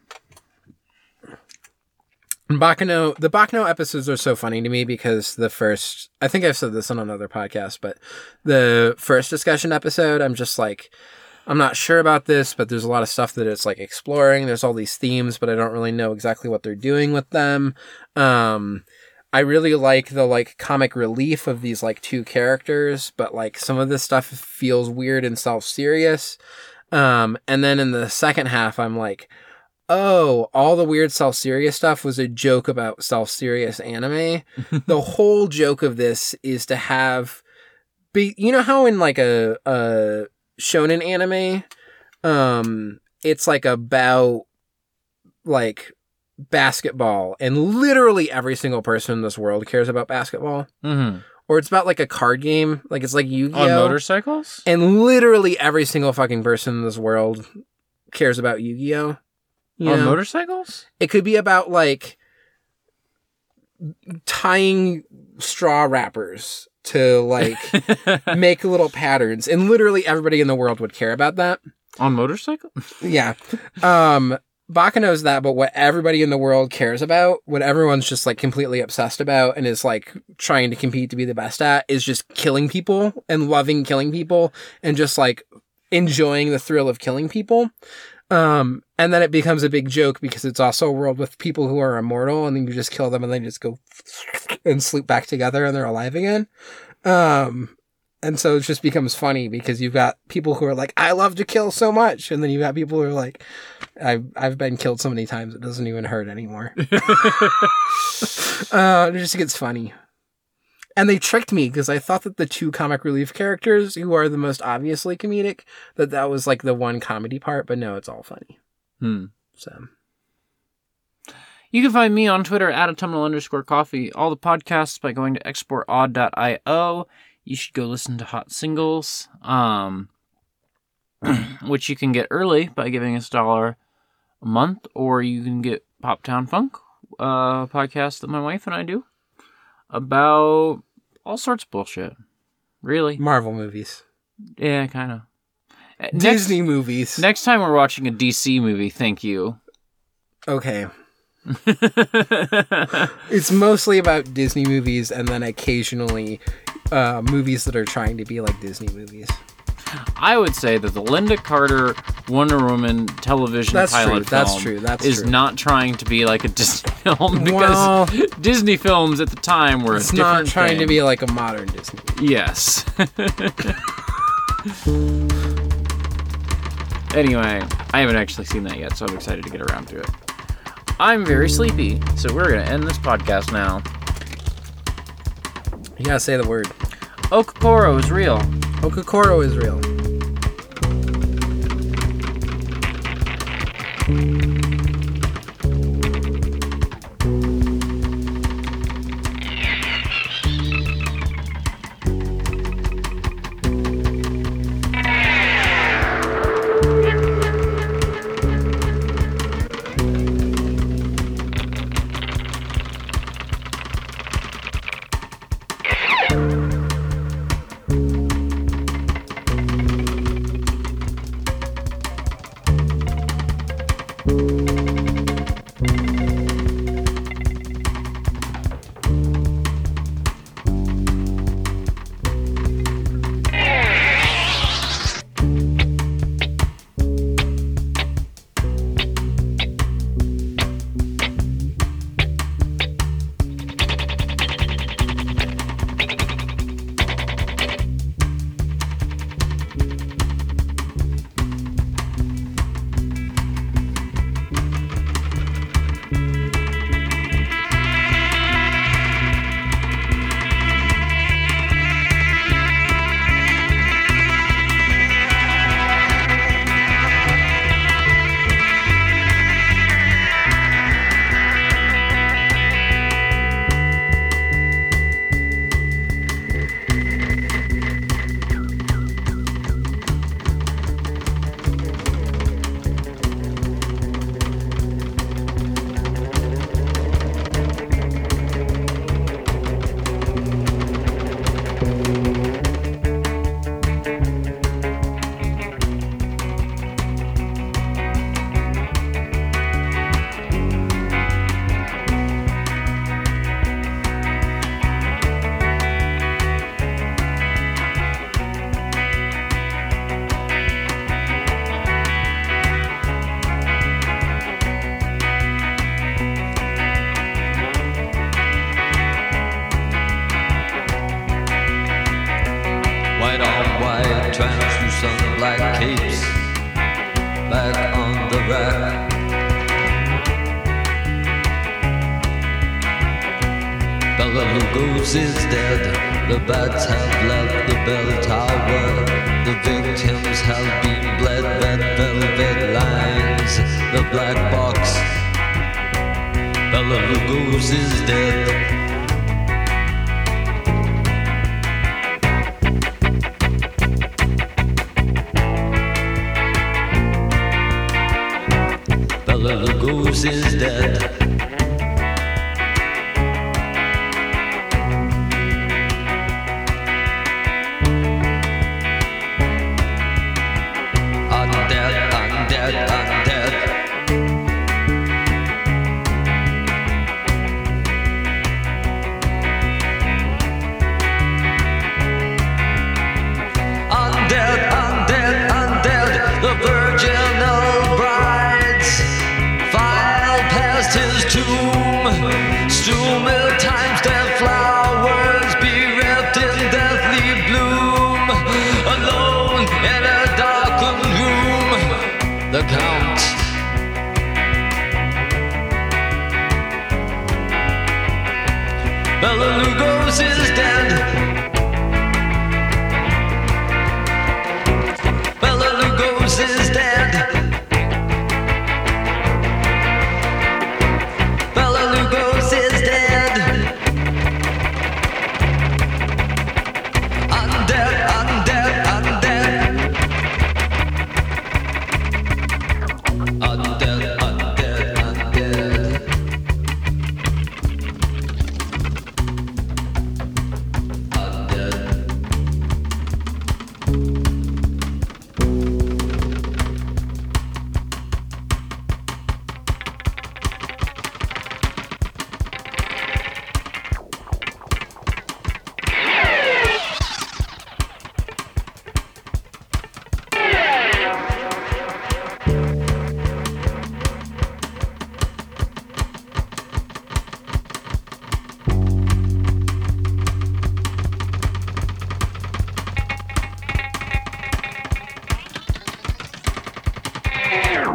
Baccano, the Baccano episodes are so funny to me because the first, I think I've said this on another podcast, but the first discussion episode, I'm just like, I'm not sure about this, but there's a lot of stuff that it's like exploring. There's all these themes, but I don't really know exactly what they're doing with them. Um, I really like the like comic relief of these like two characters, but like some of this stuff feels weird and self serious. Um, and then in the second half, I'm like, oh, all the weird self serious stuff was a joke about self serious anime. the whole joke of this is to have, be you know how in like a a shonen anime, um, it's like about like basketball, and literally every single person in this world cares about basketball. Mm-hmm. Or it's about like a card game, like it's like Yu Gi Oh On motorcycles? And literally every single fucking person in this world cares about Yu Gi Oh. On motorcycles? It could be about like tying straw wrappers to like make little patterns, and literally everybody in the world would care about that. On motorcycle? Yeah. Um Baka knows that, but what everybody in the world cares about, what everyone's just like completely obsessed about and is like trying to compete to be the best at is just killing people and loving killing people and just like enjoying the thrill of killing people. Um, and then it becomes a big joke because it's also a world with people who are immortal and then you just kill them and they just go and sleep back together and they're alive again. Um, and so it just becomes funny because you've got people who are like, I love to kill so much. And then you've got people who are like, I've, I've been killed so many times it doesn't even hurt anymore. uh, it just gets funny. And they tricked me because I thought that the two comic relief characters, who are the most obviously comedic, that that was like the one comedy part, but no, it's all funny. Hmm. So You can find me on Twitter at autumnal underscore coffee. All the podcasts by going to exportaud.io. You should go listen to Hot Singles, um, which you can get early by giving us a dollar a month, or you can get Pop Town Funk, uh, podcast that my wife and I do about all sorts of bullshit. Really? Marvel movies, Yeah, kind of. Next, Disney movies. next time we're watching a DC movie, thank you. okay, it's mostly about Disney movies, and then occasionally uh, movies that are trying to be like Disney movies. I would say that the Lynda Carter Wonder Woman television That's pilot true, that's film true, that's is true. not trying to be like a Disney film because Well- Disney films at the time were It's a not trying to be like a modern Disney. Yes. anyway, I haven't actually seen that yet, so I'm excited to get around to it. I'm very sleepy, so we're gonna end this podcast now. You gotta say the word. Okokoro is real. Okokoro is real.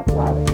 Wow.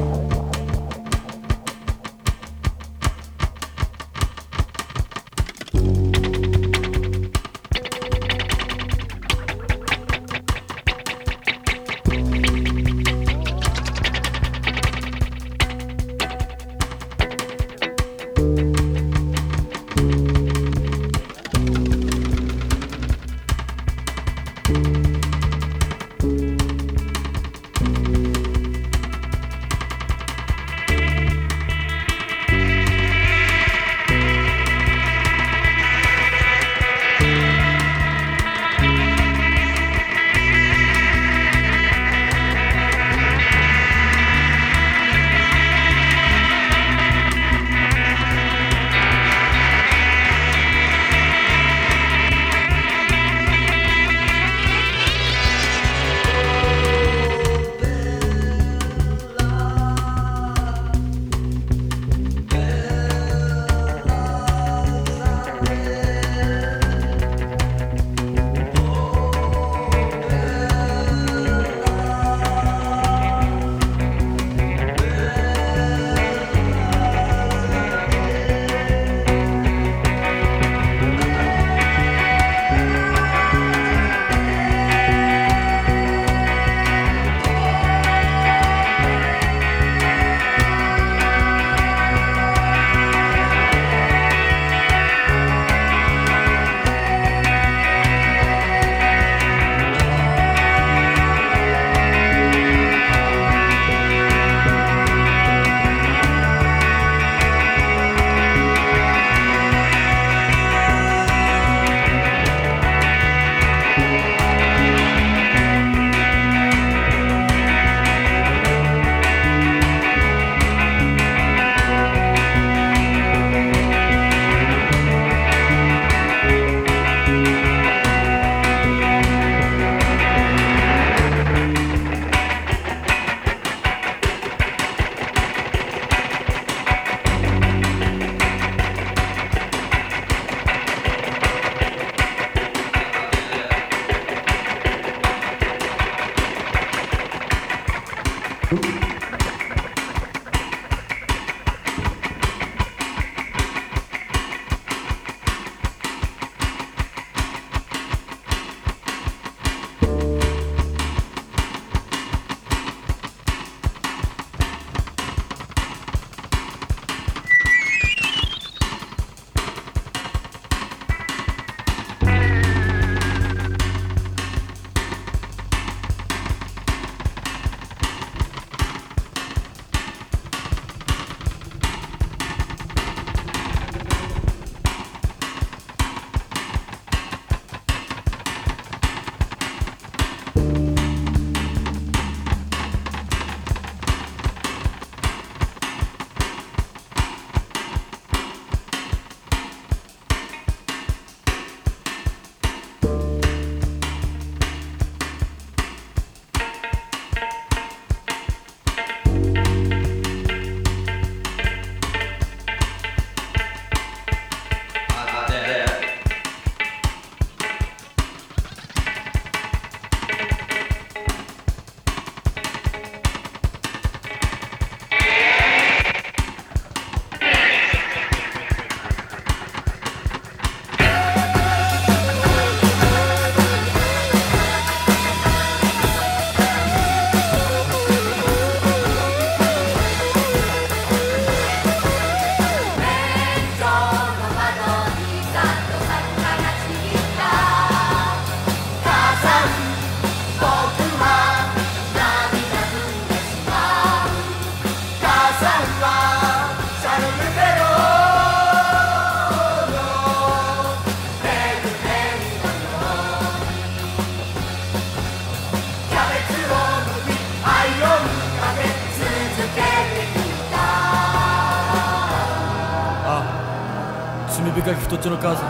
深き太ちの母さ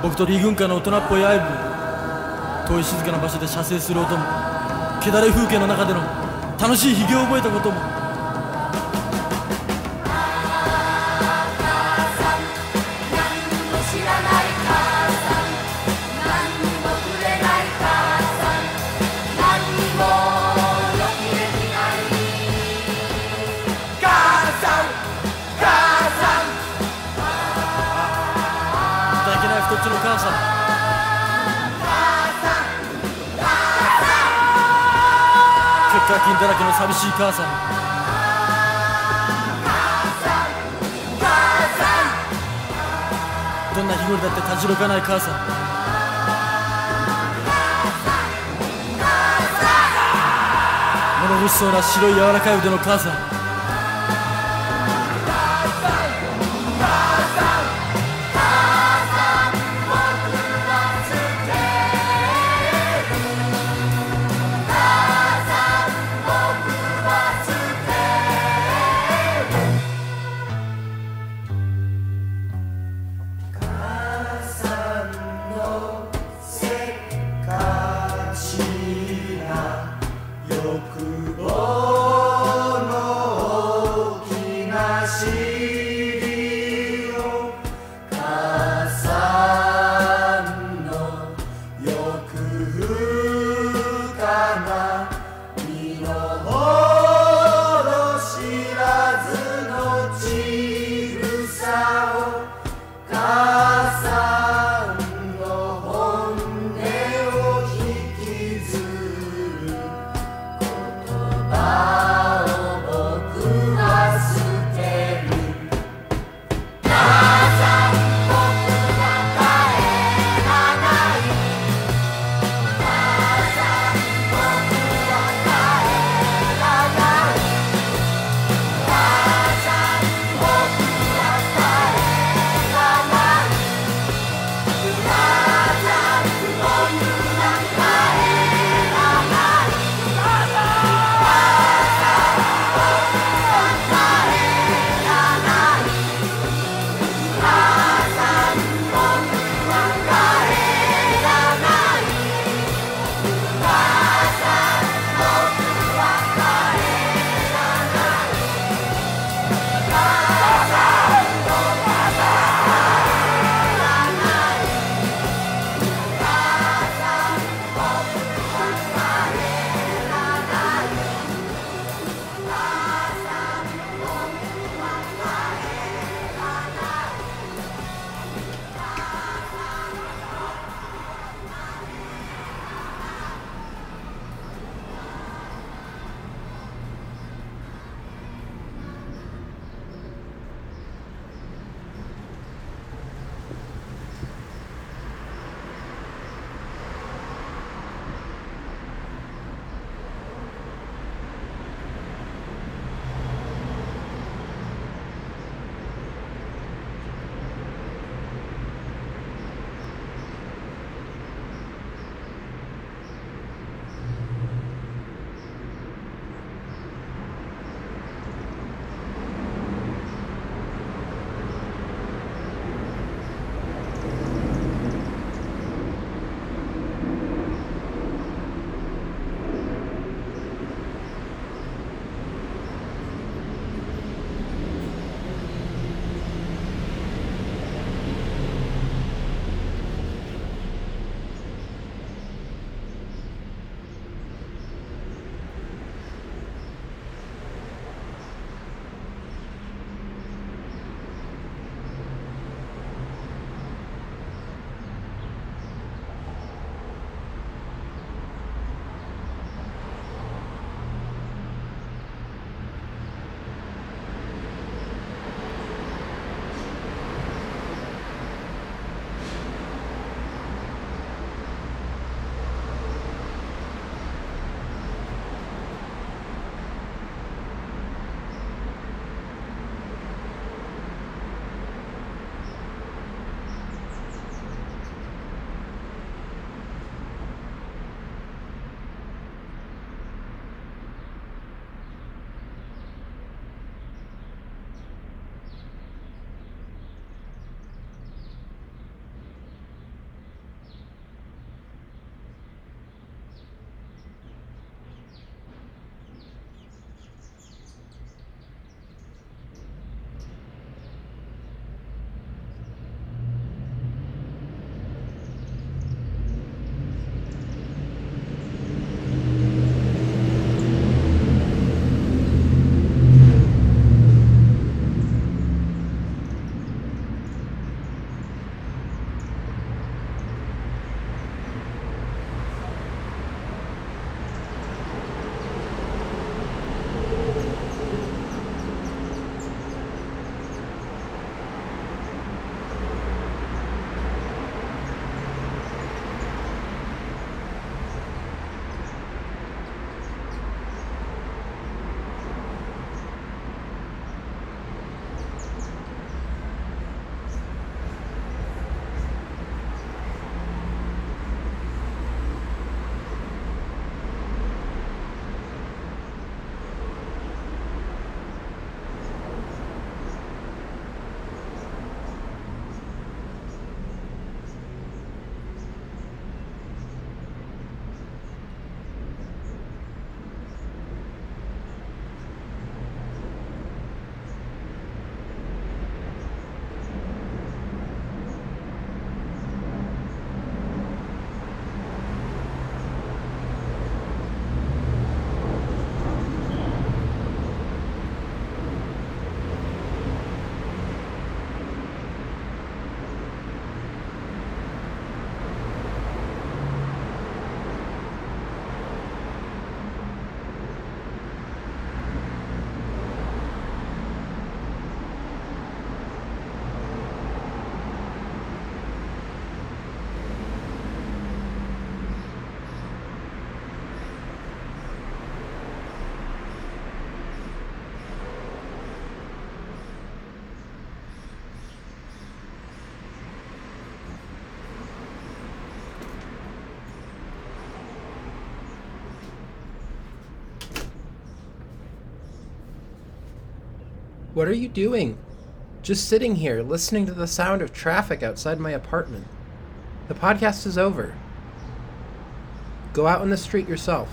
ん僕と離軍家の大人っぽいアイブ遠い静かな場所で射精する音も。気だれ風景の中での楽しいひげを覚えたことも。課金だらけの寂しい母さん。どんな日頃だってたじろかない母さん。物欲しそうな白い柔らかい腕の母さん。What are you doing? Just sitting here, listening to the sound of traffic outside my apartment. The podcast is over. Go out in the street yourself.